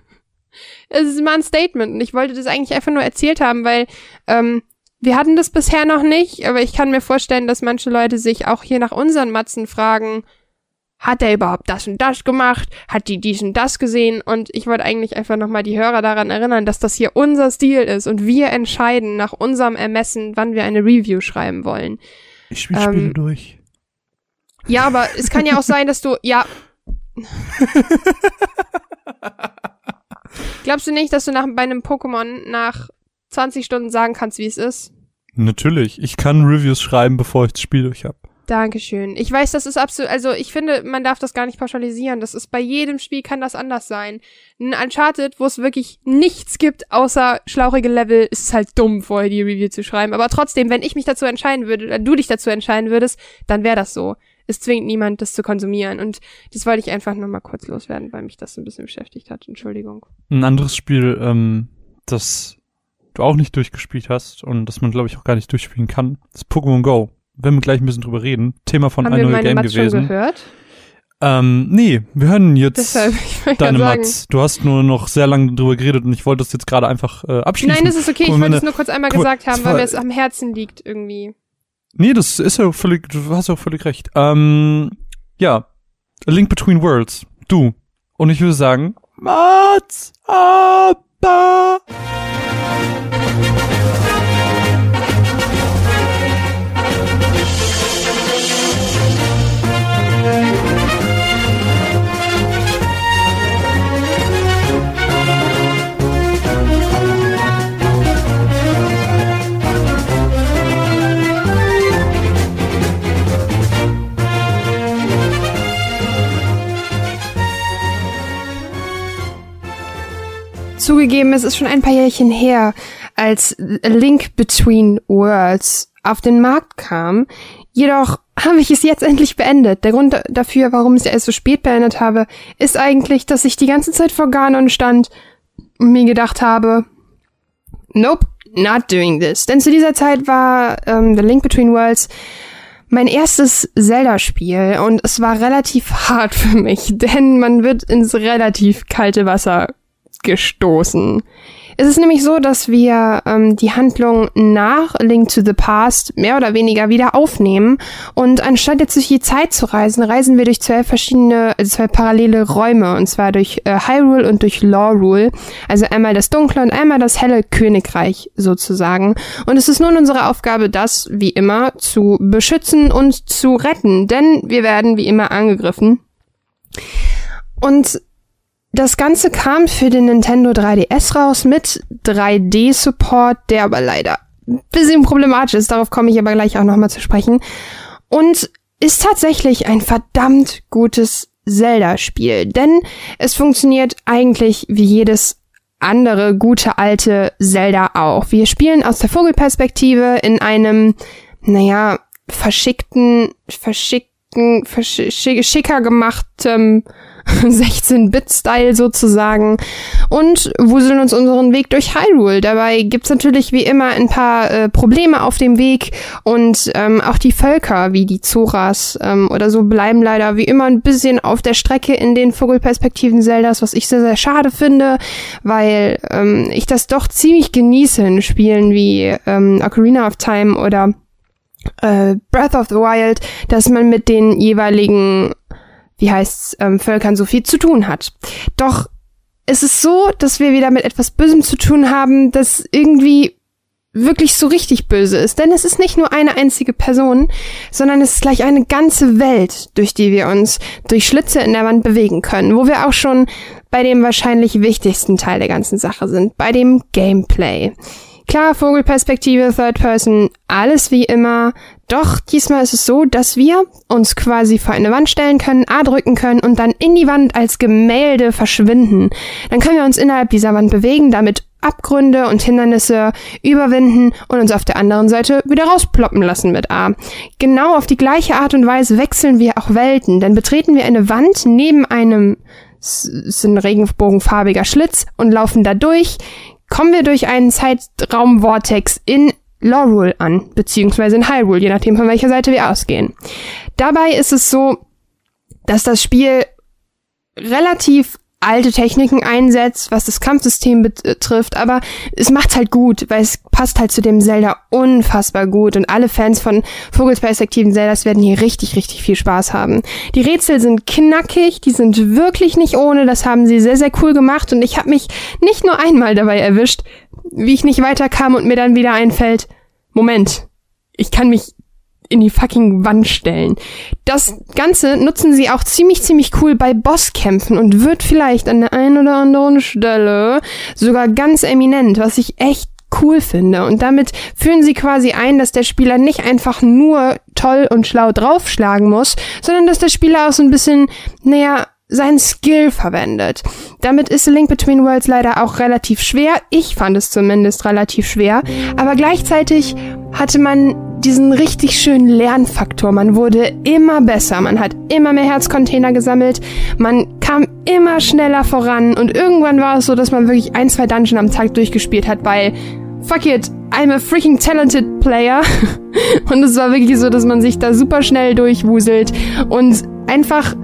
Es ist mal ein Statement und ich wollte das eigentlich einfach nur erzählt haben, weil ähm, wir hatten das bisher noch nicht, aber ich kann mir vorstellen, dass manche Leute sich auch hier nach unseren Matzen fragen, hat er überhaupt das und das gemacht? Hat die dies und das gesehen? Und ich wollte eigentlich einfach nochmal die Hörer daran erinnern, dass das hier unser Stil ist und wir entscheiden nach unserem Ermessen, wann wir eine Review schreiben wollen. Ich spiele Spiele ähm, durch. Ja, aber es kann ja auch sein, dass du, ja. Glaubst du nicht, dass du nach, bei einem Pokémon nach 20 Stunden sagen kannst, wie es ist? Natürlich. Ich kann Reviews schreiben, bevor ich das Spiel durch habe. Dankeschön. Ich weiß, das ist absolut, also ich finde, man darf das gar nicht pauschalisieren. Das ist bei jedem Spiel kann das anders sein. Ein Uncharted, wo es wirklich nichts gibt, außer schlauchige Level, ist es halt dumm, vorher die Review zu schreiben. Aber trotzdem, wenn ich mich dazu entscheiden würde, oder du dich dazu entscheiden würdest, dann wäre das so. Es zwingt niemand, das zu konsumieren. Und das wollte ich einfach nur mal kurz loswerden, weil mich das ein bisschen beschäftigt hat. Entschuldigung. Ein anderes Spiel, ähm, das du auch nicht durchgespielt hast und das man, glaube ich, auch gar nicht durchspielen kann, ist Pokémon Go. Werden wir gleich ein bisschen drüber reden. Thema von Haben wir meine Game Mats schon gewesen. gehört? Ähm, nee, wir hören jetzt Deshalb, deine. Mats. Du hast nur noch sehr lange drüber geredet und ich wollte das jetzt gerade einfach äh, abschließen. Nein, das ist okay. Ich wollte es nur kurz einmal gesagt haben, weil mir es am Herzen liegt irgendwie. Nee, das ist ja völlig, du hast ja auch völlig recht. Ähm, ja, A Link Between Worlds, du. Und ich würde sagen, Mats, aber. Zugegeben, es ist schon ein paar Jährchen her, als Link Between Worlds auf den Markt kam. Jedoch habe ich es jetzt endlich beendet. Der Grund dafür, warum ich es so spät beendet habe, ist eigentlich, dass ich die ganze Zeit vor Ganon stand und mir gedacht habe, nope, not doing this. Denn zu dieser Zeit war ähm, The Link Between Worlds mein erstes Zelda-Spiel und es war relativ hart für mich, denn man wird ins relativ kalte Wasser gestoßen. Es ist nämlich so, dass wir ähm, die Handlung nach Link to the Past mehr oder weniger wieder aufnehmen und anstatt jetzt durch die Zeit zu reisen, reisen wir durch zwei verschiedene, also zwei parallele Räume und zwar durch äh, Hyrule und durch Lawrule, also einmal das dunkle und einmal das helle Königreich sozusagen. Und es ist nun unsere Aufgabe, das wie immer zu beschützen und zu retten, denn wir werden wie immer angegriffen. Und das Ganze kam für den Nintendo 3DS raus mit 3D-Support, der aber leider ein bisschen problematisch ist. Darauf komme ich aber gleich auch nochmal zu sprechen. Und ist tatsächlich ein verdammt gutes Zelda-Spiel, denn es funktioniert eigentlich wie jedes andere gute alte Zelda auch. Wir spielen aus der Vogelperspektive in einem, naja, verschickten, verschickten, verschick, schicker gemachten 16-Bit-Style sozusagen und wuseln uns unseren Weg durch Hyrule. Dabei gibt's natürlich wie immer ein paar äh, Probleme auf dem Weg und ähm, auch die Völker wie die Zoras ähm, oder so bleiben leider wie immer ein bisschen auf der Strecke in den Vogelperspektiven Zeldas, was ich sehr, sehr schade finde, weil ähm, ich das doch ziemlich genieße in Spielen wie ähm, Ocarina of Time oder äh, Breath of the Wild, dass man mit den jeweiligen wie heißt's, ähm, Völkern so viel zu tun hat. Doch es ist so, dass wir wieder mit etwas Bösem zu tun haben, das irgendwie wirklich so richtig böse ist. Denn es ist nicht nur eine einzige Person, sondern es ist gleich eine ganze Welt, durch die wir uns durch Schlitze in der Wand bewegen können, wo wir auch schon bei dem wahrscheinlich wichtigsten Teil der ganzen Sache sind, bei dem Gameplay. Klar, Vogelperspektive, Third Person, alles wie immer. Doch diesmal ist es so, dass wir uns quasi vor eine Wand stellen können, A drücken können und dann in die Wand als Gemälde verschwinden. Dann können wir uns innerhalb dieser Wand bewegen, damit Abgründe und Hindernisse überwinden und uns auf der anderen Seite wieder rausploppen lassen mit A. Genau auf die gleiche Art und Weise wechseln wir auch Welten, denn betreten wir eine Wand neben einem ist ein regenbogenfarbiger Schlitz und laufen da durch, kommen wir durch einen Zeitraumvortex in Lorule an, beziehungsweise in Hyrule, je nachdem von welcher Seite wir ausgehen. Dabei ist es so, dass das Spiel relativ alte Techniken einsetzt, was das Kampfsystem betrifft, aber es macht's halt gut, weil es passt halt zu dem Zelda unfassbar gut und alle Fans von Vogelsperspektiven Zeldas werden hier richtig, richtig viel Spaß haben. Die Rätsel sind knackig, die sind wirklich nicht ohne, das haben sie sehr, sehr cool gemacht und ich habe mich nicht nur einmal dabei erwischt, wie ich nicht weiterkam und mir dann wieder einfällt, Moment, ich kann mich in die fucking Wand stellen. Das Ganze nutzen sie auch ziemlich, ziemlich cool bei Bosskämpfen und wird vielleicht an der einen oder anderen Stelle sogar ganz eminent, was ich echt cool finde. Und damit führen sie quasi ein, dass der Spieler nicht einfach nur toll und schlau draufschlagen muss, sondern dass der Spieler auch so ein bisschen, naja, seinen Skill verwendet. Damit ist Link Between Worlds leider auch relativ schwer. Ich fand es zumindest relativ schwer. Aber gleichzeitig hatte man diesen richtig schönen Lernfaktor. Man wurde immer besser. Man hat immer mehr Herzcontainer gesammelt. Man kam immer schneller voran. Und irgendwann war es so, dass man wirklich ein, zwei Dungeon am Tag durchgespielt hat, weil fuck it, I'm a freaking talented player. und es war wirklich so, dass man sich da super schnell durchwuselt und einfach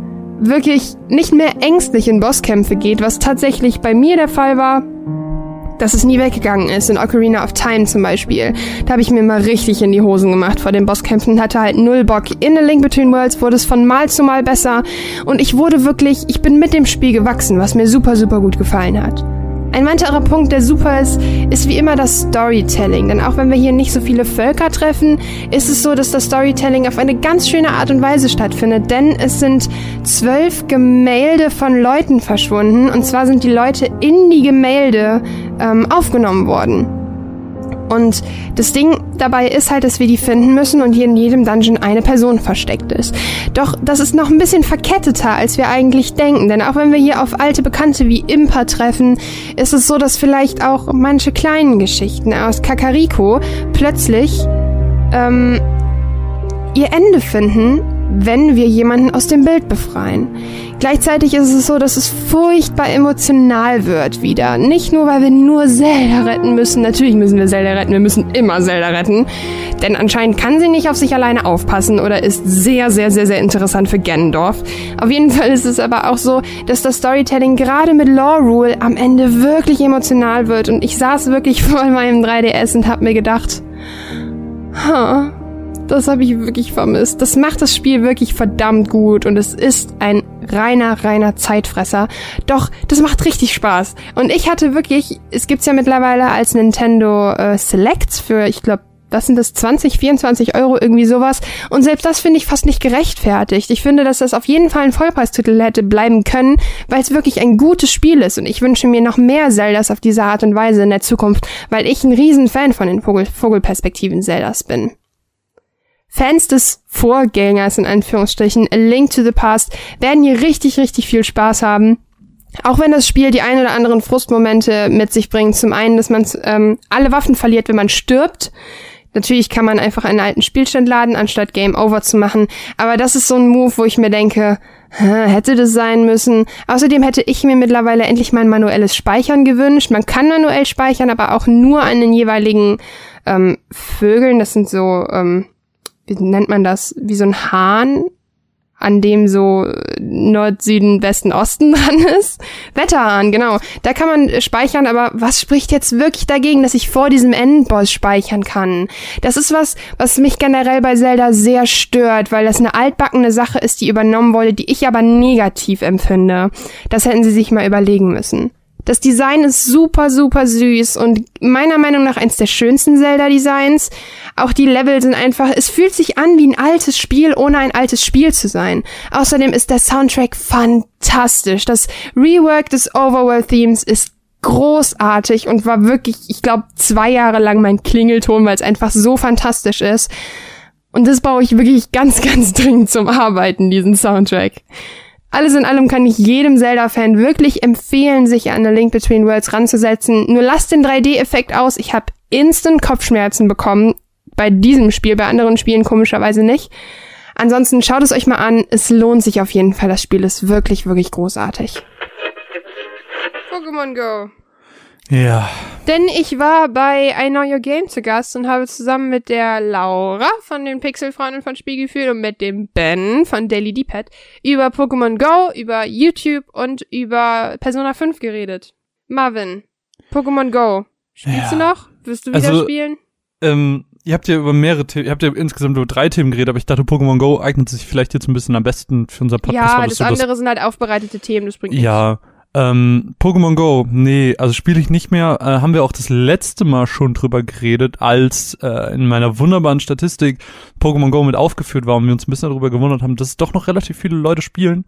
wirklich nicht mehr ängstlich in Bosskämpfe geht, was tatsächlich bei mir der Fall war, dass es nie weggegangen ist, in Ocarina of Time zum Beispiel. Da habe ich mir mal richtig in die Hosen gemacht vor den Bosskämpfen, hatte halt null Bock. In A Link Between Worlds wurde es von Mal zu Mal besser und ich wurde wirklich, ich bin mit dem Spiel gewachsen, was mir super, super gut gefallen hat. Ein weiterer Punkt, der super ist, ist wie immer das Storytelling. Denn auch wenn wir hier nicht so viele Völker treffen, ist es so, dass das Storytelling auf eine ganz schöne Art und Weise stattfindet. Denn es sind zwölf Gemälde von Leuten verschwunden. Und zwar sind die Leute in die Gemälde ähm, aufgenommen worden. Und das Ding dabei ist halt, dass wir die finden müssen und hier in jedem Dungeon eine Person versteckt ist. Doch das ist noch ein bisschen verketteter, als wir eigentlich denken. Denn auch wenn wir hier auf alte Bekannte wie Impa treffen, ist es so, dass vielleicht auch manche kleinen Geschichten aus Kakariko plötzlich ähm, ihr Ende finden, wenn wir jemanden aus dem Bild befreien. Gleichzeitig ist es so, dass es furchtbar emotional wird wieder. Nicht nur, weil wir nur Zelda retten müssen. Natürlich müssen wir Zelda retten. Wir müssen immer Zelda retten. Denn anscheinend kann sie nicht auf sich alleine aufpassen oder ist sehr, sehr, sehr, sehr interessant für Ganondorf. Auf jeden Fall ist es aber auch so, dass das Storytelling gerade mit Lore Rule am Ende wirklich emotional wird. Und ich saß wirklich vor meinem 3DS und hab mir gedacht, huh, das habe ich wirklich vermisst. Das macht das Spiel wirklich verdammt gut und es ist ein reiner, reiner Zeitfresser. Doch, das macht richtig Spaß. Und ich hatte wirklich, es gibt's ja mittlerweile als Nintendo äh, Selects für, ich glaube, was sind das, 20, 24 Euro, irgendwie sowas. Und selbst das finde ich fast nicht gerechtfertigt. Ich finde, dass das auf jeden Fall ein Vollpreistitel hätte bleiben können, weil es wirklich ein gutes Spiel ist. Und ich wünsche mir noch mehr Zeldas auf diese Art und Weise in der Zukunft, weil ich ein Riesenfan von den Vogel Vogelperspektiven Zeldas bin. Fans des Vorgängers in Anführungsstrichen, A Link to the Past, werden hier richtig, richtig viel Spaß haben. Auch wenn das Spiel die ein oder anderen Frustmomente mit sich bringt. Zum einen, dass man ähm, alle Waffen verliert, wenn man stirbt. Natürlich kann man einfach einen alten Spielstand laden, anstatt Game Over zu machen. Aber das ist so ein Move, wo ich mir denke, hätte das sein müssen. Außerdem hätte ich mir mittlerweile endlich mal ein manuelles Speichern gewünscht. Man kann manuell speichern, aber auch nur an den jeweiligen ähm, Vögeln. Das sind so ähm, wie nennt man das, wie so ein Hahn, an dem so Nord, Süden, Westen, Osten dran ist. Wetterhahn, genau. Da kann man speichern, aber was spricht jetzt wirklich dagegen, dass ich vor diesem Endboss speichern kann? Das ist was, was mich generell bei Zelda sehr stört, weil das eine altbackene Sache ist, die übernommen wurde, die ich aber negativ empfinde. Das hätten sie sich mal überlegen müssen. Das Design ist super, super süß und meiner Meinung nach eins der schönsten Zelda-Designs. Auch die Level sind einfach, es fühlt sich an wie ein altes Spiel, ohne ein altes Spiel zu sein. Außerdem ist der Soundtrack fantastisch. Das Rework des Overworld-Themes ist großartig und war wirklich, ich glaube, zwei Jahre lang mein Klingelton, weil es einfach so fantastisch ist. Und das brauche ich wirklich ganz, ganz dringend zum Arbeiten, diesen Soundtrack. Alles in allem kann ich jedem Zelda-Fan wirklich empfehlen, sich an A Link Between Worlds ranzusetzen. Nur lasst den 3D-Effekt aus. Ich habe instant Kopfschmerzen bekommen bei diesem Spiel, bei anderen Spielen komischerweise nicht. Ansonsten schaut es euch mal an. Es lohnt sich auf jeden Fall. Das Spiel ist wirklich, wirklich großartig. Pokémon Go. Ja. Denn ich war bei I Know Your Game zu Gast und habe zusammen mit der Laura von den Pixelfreunden von Spiegelgefühl und mit dem Ben von Daily D-Pad über Pokémon Go, über YouTube und über Persona 5 geredet. Marvin, Pokémon Go. Spielst Ja. du noch? Wirst du wieder Also, spielen? Ähm, ihr habt ja über mehrere Themen, ihr habt ja insgesamt über drei Themen geredet, aber ich dachte, Pokémon Go eignet sich vielleicht jetzt ein bisschen am besten für unser Podcast. Ja, das so andere sind halt aufbereitete Themen, das bringt nichts. Ja, ähm, Pokémon Go, nee, also spiele ich nicht mehr. Äh, haben wir auch das letzte Mal schon drüber geredet, als äh, in meiner wunderbaren Statistik Pokémon Go mit aufgeführt war und wir uns ein bisschen darüber gewundert haben, dass doch noch relativ viele Leute spielen.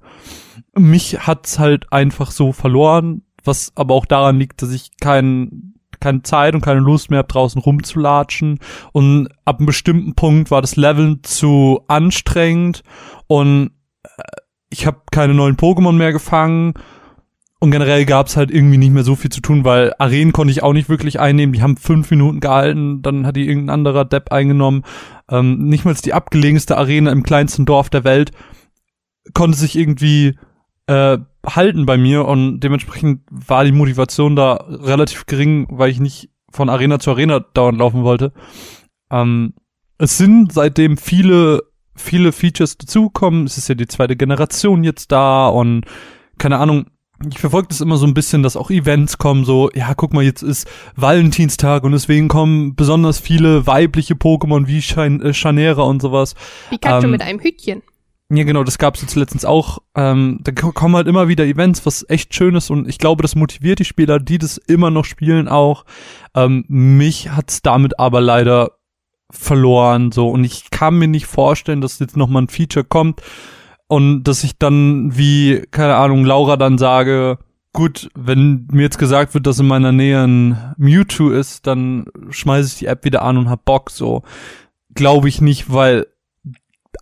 Mich hat's halt einfach so verloren, was aber auch daran liegt, dass ich kein keine Zeit und keine Lust mehr hab, draußen rumzulatschen. Und ab einem bestimmten Punkt war das Leveln zu anstrengend und äh, ich habe keine neuen Pokémon mehr gefangen. Und generell gab's halt irgendwie nicht mehr so viel zu tun, weil Arenen konnte ich auch nicht wirklich einnehmen. Die haben fünf Minuten gehalten, dann hat die irgendein anderer Depp eingenommen. Ähm, nicht mal die abgelegenste Arena im kleinsten Dorf der Welt konnte sich irgendwie äh, halten bei mir und dementsprechend war die Motivation da relativ gering, weil ich nicht von Arena zu Arena dauernd laufen wollte. Ähm, es sind seitdem viele, viele Features dazugekommen. Es ist ja die zweite Generation jetzt da und keine Ahnung, ich verfolge das immer so ein bisschen, dass auch Events kommen, so, ja, guck mal, jetzt ist Valentinstag und deswegen kommen besonders viele weibliche Pokémon wie äh, Chanera und sowas. Pikachu ähm, mit einem Hütchen. Ja, genau, das gab's jetzt letztens auch. Ähm, da ko- kommen halt immer wieder Events, was echt schön ist und ich glaube, das motiviert die Spieler, die das immer noch spielen, auch. Ähm, mich hat's damit aber leider verloren, so und ich kann mir nicht vorstellen, dass jetzt noch mal ein Feature kommt und dass ich dann wie keine Ahnung Laura dann sage, gut, wenn mir jetzt gesagt wird, dass in meiner Nähe ein Mewtwo ist, dann schmeiße ich die App wieder an und hab Bock, so. Glaube ich nicht, weil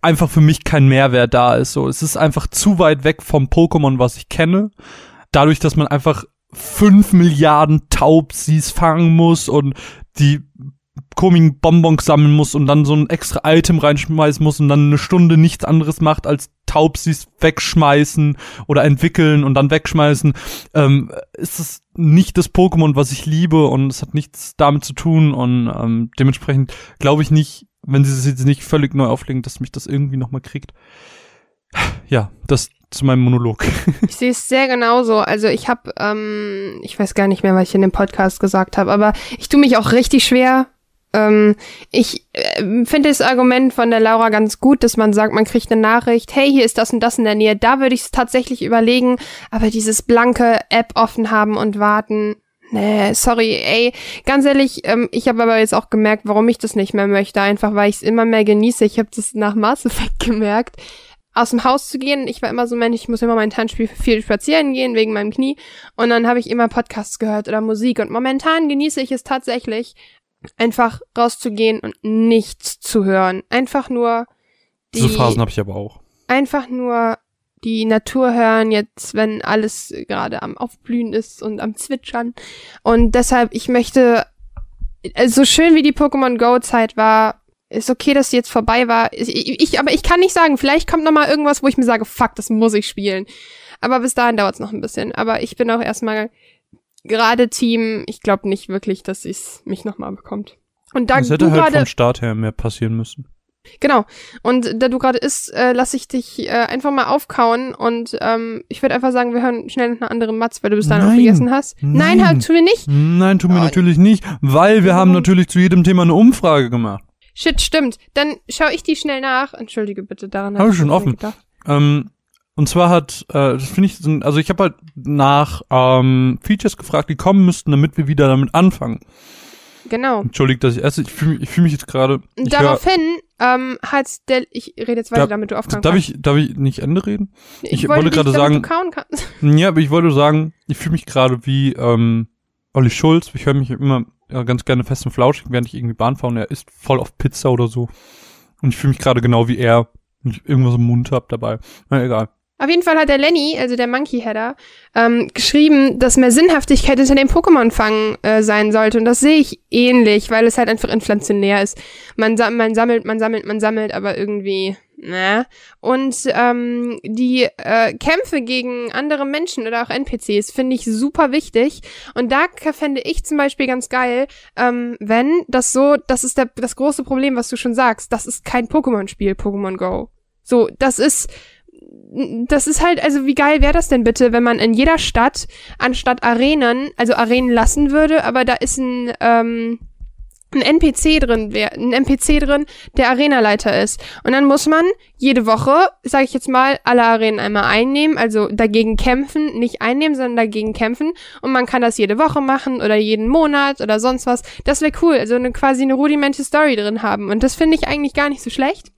einfach für mich kein Mehrwert da ist, so. Es ist einfach zu weit weg vom Pokémon, was ich kenne. Dadurch, dass man einfach fünf Milliarden Taubsis fangen muss und die komischen Bonbons sammeln muss und dann so ein extra Item reinschmeißen muss und dann eine Stunde nichts anderes macht als Taubsis wegschmeißen oder entwickeln und dann wegschmeißen, ähm, ist es nicht das Pokémon, was ich liebe und es hat nichts damit zu tun und ähm, dementsprechend glaube ich nicht, wenn sie es jetzt nicht völlig neu auflegen, dass mich das irgendwie nochmal kriegt. Ja, das zu meinem Monolog. Ich sehe es sehr genauso. Also ich habe, ähm, ich weiß gar nicht mehr, was ich in dem Podcast gesagt habe, aber ich tue mich auch richtig schwer. Ähm, ich äh, finde das Argument von der Laura ganz gut, dass man sagt, man kriegt eine Nachricht, hey, hier ist das und das in der Nähe. Da würde ich es tatsächlich überlegen, aber dieses blanke App offen haben und warten, Nee, sorry, ey, ganz ehrlich, ähm, ich habe aber jetzt auch gemerkt, warum ich das nicht mehr möchte, einfach weil ich es immer mehr genieße. Ich habe das nach Mass Effect gemerkt aus dem Haus zu gehen. Ich war immer so, Mensch, ich muss immer mein Tanzspiel viel spazieren gehen wegen meinem Knie. Und dann habe ich immer Podcasts gehört oder Musik. Und momentan genieße ich es tatsächlich, einfach rauszugehen und nichts zu hören. Einfach nur die, Diese Phasen habe ich aber auch. Einfach nur die Natur hören, jetzt, wenn alles gerade am Aufblühen ist und am Zwitschern. Und deshalb, ich möchte, so schön wie die Pokémon Go Zeit war, ist okay, dass die jetzt vorbei war. Ich, ich, aber ich kann nicht sagen, vielleicht kommt noch mal irgendwas, wo ich mir sage, fuck, das muss ich spielen. Aber bis dahin dauert es noch ein bisschen. Aber ich bin auch erstmal gerade Team. Ich glaube nicht wirklich, dass es mich noch mal bekommt. Und da Es hätte du halt gerade vom Start her mehr passieren müssen. Genau. Und da du gerade isst, äh, lasse ich dich äh, einfach mal aufkauen und ähm, ich würde einfach sagen, wir hören schnell noch eine andere Matz, weil du bis dahin auch Nein. gegessen hast. Nein, Nein. halt, tun wir nicht. Nein, tun wir Oh. natürlich nicht, weil wir haben Warum? natürlich zu jedem Thema eine Umfrage gemacht. Shit, stimmt. Dann schaue ich die schnell nach. Entschuldige bitte, daran Hab hab ich schon offen. gedacht. Ähm, und zwar hat, äh, das finde ich, also ich habe halt nach ähm, Features gefragt, die kommen müssten, damit wir wieder damit anfangen. Genau. Entschuldigt, dass ich esse. Ich fühle ich fühl mich jetzt gerade. ich Daraufhin ähm, hat der, ich rede jetzt weiter, Da- damit du aufkauen Darf kannst. ich, darf ich nicht Ende reden? ich wollte wollte dich, gerade sagen- du kauen kannst. Ja, aber ich wollte sagen, ich fühle mich gerade wie ähm, Olli Schulz. Ich höre mich immer äh, ganz gerne fest und flauschig, während ich irgendwie Bahn fahre und er isst voll auf Pizza oder so. Und ich fühle mich gerade genau wie er, wenn ich irgendwas im Mund hab dabei. Na egal. Auf jeden Fall hat der Lenny, also der Monkey Header, ähm, geschrieben, dass mehr Sinnhaftigkeit hinter dem Pokémon-Fangen äh, sein sollte. Und das sehe ich ähnlich, weil es halt einfach inflationär ist. Man, sam man sammelt, man sammelt, man sammelt, aber irgendwie, ne? Und ähm, die äh, Kämpfe gegen andere Menschen oder auch NPCs finde ich super wichtig. Und da fände ich zum Beispiel ganz geil, ähm, wenn das so, das ist der, das große Problem, was du schon sagst, das ist kein Pokémon-Spiel, Pokémon Go. So, das ist das ist halt, also wie geil wäre das denn bitte, wenn man in jeder Stadt anstatt Arenen, also Arenen lassen würde, aber da ist ein, ähm, ein NPC drin, wär, ein NPC drin, der Arenaleiter ist. Und dann muss man jede Woche, sage ich jetzt mal, alle Arenen einmal einnehmen, also dagegen kämpfen, nicht einnehmen, sondern dagegen kämpfen. Und man kann das jede Woche machen oder jeden Monat oder sonst was. Das wäre cool, also eine, quasi eine rudimente Story drin haben. Und das finde ich eigentlich gar nicht so schlecht.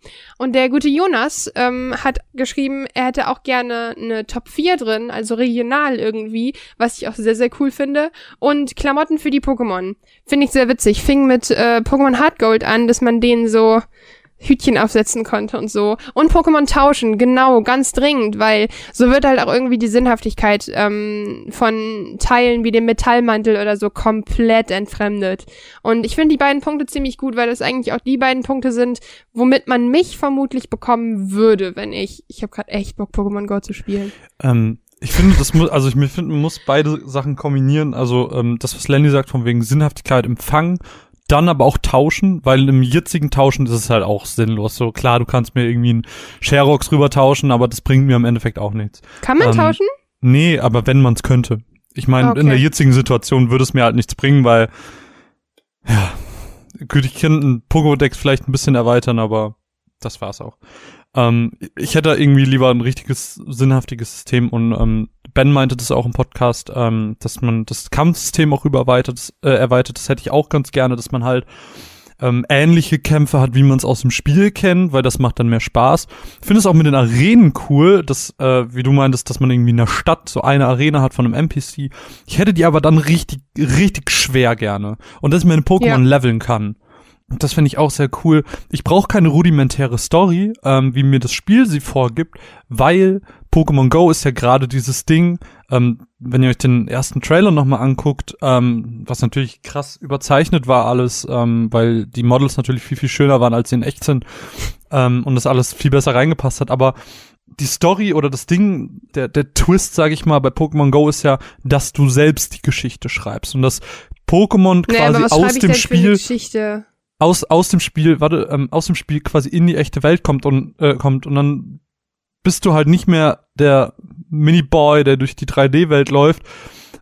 Und der gute Jonas ähm, hat geschrieben, er hätte auch gerne eine Top 4 drin, also regional irgendwie, was ich auch sehr, sehr cool finde. Und Klamotten für die Pokémon. Finde ich sehr witzig. Fing mit äh, Pokémon Heart Gold an, dass man denen so Hütchen aufsetzen konnte und so. Und Pokémon tauschen, genau, ganz dringend, weil so wird halt auch irgendwie die Sinnhaftigkeit ähm, von Teilen wie dem Metallmantel oder so komplett entfremdet. Und ich finde die beiden Punkte ziemlich gut, weil das eigentlich auch die beiden Punkte sind, womit man mich vermutlich bekommen würde, wenn ich. Ich habe gerade echt Bock, Pokémon Go zu spielen. Ähm, ich finde, das muss, also ich finde, man muss beide Sachen kombinieren. Also ähm, das, was Lenny sagt, von wegen Sinnhaftigkeit im Fang, dann aber auch tauschen, weil im jetzigen Tauschen ist es halt auch sinnlos. So klar, du kannst mir irgendwie einen Sherox rüber tauschen, aber das bringt mir im Endeffekt auch nichts. Kann man Ähm, tauschen? Nee, aber wenn man es könnte. Ich meine, Okay. in der jetzigen Situation würde es mir halt nichts bringen, weil ja, gut, ich kann einen Pokédex vielleicht ein bisschen erweitern, aber das war's auch. Ähm, ich hätte irgendwie lieber ein richtiges, sinnhaftiges System und ähm, Ben meinte das auch im Podcast, ähm, dass man das Kampfsystem auch übererweitert, äh, erweitert. Das hätte ich auch ganz gerne, dass man halt ähm, ähnliche Kämpfe hat, wie man es aus dem Spiel kennt, weil das macht dann mehr Spaß. Ich finde es auch mit den Arenen cool, dass, äh, wie du meintest, dass man irgendwie in der Stadt so eine Arena hat von einem NPC. Ich hätte die aber dann richtig, richtig schwer gerne. Und dass ich meine Pokémon Ja. leveln kann. Und Das finde ich auch sehr cool. Ich brauche keine rudimentäre Story, ähm, wie mir das Spiel sie vorgibt, weil Pokémon Go ist ja gerade dieses Ding, ähm, wenn ihr euch den ersten Trailer nochmal anguckt, ähm, was natürlich krass überzeichnet war alles, ähm, weil die Models natürlich viel, viel schöner waren, als sie in echt sind ähm, und das alles viel besser reingepasst hat, aber die Story oder das Ding, der, der Twist, sage ich mal, bei Pokémon Go ist ja, dass du selbst die Geschichte schreibst. Und dass Pokémon Naja, quasi was aus dem Spiel aus aus dem Spiel, warte, ähm, aus dem Spiel quasi in die echte Welt kommt und äh, kommt und dann bist du halt nicht mehr der Mini-Boy, der durch die 3D-Welt läuft,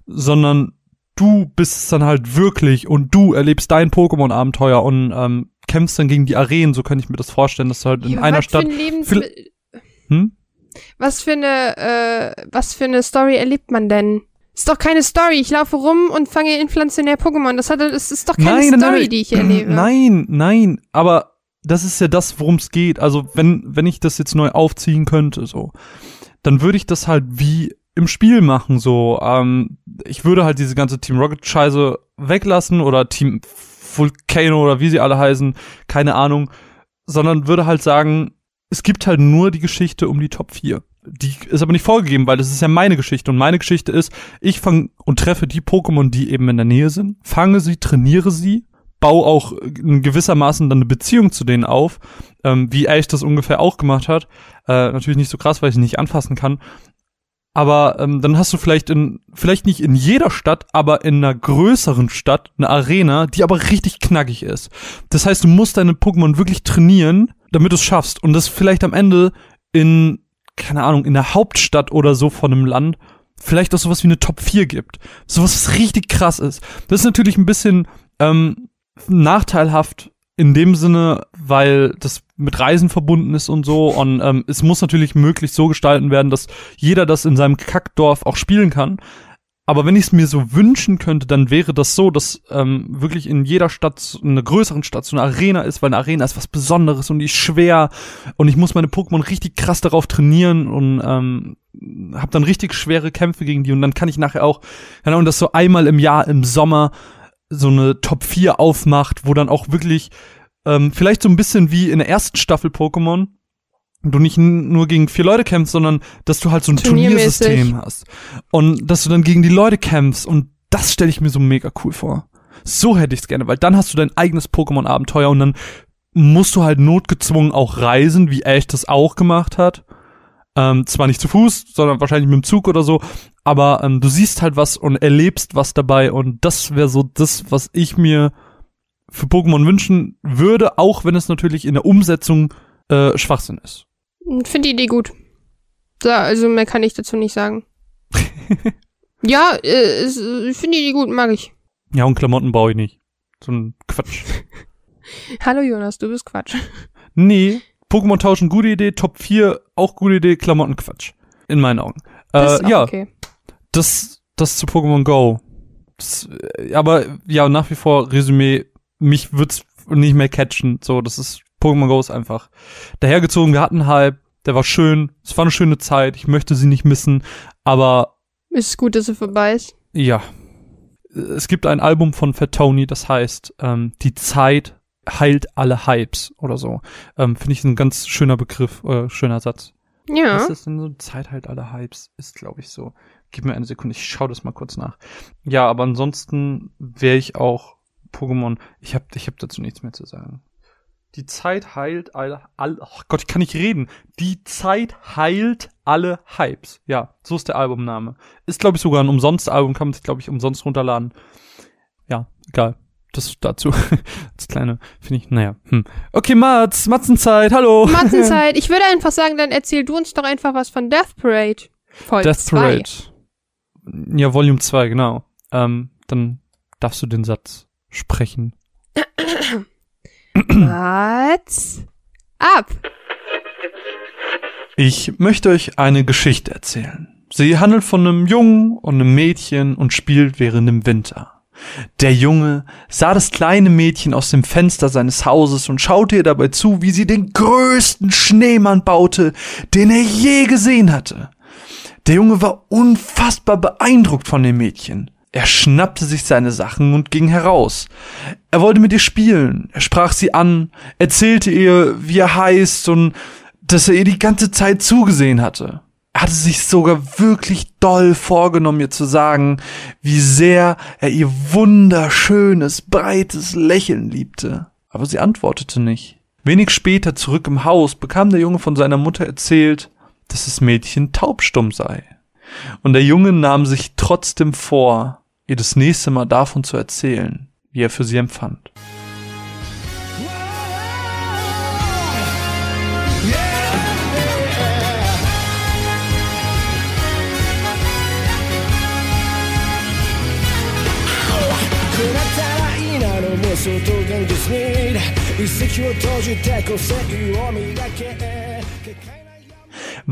sondern du bist es dann halt wirklich und du erlebst dein Pokémon-Abenteuer und ähm, kämpfst dann gegen die Arenen, so kann ich mir das vorstellen, dass du halt in Ja, einer was Stadt. Für Hm? was für eine, äh, was für eine Story erlebt man denn? Ist doch keine Story. Ich laufe rum und fange inflationär Pokémon. Das hat, das ist doch keine Story, die ich erlebe. Nein, nein, aber das ist ja das, worum es geht. Also wenn, wenn ich das jetzt neu aufziehen könnte, so, dann würde ich das halt wie im Spiel machen, so. Ähm, ich würde halt diese ganze Team Rocket Scheiße weglassen oder Team Volcano oder wie sie alle heißen, keine Ahnung, sondern würde halt sagen, es gibt halt nur die Geschichte um die Top 4. Die ist aber nicht vorgegeben, weil das ist ja meine Geschichte. Und meine Geschichte ist, ich fange und treffe die Pokémon, die eben in der Nähe sind, fange sie, trainiere sie, baue auch in gewissermaßen dann eine Beziehung zu denen auf, ähm, wie Ash das ungefähr auch gemacht hat. Äh, natürlich nicht so krass, weil ich sie nicht anfassen kann. Aber ähm, dann hast du vielleicht in, vielleicht nicht in jeder Stadt, aber in einer größeren Stadt eine Arena, die aber richtig knackig ist. Das heißt, du musst deine Pokémon wirklich trainieren, damit du es schaffst. Und das vielleicht am Ende in, keine Ahnung, in der Hauptstadt oder so von einem Land vielleicht auch sowas wie eine Top 4 gibt. Sowas, was richtig krass ist. Das ist natürlich ein bisschen ähm, nachteilhaft in dem Sinne, weil das mit Reisen verbunden ist und so. Und ähm, es muss natürlich möglichst so gestalten werden, dass jeder das in seinem Kackdorf auch spielen kann. Aber wenn ich es mir so wünschen könnte, dann wäre das so, dass ähm, wirklich in jeder Stadt, in einer größeren Stadt, so eine Arena ist, weil eine Arena ist was Besonderes und die ist schwer und ich muss meine Pokémon richtig krass darauf trainieren und ähm, habe dann richtig schwere Kämpfe gegen die und dann kann ich nachher auch, genau, und das so einmal im Jahr im Sommer so eine Top 4 aufmacht, wo dann auch wirklich ähm, vielleicht so ein bisschen wie in der ersten Staffel Pokémon du nicht nur gegen vier Leute kämpfst, sondern dass du halt so ein. Turniersystem hast. Und dass du dann gegen die Leute kämpfst und das stelle ich mir so mega cool vor. So hätte ich's gerne, weil dann hast du dein eigenes Pokémon-Abenteuer und dann musst du halt notgezwungen auch reisen, wie Ash das auch gemacht hat. Ähm, zwar nicht zu Fuß, sondern wahrscheinlich mit dem Zug oder so, aber ähm, du siehst halt was und erlebst was dabei und das wäre so das, was ich mir für Pokémon wünschen würde, auch wenn es natürlich in der Umsetzung äh, Schwachsinn ist. Finde die Idee gut. So, also mehr kann ich dazu nicht sagen. ja, äh, ich finde die Idee gut, mag ich. Ja, und Klamotten baue ich nicht. So ein Quatsch. Hallo Jonas, du bist Quatsch. Nee, Pokémon tauschen, gute Idee, Top 4, auch gute Idee, Klamotten Quatsch. In meinen Augen. Das Äh, ist auch ja, okay. Das, das zu Pokémon Go. Das, äh, aber ja, nach wie vor Resümee, mich wird's nicht mehr catchen. So, das ist, Pokémon Go ist einfach dahergezogen. Wir hatten Hype, der war schön, es war eine schöne Zeit, ich möchte sie nicht missen, aber Ist gut, dass sie vorbei ist. ja. Es gibt ein Album von Fat Tony, das heißt, ähm, die Zeit heilt alle Hypes oder so. Ähm, Finde ich ein ganz schöner Begriff, äh, schöner Satz. Ja. Was ist denn so Zeit halt alle Hypes? Ist, glaube ich, so. Gib mir eine Sekunde, ich schaue das mal kurz nach. Ja, aber ansonsten wäre ich auch Pokémon. Ich habe ich hab dazu nichts mehr zu sagen. Die Zeit heilt alle, alle oh Gott, ich kann nicht reden. Die Zeit heilt alle Hypes. Ja, so ist der Albumname. Ist, glaube ich, sogar ein Umsonst-Album, kann man sich, glaube ich, umsonst runterladen. Ja, egal. Das dazu. Das kleine, finde ich, naja. Hm. Okay, Mats, Matzenzeit, hallo. Matzenzeit. Ich würde einfach sagen, dann erzähl du uns doch einfach was von Death Parade. Folge Death zwei. Parade. Ja, Volume 2, genau. Ähm, dann darfst du den Satz sprechen. What's ab? Ich möchte euch eine Geschichte erzählen. Sie handelt von einem Jungen und einem Mädchen und spielt während dem Winter. Der Junge sah das kleine Mädchen aus dem Fenster seines Hauses und schaute ihr dabei zu, wie sie den größten Schneemann baute, den er je gesehen hatte. Der Junge war unfassbar beeindruckt von dem Mädchen. Er schnappte sich seine Sachen und ging heraus. Er wollte mit ihr spielen. Er sprach sie an, erzählte ihr, wie er heißt und dass er ihr die ganze Zeit zugesehen hatte. Er hatte sich sogar wirklich doll vorgenommen, ihr zu sagen, wie sehr er ihr wunderschönes, breites Lächeln liebte. Aber sie antwortete nicht. Wenig später zurück im Haus bekam der Junge von seiner Mutter erzählt, dass das Mädchen taubstumm sei. Und der Junge nahm sich trotzdem vor, ihr das nächste Mal davon zu erzählen, wie er für sie empfand.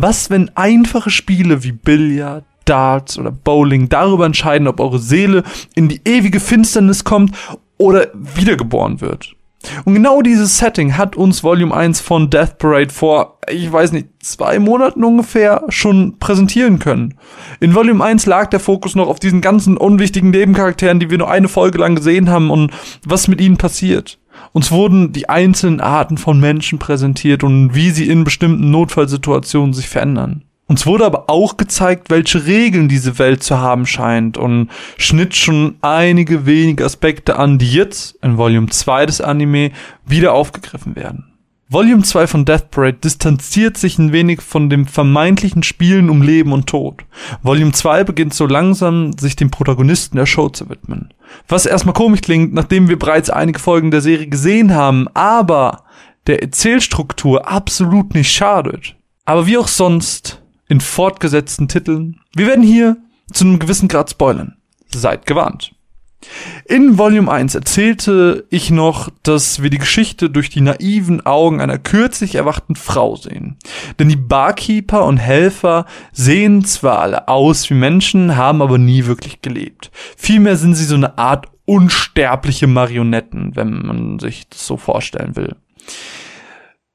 Was, wenn einfache Spiele wie Billard, Darts oder Bowling darüber entscheiden, ob eure Seele in die ewige Finsternis kommt oder wiedergeboren wird? Und genau dieses Setting hat uns Volume 1 von Death Parade vor, ich weiß nicht, zwei Monaten ungefähr schon präsentieren können. In Volume 1 lag der Fokus noch auf diesen ganzen unwichtigen Nebencharakteren, die wir nur eine Folge lang gesehen haben und was mit ihnen passiert. Uns wurden die einzelnen Arten von Menschen präsentiert und wie sie in bestimmten Notfallsituationen sich verändern. Uns wurde aber auch gezeigt, welche Regeln diese Welt zu haben scheint und schnitt schon einige wenige Aspekte an, die jetzt in Volume 2 des Anime wieder aufgegriffen werden. Volume 2 von Death Parade distanziert sich ein wenig von dem vermeintlichen Spielen um Leben und Tod. Volume 2 beginnt so langsam, sich dem Protagonisten der Show zu widmen. Was erstmal komisch klingt, nachdem wir bereits einige Folgen der Serie gesehen haben, aber der Erzählstruktur absolut nicht schadet. Aber wie auch sonst in fortgesetzten Titeln, wir werden hier zu einem gewissen Grad spoilern. Seid gewarnt. In Volume 1 erzählte ich noch, dass wir die Geschichte durch die naiven Augen einer kürzlich erwachten Frau sehen. Denn die Barkeeper und Helfer sehen zwar alle aus wie Menschen, haben aber nie wirklich gelebt. Vielmehr sind sie so eine Art unsterbliche Marionetten, wenn man sich das so vorstellen will.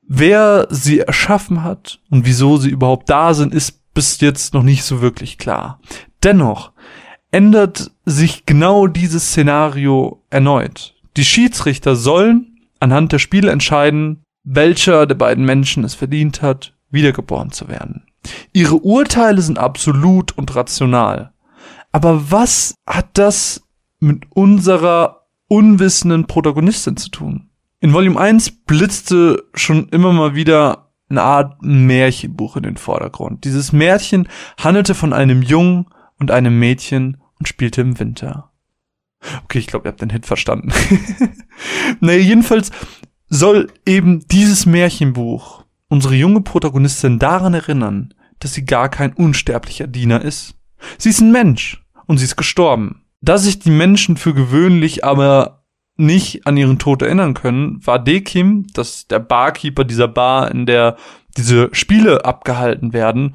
Wer sie erschaffen hat und wieso sie überhaupt da sind, ist bis jetzt noch nicht so wirklich klar. Dennoch ändert sich genau dieses Szenario erneut. Die Schiedsrichter sollen anhand der Spiele entscheiden, welcher der beiden Menschen es verdient hat, wiedergeboren zu werden. Ihre Urteile sind absolut und rational. Aber was hat das mit unserer unwissenden Protagonistin zu tun? In Volume 1 blitzte schon immer mal wieder eine Art Märchenbuch in den Vordergrund. Dieses Märchen handelte von einem Jungen und einem Mädchen, und spielte im Winter. Okay, ich glaube, ihr habt den Hit verstanden. naja, jedenfalls soll eben dieses Märchenbuch unsere junge Protagonistin daran erinnern, dass sie gar kein unsterblicher Diener ist. Sie ist ein Mensch und sie ist gestorben. Da sich die Menschen für gewöhnlich aber nicht an ihren Tod erinnern können, war Dekim, das der Barkeeper dieser Bar, in der diese Spiele abgehalten werden,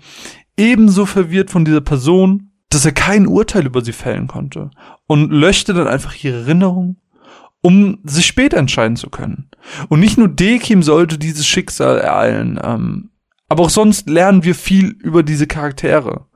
ebenso verwirrt von dieser Person dass er kein Urteil über sie fällen konnte und löschte dann einfach ihre Erinnerung, um sich später entscheiden zu können. Und nicht nur Dekim sollte dieses Schicksal ereilen, ähm, aber auch sonst lernen wir viel über diese Charaktere.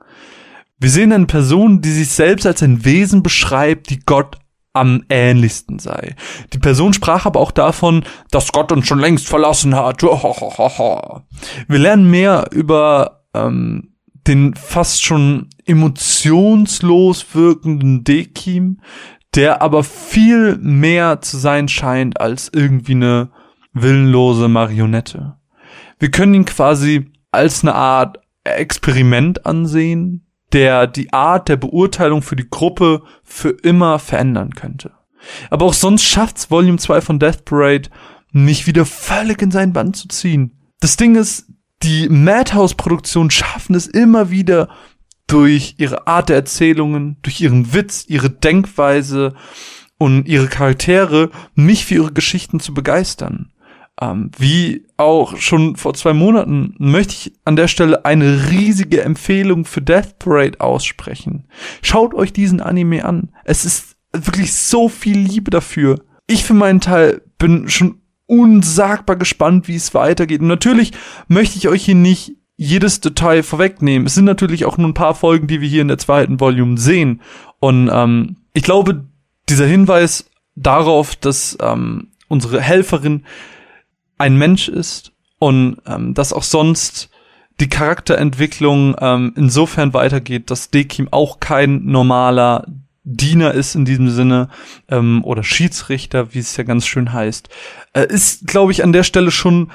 Wir sehen eine Person, die sich selbst als ein Wesen beschreibt, die Gott am ähnlichsten sei. Die Person sprach aber auch davon, dass Gott uns schon längst verlassen hat. Wir lernen mehr über ähm, den fast schon emotionslos wirkenden Dekim, der aber viel mehr zu sein scheint als irgendwie eine willenlose Marionette. Wir können ihn quasi als eine Art Experiment ansehen, der die Art der Beurteilung für die Gruppe für immer verändern könnte. Aber auch sonst schafft's Volume 2 von Death Parade nicht wieder völlig in seinen Band zu ziehen. Das Ding ist, die Madhouse-Produktionen schaffen es immer wieder durch ihre Art der Erzählungen, durch ihren Witz, ihre Denkweise und ihre Charaktere, mich für ihre Geschichten zu begeistern. Ähm, wie auch schon vor zwei Monaten möchte ich an der Stelle eine riesige Empfehlung für Death Parade aussprechen. Schaut euch diesen Anime an. Es ist wirklich so viel Liebe dafür. Ich für meinen Teil bin schon unsagbar gespannt, wie es weitergeht. Und natürlich möchte ich euch hier nicht jedes Detail vorwegnehmen. Es sind natürlich auch nur ein paar Folgen, die wir hier in der zweiten Volume sehen. Und ähm, ich glaube, dieser Hinweis darauf, dass ähm, unsere Helferin ein Mensch ist und ähm, dass auch sonst die Charakterentwicklung ähm, insofern weitergeht, dass Dekim auch kein normaler Diener ist in diesem Sinne ähm, oder Schiedsrichter, wie es ja ganz schön heißt, äh, ist, glaube ich, an der Stelle schon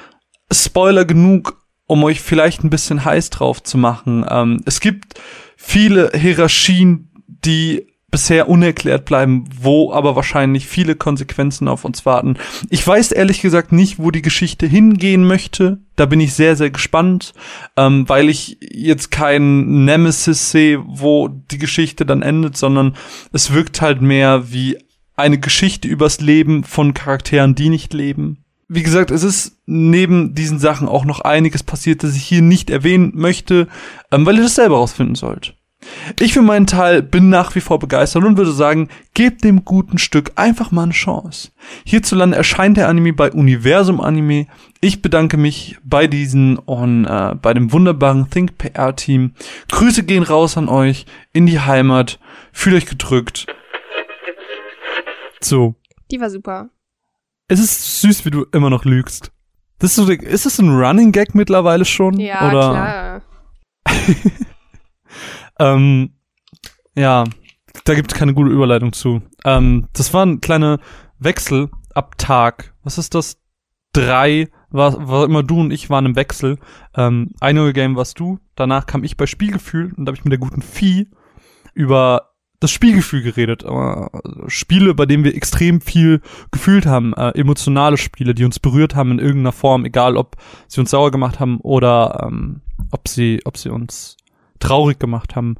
Spoiler genug, um euch vielleicht ein bisschen heiß drauf zu machen. Ähm, es gibt viele Hierarchien, die bisher unerklärt bleiben, wo aber wahrscheinlich viele Konsequenzen auf uns warten. Ich weiß ehrlich gesagt nicht, wo die Geschichte hingehen möchte. Da bin ich sehr, sehr gespannt, ähm, weil ich jetzt kein Nemesis sehe, wo die Geschichte dann endet, sondern es wirkt halt mehr wie eine Geschichte übers Leben von Charakteren, die nicht leben. Wie gesagt, es ist neben diesen Sachen auch noch einiges passiert, das ich hier nicht erwähnen möchte, ähm, weil ihr das selber rausfinden sollt. Ich für meinen Teil bin nach wie vor begeistert und würde sagen, gebt dem guten Stück einfach mal eine Chance. Hierzulande erscheint der Anime bei Universum Anime. Ich bedanke mich bei diesen und äh, bei dem wunderbaren Think PR Team. Grüße gehen raus an euch in die Heimat. Fühlt euch gedrückt. So. Die war super. Es ist süß, wie du immer noch lügst. Das ist, so, ist das ein Running Gag mittlerweile schon? Ja, Oder? klar. Ähm, ja, da gibt es keine gute Überleitung zu. Ähm, das war ein kleiner Wechsel ab Tag. Was ist das? Drei war, war immer du und ich waren im Wechsel. Ähm, eine Game warst du, danach kam ich bei Spielgefühl und da habe ich mit der guten Vieh über das Spielgefühl geredet. Äh, Spiele, bei denen wir extrem viel gefühlt haben, äh, emotionale Spiele, die uns berührt haben in irgendeiner Form, egal ob sie uns sauer gemacht haben oder ähm, ob sie, ob sie uns traurig gemacht haben.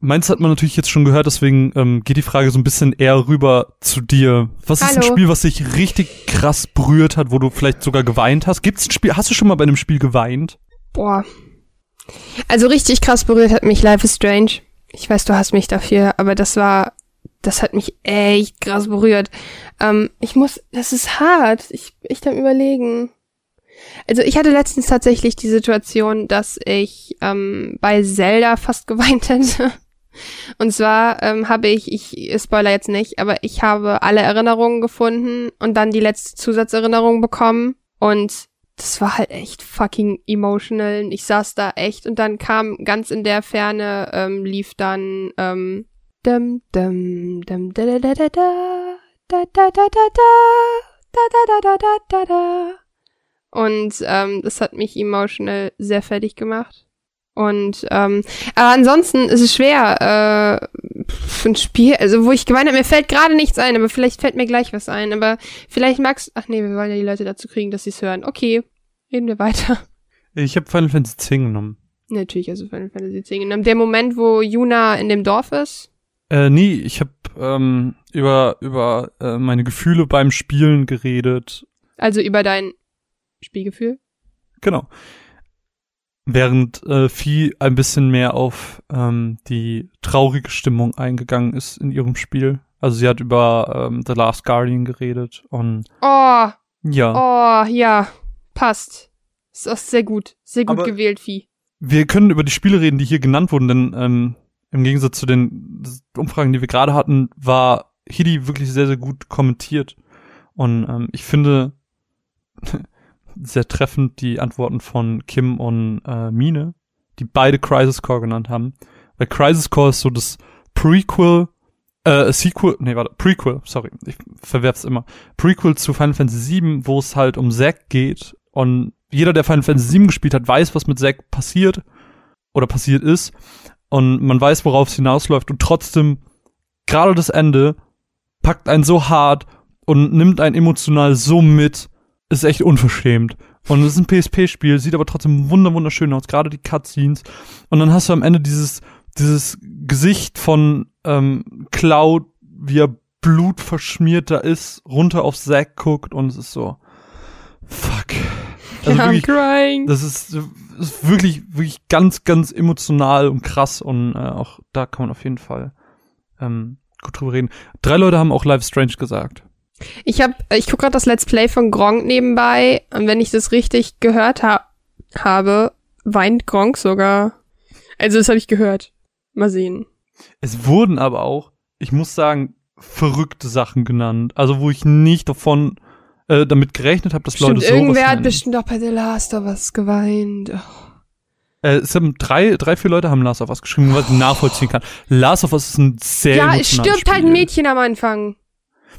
Meins hat man natürlich jetzt schon gehört, deswegen ähm, geht die Frage so ein bisschen eher rüber zu dir. Was ist ein Hallo. Spiel, was dich richtig krass berührt hat, wo du vielleicht sogar geweint hast? Gibt's ein Spiel, hast du schon mal bei einem Spiel geweint? Boah. Also richtig krass berührt hat mich Life is Strange. Ich weiß, du hast mich dafür, aber das war, das hat mich echt krass berührt. Ähm, ich muss, das ist hart. Ich, ich am überlegen. Also ich hatte letztens tatsächlich die Situation, dass ich ähm, bei Zelda fast geweint hätte. Und zwar ähm, habe ich, ich spoiler jetzt nicht, aber ich habe alle Erinnerungen gefunden und dann die letzte Zusatzerinnerung bekommen. Und das war halt echt fucking emotional. Ich saß da echt und dann kam ganz in der Ferne, ähm, lief dann ähm, dum, dum, dum, da, da, da, da, da, da, da, da, da, da, da, da, da, da, da, da. Und ähm, das hat mich emotional sehr fertig gemacht. Und ähm, aber ansonsten ist es schwer äh, für ein Spiel, also wo ich gemeint habe, mir fällt gerade nichts ein, aber vielleicht fällt mir gleich was ein. Aber vielleicht magst ach nee, wir wollen ja die Leute dazu kriegen, dass sie es hören. Okay, reden wir weiter. Ich habe Final Fantasy X genommen. Natürlich, also Final Fantasy X genommen. Der Moment, wo Yuna in dem Dorf ist. Äh, nie, ich habe ähm, über über äh, meine Gefühle beim Spielen geredet. Also über dein Spielgefühl. Genau. Während äh, Vieh ein bisschen mehr auf ähm, die traurige Stimmung eingegangen ist in ihrem Spiel. Also sie hat über ähm, The Last Guardian geredet und Oh, ja. oh, ja, passt. Ist auch sehr gut. Sehr gut Aber- gewählt, Vieh. Wir können über die Spiele reden, die hier genannt wurden, denn ähm, im Gegensatz zu den Umfragen, die wir gerade hatten, war Hidi wirklich sehr, sehr gut kommentiert. Und ähm, ich finde sehr treffend die Antworten von Kim und äh, Mine, die beide Crisis Core genannt haben. Weil Crisis Core ist so das Prequel, äh, Sequel, nee, warte, Prequel, sorry, ich verwerf's immer. Prequel zu Final Fantasy VII, wo es halt um Zack geht und jeder, der Final Fantasy VII gespielt hat, weiß, was mit Zack passiert oder passiert ist und man weiß, worauf es hinausläuft und trotzdem gerade das Ende packt einen so hart und nimmt einen emotional so mit, ist echt unverschämt. Und es ist ein PSP-Spiel, sieht aber trotzdem wunder wunderschön aus, gerade die Cutscenes. Und dann hast du am Ende dieses dieses Gesicht von ähm, Cloud, wie er blutverschmiert da ist, runter auf Zack guckt und es ist so fuck. Also I'm wirklich, crying. das ist, ist wirklich, wirklich ganz, ganz emotional und krass und äh, auch da kann man auf jeden Fall ähm, gut drüber reden. Drei Leute haben auch Life Strange gesagt. Ich hab, ich guck gerade das Let's Play von Gronk nebenbei und wenn ich das richtig gehört ha habe, weint Gronk sogar. Also das habe ich gehört. Mal sehen. Es wurden aber auch, ich muss sagen, verrückte Sachen genannt. Also wo ich nicht davon äh, damit gerechnet habe, dass Stimmt, Leute sowas irgendwer hat nennen. bestimmt auch bei The Last of Us geweint. Oh. Äh, es haben drei, drei, vier Leute haben Last of Us geschrieben, was ich nachvollziehen kann. Last of Us ist ein sehr Ja, es stirbt halt Spiel. ein Mädchen am Anfang.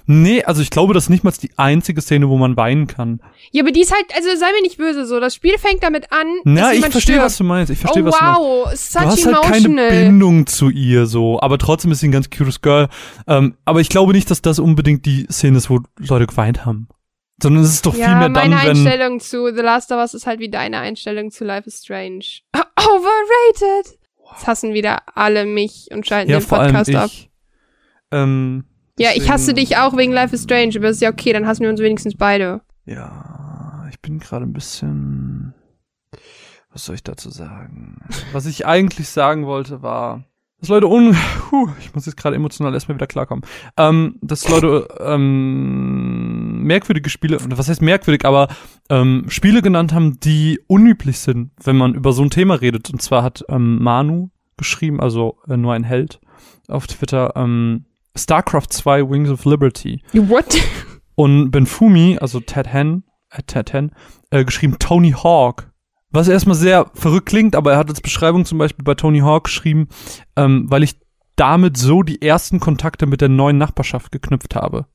Nee, also ich glaube, das ist nicht mal die einzige Szene, wo man weinen kann. Ja, aber die ist halt, also sei mir nicht böse so. Das Spiel fängt damit an, Na, dass ich verstehe, stirbt. was du meinst. Ich verstehe, oh was du meinst. wow, such Du hast halt keine emotional. Bindung zu ihr so, aber trotzdem ist sie ein ganz cutes Girl. Ähm, aber ich glaube nicht, dass das unbedingt die Szene ist, wo Leute geweint haben. Sondern es ist doch ja, viel mehr dann, meine. Einstellung zu The Last of Us ist halt wie deine Einstellung zu Life is Strange. Overrated. Jetzt hassen wieder alle mich und schalten Ja, den vor allem Podcast ab. Ähm, Ja, ich hasse dich auch wegen Life is Strange, aber ist ja okay, dann hassen wir uns wenigstens beide. Ja, ich bin gerade ein bisschen. Was soll ich dazu sagen? Was ich eigentlich sagen wollte, war, dass Leute un. Puh, ich muss jetzt gerade emotional erstmal wieder klarkommen. Ähm, dass Leute ähm, merkwürdige Spiele, was heißt merkwürdig, aber ähm, Spiele genannt haben, die unüblich sind, wenn man über so ein Thema redet. Und zwar hat ähm, Manu geschrieben, also äh, nur ein Held auf Twitter, ähm, StarCraft 2 Wings of Liberty. What? Und Benfumi, also Ted Hen, äh, Ted Hen, äh, geschrieben Tony Hawk. Was erstmal sehr verrückt klingt, aber er hat als Beschreibung zum Beispiel bei Tony Hawk geschrieben, ähm, weil ich damit so die ersten Kontakte mit der neuen Nachbarschaft geknüpft habe.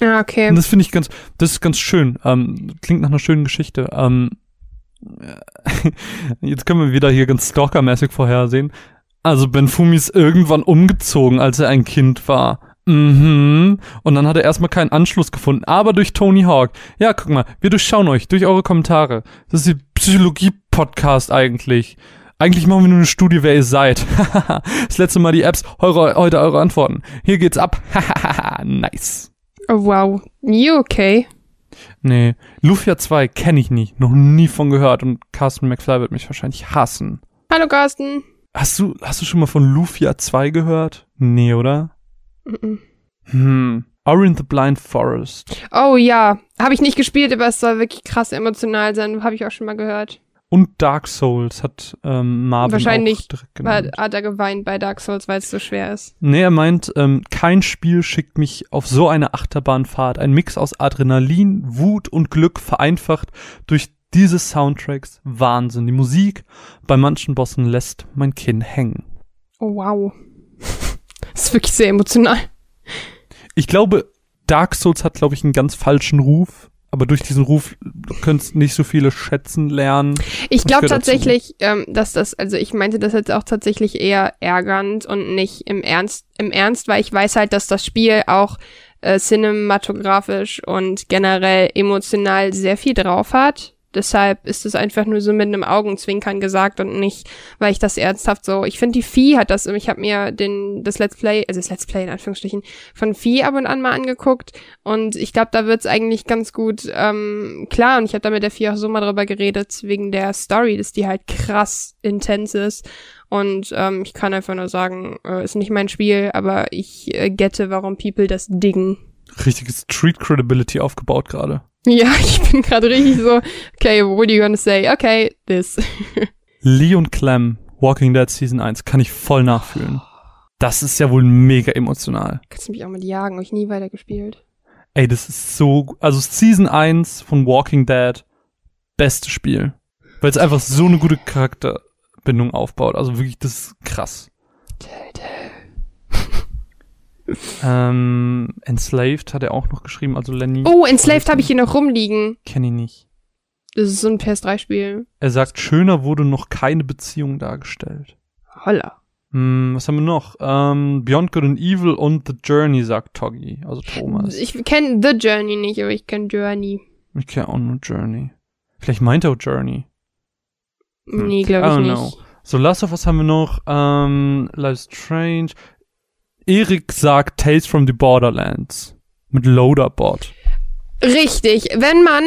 Ja, okay. Und das finde ich ganz, das ist ganz schön. Ähm, klingt nach einer schönen Geschichte. Ähm, jetzt können wir wieder hier ganz stalkermäßig vorhersehen. Also Benfumi ist irgendwann umgezogen, als er ein Kind war. Mhm. Und dann hat er erstmal keinen Anschluss gefunden. Aber durch Tony Hawk. Ja, guck mal, wir durchschauen euch durch eure Kommentare. Das ist die Psychologie-Podcast eigentlich. Eigentlich machen wir nur eine Studie, wer ihr seid. das letzte Mal die Apps, eure, heute eure Antworten. Hier geht's ab. nice. Oh, wow. You okay? Nee, Lufia 2 kenne ich nicht, noch nie von gehört und Carsten McFly wird mich wahrscheinlich hassen. Hallo, Carsten. Hast du, hast du schon mal von Lufia 2 gehört? Nee, oder? Mhm. Hm. Ori the Blind Forest. Oh ja, habe ich nicht gespielt, aber es soll wirklich krass emotional sein, habe ich auch schon mal gehört. Und Dark Souls hat ähm, Marvin Wahrscheinlich auch direkt War, genannt. hat er geweint bei Dark Souls, weil es so schwer ist. Nee, er meint, ähm, kein Spiel schickt mich auf so eine Achterbahnfahrt. Ein Mix aus Adrenalin, Wut und Glück vereinfacht durch diese Soundtracks. Wahnsinn. Die Musik bei manchen Bossen lässt mein Kinn hängen. Oh wow. Das ist wirklich sehr emotional. Ich glaube, Dark Souls hat, glaube ich, einen ganz falschen Ruf. Aber durch diesen Ruf könntest nicht so viele schätzen lernen. Ich glaube tatsächlich, ähm, dass das, also ich meinte das jetzt auch tatsächlich eher ärgernd und nicht im Ernst, im Ernst, weil ich weiß halt, dass das Spiel auch äh, cinematografisch und generell emotional sehr viel drauf hat. Deshalb ist es einfach nur so mit einem Augenzwinkern gesagt und nicht, weil ich das ernsthaft so. Ich finde, die Vieh hat das. Ich habe mir den das Let's Play, also das Let's Play in Anführungsstrichen von Vieh ab und an mal angeguckt und ich glaube, da wird's eigentlich ganz gut ähm, klar. Und ich habe da mit der Vieh auch so mal drüber geredet wegen der Story, dass die halt krass intens ist. Und ähm, ich kann einfach nur sagen, äh, ist nicht mein Spiel, aber ich äh, gette, warum People das diggen. Richtige Street Credibility aufgebaut gerade. Ja, ich bin gerade richtig so, okay, what are you gonna say? Okay, this. Leon Clem, Walking Dead Season 1, kann ich voll nachfühlen. Das ist ja wohl mega emotional. Kannst du mich auch mit jagen, ich nie weitergespielt. Ey, das ist so, also Season 1 von Walking Dead, beste Spiel. Weil es einfach so eine gute Charakterbindung aufbaut. Also wirklich, das ist krass. Ähm, Enslaved hat er auch noch geschrieben, also Lenny. Oh, Enslaved habe ich hier noch rumliegen. Kenn ich nicht. Das ist so ein PS3-Spiel. Er sagt, schöner wurde noch keine Beziehung dargestellt. Holla. Hm, was haben wir noch? Ähm, Beyond Good and Evil und The Journey, sagt Toggy, also Thomas. Ich kenne The Journey nicht, aber ich kenne Journey. Ich kenne auch nur Journey. Vielleicht meint er auch Journey. Hm. Nee, I glaube ich don't nicht. know. So, Last of Us haben wir noch. Ähm, Life Strange. Erik sagt Tales from the Borderlands. Mit Loaderbot. Richtig. Wenn man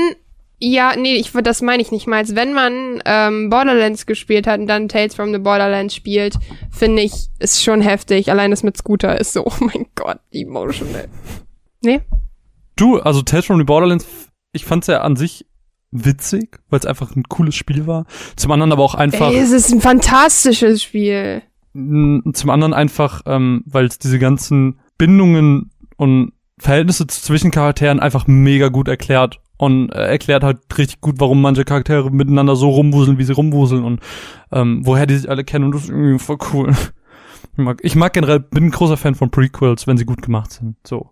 Ja, nee, ich, das meine ich nicht mal. Wenn man ähm, Borderlands gespielt hat und dann Tales from the Borderlands spielt, finde ich, ist schon heftig. Allein das mit Scooter ist so, oh mein Gott, emotional. Nee? Du, also Tales from the Borderlands, ich fand's ja an sich witzig, weil es einfach ein cooles Spiel war. Zum anderen aber auch einfach. Ey, es ist ein fantastisches Spiel. Zum anderen einfach, ähm, weil es diese ganzen Bindungen und Verhältnisse zwischen Charakteren einfach mega gut erklärt und äh, erklärt halt richtig gut, warum manche Charaktere miteinander so rumwuseln, wie sie rumwuseln und ähm, woher die sich alle kennen und das ist irgendwie voll cool. Ich mag, ich mag generell, bin ein großer Fan von Prequels, wenn sie gut gemacht sind. So.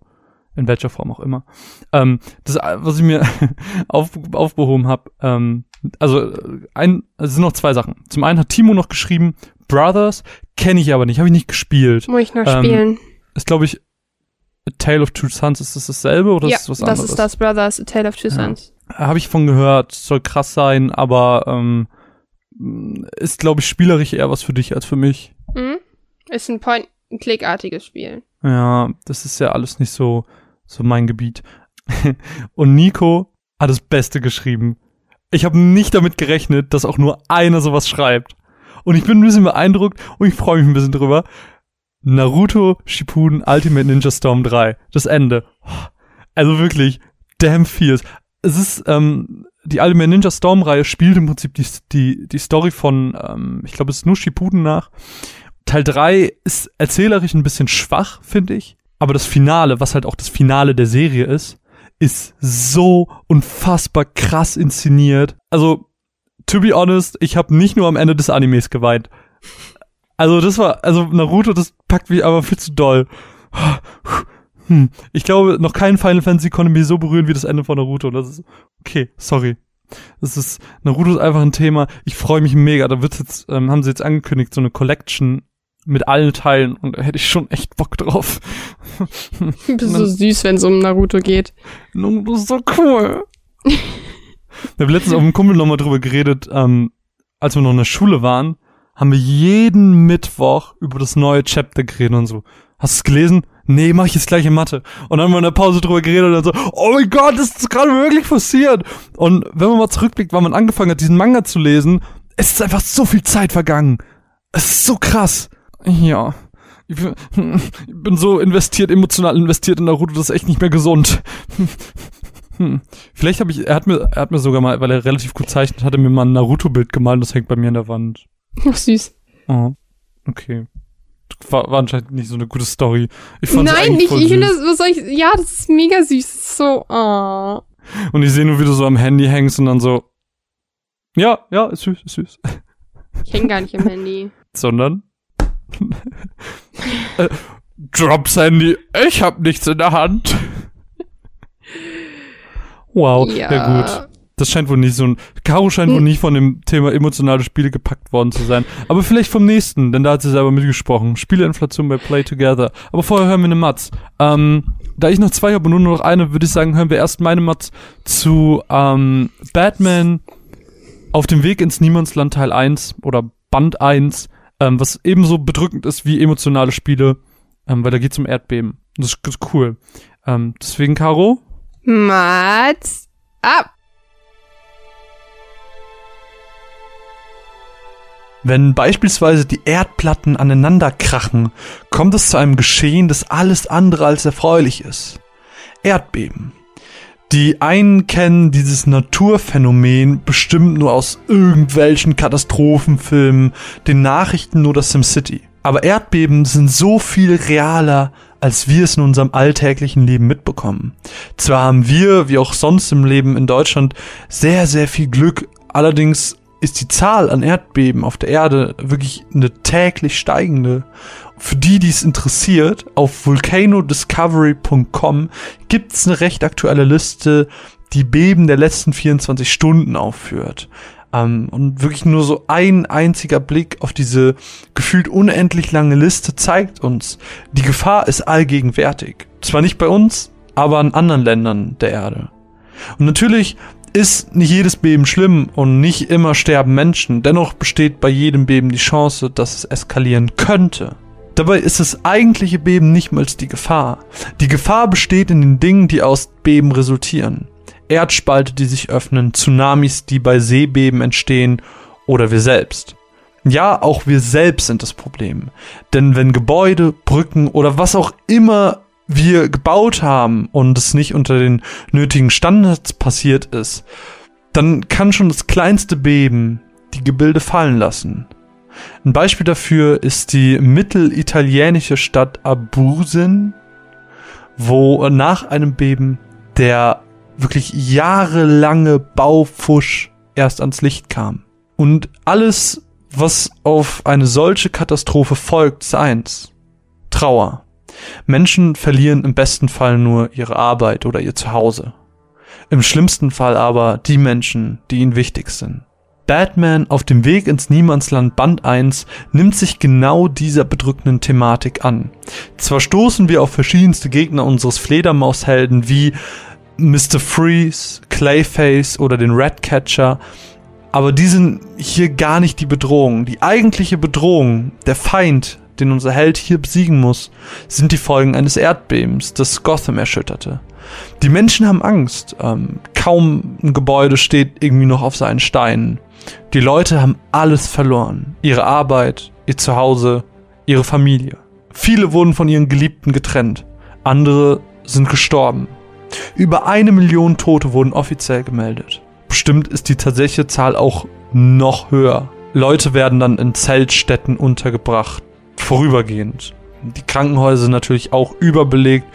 In welcher Form auch immer. Ähm, das, was ich mir auf, aufgehoben habe, ähm, also ein, es sind noch zwei Sachen. Zum einen hat Timo noch geschrieben, Brothers kenne ich aber nicht, habe ich nicht gespielt. Muss ich noch Ähm, spielen. Ist glaube ich A Tale of Two Sons, ist das dasselbe oder ja, ist das was das anderes? ist das Brothers, A Tale of Two Ja. Sons. Habe ich von gehört, soll krass sein, aber ähm, ist glaube ich spielerisch eher was für dich als für mich. Mhm. Ist ein Point-and-Click-artiges Spiel. Ja, das ist ja alles nicht so, so mein Gebiet. Und Nico hat das Beste geschrieben. Ich habe nicht damit gerechnet, dass auch nur einer sowas schreibt. Und ich bin ein bisschen beeindruckt und ich freue mich ein bisschen drüber. Naruto Shippuden Ultimate Ninja Storm 3. Das Ende. Also wirklich, damn fierce. Es ist, ähm, die Ultimate Ninja Storm Reihe spielt im Prinzip die, die, die Story von, ähm, ich glaube, es ist nur Shippuden nach. Teil 3 ist erzählerisch ein bisschen schwach, finde ich. Aber das Finale, was halt auch das Finale der Serie ist, ist so unfassbar krass inszeniert. Also, to be honest, ich habe nicht nur am Ende des Animes geweint. Also, das war, also Naruto, das packt mich aber viel zu doll. Hm. Ich glaube, noch kein Final Fantasy konnte mich so berühren wie das Ende von Naruto. Das ist okay, sorry. Das ist Naruto ist einfach ein Thema. Ich freue mich mega. Da wird jetzt ähm, haben sie jetzt angekündigt so eine Collection mit allen Teilen und da hätte ich schon echt Bock drauf. Du bist so süß, wenn es um Naruto geht. Naruto ist so cool. Wir haben letztens auf dem Kumpel nochmal drüber geredet, ähm, als wir noch in der Schule waren, haben wir jeden Mittwoch über das neue Chapter geredet und so. Hast du es gelesen? Nee, mach ich jetzt gleich in Mathe. Und dann haben wir in der Pause drüber geredet und dann so, oh mein Gott, das ist gerade wirklich passiert. Und wenn man mal zurückblickt, wann man angefangen hat, diesen Manga zu lesen, es ist einfach so viel Zeit vergangen. Es ist so krass. Ja. Ich bin, so investiert, emotional investiert in Naruto, das ist echt nicht mehr gesund. Hm. Vielleicht habe ich, er hat mir, er hat mir sogar mal, weil er relativ gut zeichnet, hat er mir mal ein Naruto-Bild gemalt, und das hängt bei mir an der Wand. Ach, süß. Oh, okay. War, war anscheinend nicht so eine gute Story. Ich fand's Nein, eigentlich ich, finde das, was soll ich, ja, das ist mega süß. So, oh. Und ich sehe nur, wie du so am Handy hängst und dann so, ja, ja, ist süß, ist süß. Ich häng gar nicht im Handy. Sondern, Drops Handy, ich hab nichts in der Hand. Wow, ja, gut. Das scheint wohl nicht so ein. Caro scheint wohl Hm. nicht von dem Thema emotionale Spiele gepackt worden zu sein. Aber vielleicht vom nächsten, denn da hat sie selber mitgesprochen. Spieleinflation bei Play Together. Aber vorher hören wir eine Matz. Ähm, da ich noch zwei habe und nur noch eine, würde ich sagen, hören wir erst meine Matz zu ähm, Batman auf dem Weg ins Niemandsland Teil 1 oder Band 1, ähm, was ebenso bedrückend ist wie emotionale Spiele, ähm, weil da geht's um Erdbeben. Das ist, das ist cool. Ähm, deswegen, Caro, Mats ab. Wenn beispielsweise die Erdplatten aneinander krachen, kommt es zu einem Geschehen, das alles andere als erfreulich ist. Erdbeben. Die einen kennen dieses Naturphänomen bestimmt nur aus irgendwelchen Katastrophenfilmen, den Nachrichten oder SimCity. Aber Erdbeben sind so viel realer, als wir es in unserem alltäglichen Leben mitbekommen. Zwar haben wir, wie auch sonst im Leben in Deutschland, sehr, sehr viel Glück, allerdings ist die Zahl an Erdbeben auf der Erde wirklich eine täglich steigende. Für die, die es interessiert, auf volcanodiscovery.com gibt es eine recht aktuelle Liste, die Beben der letzten 24 Stunden aufführt. Ähm, und wirklich nur so ein einziger Blick auf diese gefühlt unendlich lange Liste zeigt uns, die Gefahr ist allgegenwärtig. Zwar nicht bei uns, aber an anderen Ländern der Erde. Und natürlich ist nicht jedes Beben schlimm und nicht immer sterben Menschen. Dennoch besteht bei jedem Beben die Chance, dass es eskalieren könnte. Dabei ist das eigentliche Beben nicht mal die Gefahr. Die Gefahr besteht in den Dingen, die aus Beben resultieren. Erdspalte, die sich öffnen, Tsunamis, die bei Seebeben entstehen oder wir selbst. Ja, auch wir selbst sind das Problem. Denn wenn Gebäude, Brücken oder was auch immer wir gebaut haben und es nicht unter den nötigen Standards passiert ist, dann kann schon das kleinste Beben die Gebilde fallen lassen. Ein Beispiel dafür ist die mittelitalienische Stadt Abusin, wo nach einem Beben der wirklich jahrelange Baufusch erst ans Licht kam. Und alles, was auf eine solche Katastrophe folgt, ist eins. Trauer. Menschen verlieren im besten Fall nur ihre Arbeit oder ihr Zuhause. Im schlimmsten Fall aber die Menschen, die ihnen wichtig sind. Batman auf dem Weg ins Niemandsland Band 1 nimmt sich genau dieser bedrückenden Thematik an. Zwar stoßen wir auf verschiedenste Gegner unseres Fledermaushelden wie Mr. Freeze, Clayface oder den Ratcatcher, aber die sind hier gar nicht die Bedrohung. Die eigentliche Bedrohung, der Feind, den unser Held hier besiegen muss, sind die Folgen eines Erdbebens, das Gotham erschütterte. Die Menschen haben Angst. Ähm, kaum ein Gebäude steht irgendwie noch auf seinen Steinen. Die Leute haben alles verloren. Ihre Arbeit, ihr Zuhause, ihre Familie. Viele wurden von ihren Geliebten getrennt. Andere sind gestorben. Über eine Million Tote wurden offiziell gemeldet. Bestimmt ist die tatsächliche Zahl auch noch höher. Leute werden dann in Zeltstätten untergebracht. Vorübergehend. Die Krankenhäuser sind natürlich auch überbelegt,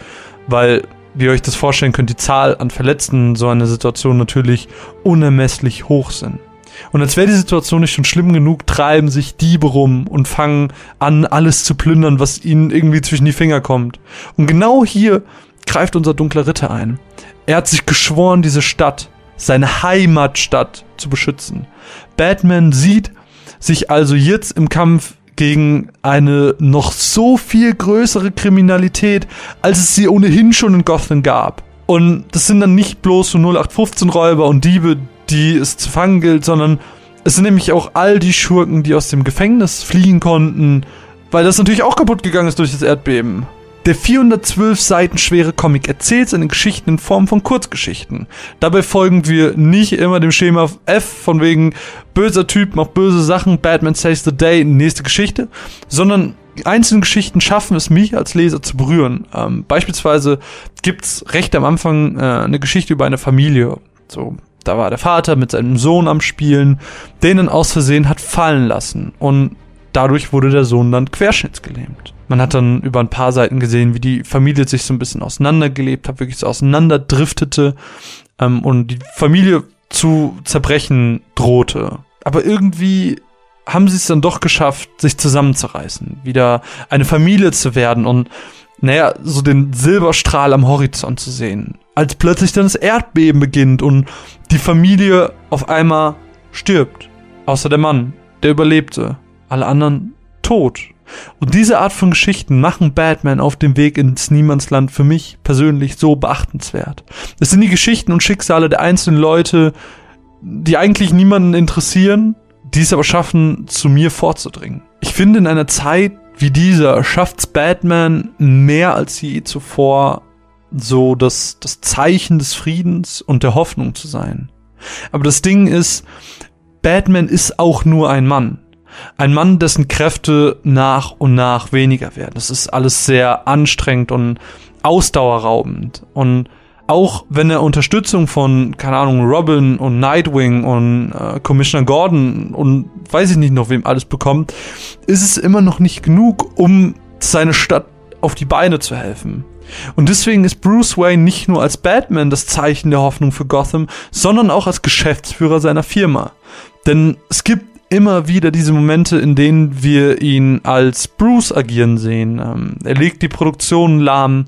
weil, wie ihr euch das vorstellen könnt, die Zahl an Verletzten in so einer Situation natürlich unermesslich hoch sind. Und als wäre die Situation nicht schon schlimm genug, treiben sich Diebe rum und fangen an, alles zu plündern, was ihnen irgendwie zwischen die Finger kommt. Und genau hier greift unser dunkler Ritter ein. Er hat sich geschworen, diese Stadt, seine Heimatstadt, zu beschützen. Batman sieht sich also jetzt im Kampf gegen eine noch so viel größere Kriminalität, als es sie ohnehin schon in Gotham gab. Und das sind dann nicht bloß so 0815 Räuber und Diebe, die es zu fangen gilt, sondern es sind nämlich auch all die Schurken, die aus dem Gefängnis fliehen konnten, weil das natürlich auch kaputt gegangen ist durch das Erdbeben. Der 412 Seiten schwere Comic erzählt seine Geschichten in Form von Kurzgeschichten. Dabei folgen wir nicht immer dem Schema F von wegen böser Typ macht böse Sachen, Batman saves the day, nächste Geschichte, sondern einzelne Geschichten schaffen es mich als Leser zu berühren. Ähm, beispielsweise gibt's recht am Anfang äh, eine Geschichte über eine Familie. So, da war der Vater mit seinem Sohn am Spielen, den er aus Versehen hat fallen lassen. Und dadurch wurde der Sohn dann querschnittsgelähmt. Man hat dann über ein paar Seiten gesehen, wie die Familie sich so ein bisschen auseinandergelebt hat, wirklich so auseinanderdriftete ähm, und die Familie zu zerbrechen drohte. Aber irgendwie haben sie es dann doch geschafft, sich zusammenzureißen, wieder eine Familie zu werden und naja, so den Silberstrahl am Horizont zu sehen. Als plötzlich dann das Erdbeben beginnt und die Familie auf einmal stirbt. Außer der Mann, der überlebte. Alle anderen tot. Und diese Art von Geschichten machen Batman auf dem Weg ins Niemandsland für mich persönlich so beachtenswert. Es sind die Geschichten und Schicksale der einzelnen Leute, die eigentlich niemanden interessieren, die es aber schaffen, zu mir vorzudringen. Ich finde, in einer Zeit wie dieser schafft's Batman mehr als je zuvor, so das, das Zeichen des Friedens und der Hoffnung zu sein. Aber das Ding ist, Batman ist auch nur ein Mann. Ein Mann, dessen Kräfte nach und nach weniger werden. Das ist alles sehr anstrengend und ausdauerraubend. Und auch wenn er Unterstützung von, keine Ahnung, Robin und Nightwing und äh, Commissioner Gordon und weiß ich nicht noch wem alles bekommt, ist es immer noch nicht genug, um seine Stadt auf die Beine zu helfen. Und deswegen ist Bruce Wayne nicht nur als Batman das Zeichen der Hoffnung für Gotham, sondern auch als Geschäftsführer seiner Firma. Denn es gibt immer wieder diese Momente, in denen wir ihn als Bruce agieren sehen. Ähm, er legt die Produktion lahm,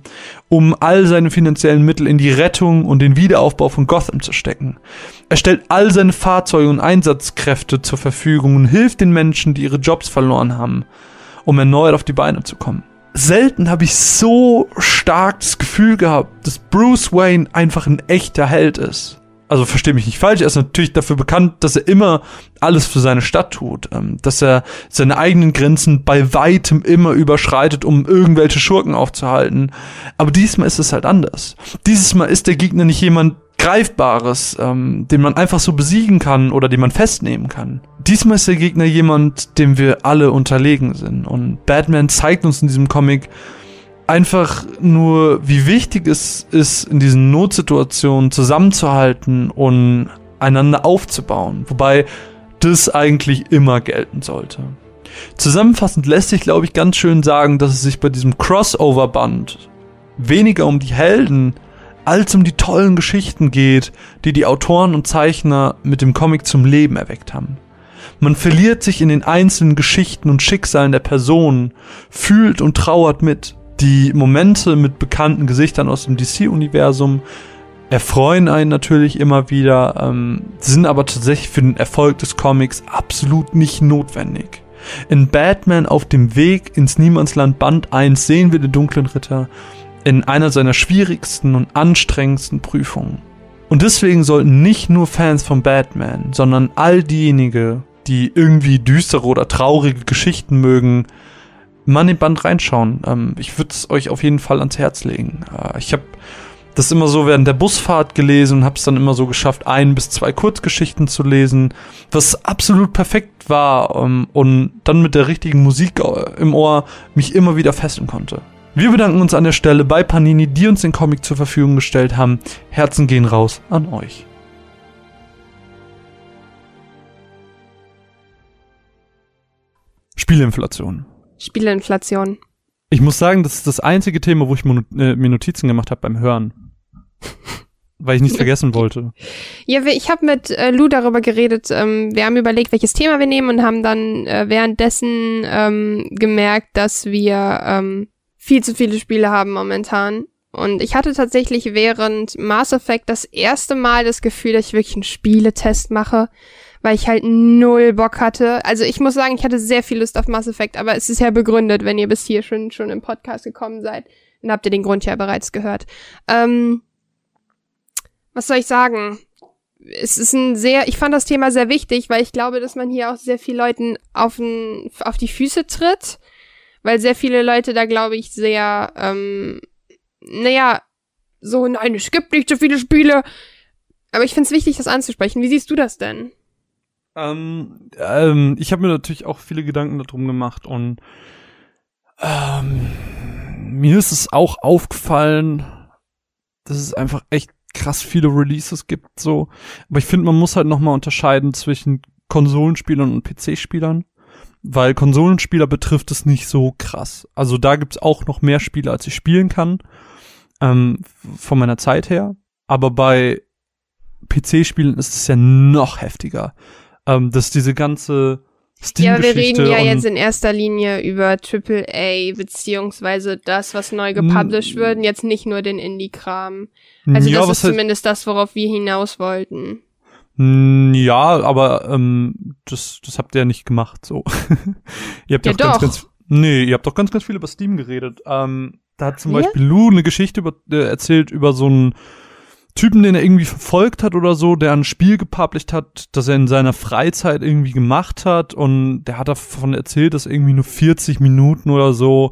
um all seine finanziellen Mittel in die Rettung und den Wiederaufbau von Gotham zu stecken. Er stellt all seine Fahrzeuge und Einsatzkräfte zur Verfügung und hilft den Menschen, die ihre Jobs verloren haben, um erneut auf die Beine zu kommen. Selten habe ich so stark das Gefühl gehabt, dass Bruce Wayne einfach ein echter Held ist also verstehe mich nicht falsch, er ist natürlich dafür bekannt, dass er immer alles für seine Stadt tut, ähm, dass er seine eigenen Grenzen bei weitem immer überschreitet, um irgendwelche Schurken aufzuhalten. Aber diesmal ist es halt anders. Dieses Mal ist der Gegner nicht jemand, Greifbares, ähm, den man einfach so besiegen kann oder den man festnehmen kann. Diesmal ist der Gegner jemand, dem wir alle unterlegen sind. Und Batman zeigt uns in diesem Comic einfach nur, wie wichtig es ist, in diesen Notsituationen zusammenzuhalten und einander aufzubauen. Wobei das eigentlich immer gelten sollte. Zusammenfassend lässt sich, glaube ich, ganz schön sagen, dass es sich bei diesem Crossover-Band weniger um die Helden als um die tollen Geschichten geht, die die Autoren und Zeichner mit dem Comic zum Leben erweckt haben. Man verliert sich in den einzelnen Geschichten und Schicksalen der Personen, fühlt und trauert mit. Die Momente mit bekannten Gesichtern aus dem DC-Universum erfreuen einen natürlich immer wieder, ähm, sind aber tatsächlich für den Erfolg des Comics absolut nicht notwendig. In Batman auf dem Weg ins Niemandsland Band 1 sehen wir den dunklen Ritter in einer seiner schwierigsten und anstrengendsten Prüfungen. Und deswegen sollten nicht nur Fans von Batman, sondern all diejenigen, die irgendwie düstere oder traurige Geschichten mögen, mal in den Band reinschauen. Ähm, ich würde es euch auf jeden Fall ans Herz legen. Äh, ich habe das immer so während der Busfahrt gelesen und habe es dann immer so geschafft, ein bis zwei Kurzgeschichten zu lesen, was absolut perfekt war ähm, und dann mit der richtigen Musik äh, im Ohr mich immer wieder fesseln konnte. Wir bedanken uns an der Stelle bei Panini, die uns den Comic zur Verfügung gestellt haben. Herzen gehen raus an euch. Spielinflation. Spieleinflation. Ich muss sagen, das ist das einzige Thema, wo ich äh, mir Notizen gemacht habe beim Hören. Weil ich nichts vergessen wollte. Ja, ich habe mit äh, Lou darüber geredet. Ähm, wir haben überlegt, welches Thema wir nehmen und haben dann äh, währenddessen ähm, gemerkt, dass wir ähm, viel zu viele Spiele haben momentan. Und ich hatte tatsächlich während Mass Effect das erste Mal das Gefühl, dass ich wirklich einen Spieletest mache, weil ich halt null Bock hatte. Also ich muss sagen, ich hatte sehr viel Lust auf Mass Effect, aber es ist ja begründet, wenn ihr bis hier schon, schon im Podcast gekommen seid. Dann habt ihr den Grund ja bereits gehört. Ähm, was soll ich sagen? Es ist ein sehr, ich fand das Thema sehr wichtig, weil ich glaube, dass man hier auch sehr viel Leuten auf, n, auf die Füße tritt, weil sehr viele Leute da, glaube ich, sehr, ähm, naja, so, nein, es gibt nicht so viele Spiele. Aber ich finde es wichtig, das anzusprechen. Wie siehst du das denn? Ähm, ähm, ich habe mir natürlich auch viele Gedanken darum gemacht und ähm, mir ist es auch aufgefallen, dass es einfach echt krass viele Releases gibt, so. Aber ich finde, man muss halt nochmal unterscheiden zwischen Konsolenspielern und PC-Spielern, weil Konsolenspieler betrifft es nicht so krass. Also da gibt's auch noch mehr Spiele, als ich spielen kann, ähm, von meiner Zeit her. Aber bei PC-Spielen ist es ja noch heftiger ähm, dass diese ganze Ja, aber wir reden ja jetzt in erster Linie über AAA, beziehungsweise das, was neu gepublished wird, und jetzt nicht nur den Indie-Kram. Also ja, das ist zumindest das, worauf wir hinaus wollten. Ja, aber ähm, das, das habt ihr ja nicht gemacht, so. ihr habt Ja, ja, auch ganz, doch. ganz, nee, ihr habt doch ganz, ganz viel über Steam geredet. Ähm, da hat zum Wir? Beispiel Lou eine Geschichte über, äh, erzählt über so einen Typen, den er irgendwie verfolgt hat oder so, der ein Spiel gepublished hat, das er in seiner Freizeit irgendwie gemacht hat und der hat davon erzählt, dass irgendwie nur 40 Minuten oder so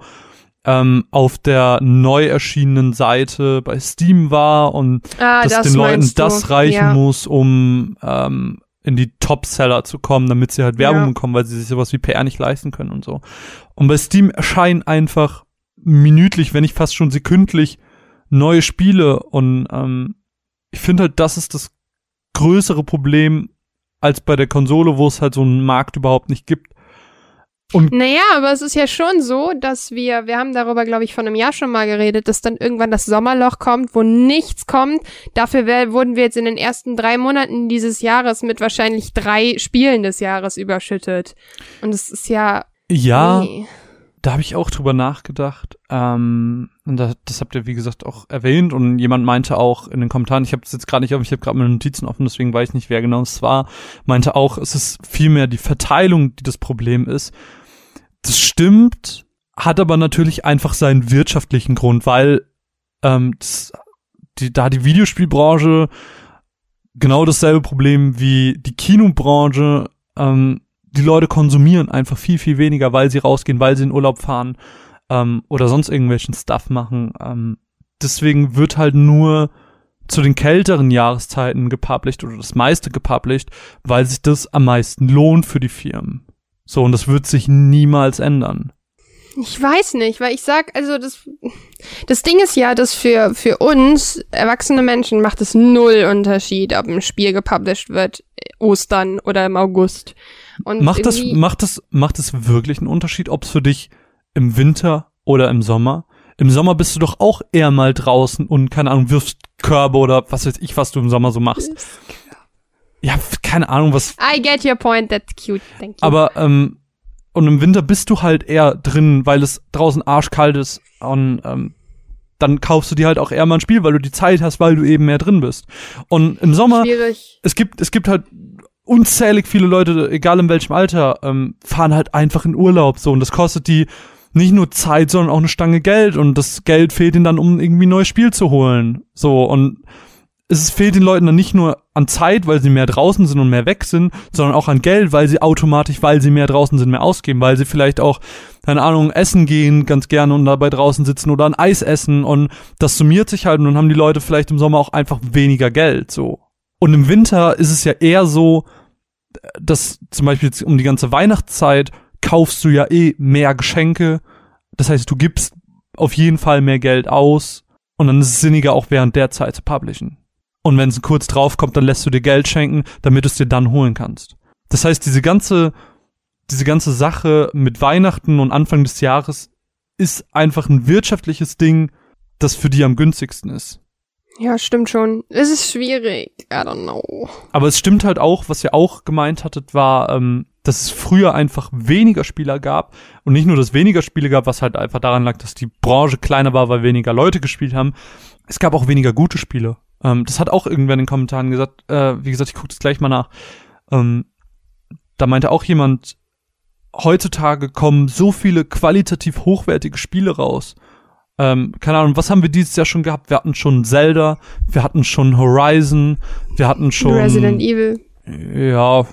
ähm, auf der neu erschienenen Seite bei Steam war und Ah, dass das den Leuten das reichen ja. muss, um ähm, in die Top-Seller zu kommen, damit sie halt Werbung Ja. bekommen, weil sie sich sowas wie PR nicht leisten können und so. Und bei Steam erscheinen einfach minütlich, wenn nicht fast schon sekündlich, neue Spiele und ähm, ich finde halt, das ist das größere Problem als bei der Konsole, wo es halt so einen Markt überhaupt nicht gibt. Naja, aber es ist ja schon so, dass wir, wir haben darüber, glaube ich, vor einem Jahr schon mal geredet, dass dann irgendwann das Sommerloch kommt, wo nichts kommt. Dafür wär, wurden wir jetzt in den ersten drei Monaten dieses Jahres mit wahrscheinlich drei Spielen des Jahres überschüttet. Und es ist ja. Ja, nee. Da habe ich auch drüber nachgedacht. Ähm, und das, das habt ihr, wie gesagt, auch erwähnt. Und jemand meinte auch in den Kommentaren, ich habe es jetzt gerade nicht offen, ich habe gerade meine Notizen offen, deswegen weiß ich nicht, wer genau es war, meinte auch, es ist vielmehr die Verteilung, die das Problem ist. Das stimmt, hat aber natürlich einfach seinen wirtschaftlichen Grund, weil ähm, das, die, da die Videospielbranche genau dasselbe Problem wie die Kinobranche ähm, die Leute konsumieren einfach viel, viel weniger, weil sie rausgehen, weil sie in Urlaub fahren ähm, oder sonst irgendwelchen Stuff machen. Ähm, deswegen wird halt nur zu den kälteren Jahreszeiten gepublished oder das meiste gepublished, weil sich das am meisten lohnt für die Firmen. So, und das wird sich niemals ändern. Ich weiß nicht, weil ich sag, also das, das Ding ist ja, dass für, für uns, erwachsene Menschen, macht es null Unterschied, ob ein Spiel gepublished wird, Ostern oder im August. Und Macht das, macht das, macht das wirklich einen Unterschied, ob es für dich im Winter oder im Sommer? Im Sommer bist du doch auch eher mal draußen und, keine Ahnung, wirfst Körbe oder was weiß ich, was du im Sommer so machst. Ja, keine Ahnung, was. I get your point, that's cute, thank you. Aber, ähm, und im Winter bist du halt eher drin, weil es draußen arschkalt ist und, ähm, dann kaufst du dir halt auch eher mal ein Spiel, weil du die Zeit hast, weil du eben mehr drin bist. Und im Sommer, Schwierig. es gibt, es gibt halt unzählig viele Leute, egal in welchem Alter, ähm, fahren halt einfach in Urlaub so und das kostet die nicht nur Zeit, sondern auch eine Stange Geld und das Geld fehlt ihnen dann, um irgendwie ein neues Spiel zu holen. So und es fehlt den Leuten dann nicht nur an Zeit, weil sie mehr draußen sind und mehr weg sind, sondern auch an Geld, weil sie automatisch, weil sie mehr draußen sind, mehr ausgeben, weil sie vielleicht auch, keine Ahnung, essen gehen ganz gerne und dabei draußen sitzen oder ein Eis essen und das summiert sich halt und dann haben die Leute vielleicht im Sommer auch einfach weniger Geld, so. Und im Winter ist es ja eher so, dass zum Beispiel jetzt um die ganze Weihnachtszeit kaufst du ja eh mehr Geschenke. Das heißt, du gibst auf jeden Fall mehr Geld aus und dann ist es sinniger auch während der Zeit zu publishen. Und wenn es kurz drauf kommt, dann lässt du dir Geld schenken, damit du es dir dann holen kannst. Das heißt, diese ganze, diese ganze Sache mit Weihnachten und Anfang des Jahres ist einfach ein wirtschaftliches Ding, das für die am günstigsten ist. Ja, stimmt schon. Es ist schwierig. I don't know. Aber es stimmt halt auch, was ihr auch gemeint hattet, war, ähm, dass es früher einfach weniger Spieler gab. Und nicht nur, dass es weniger Spiele gab, was halt einfach daran lag, dass die Branche kleiner war, weil weniger Leute gespielt haben. Es gab auch weniger gute Spiele. Ähm, das hat auch irgendwer in den Kommentaren gesagt. Äh, wie gesagt, ich gucke das gleich mal nach. Ähm, da meinte auch jemand, heutzutage kommen so viele qualitativ hochwertige Spiele raus. Ähm, keine Ahnung, was haben wir dieses Jahr schon gehabt? Wir hatten schon Zelda, wir hatten schon Horizon, wir hatten schon Resident Evil. ja,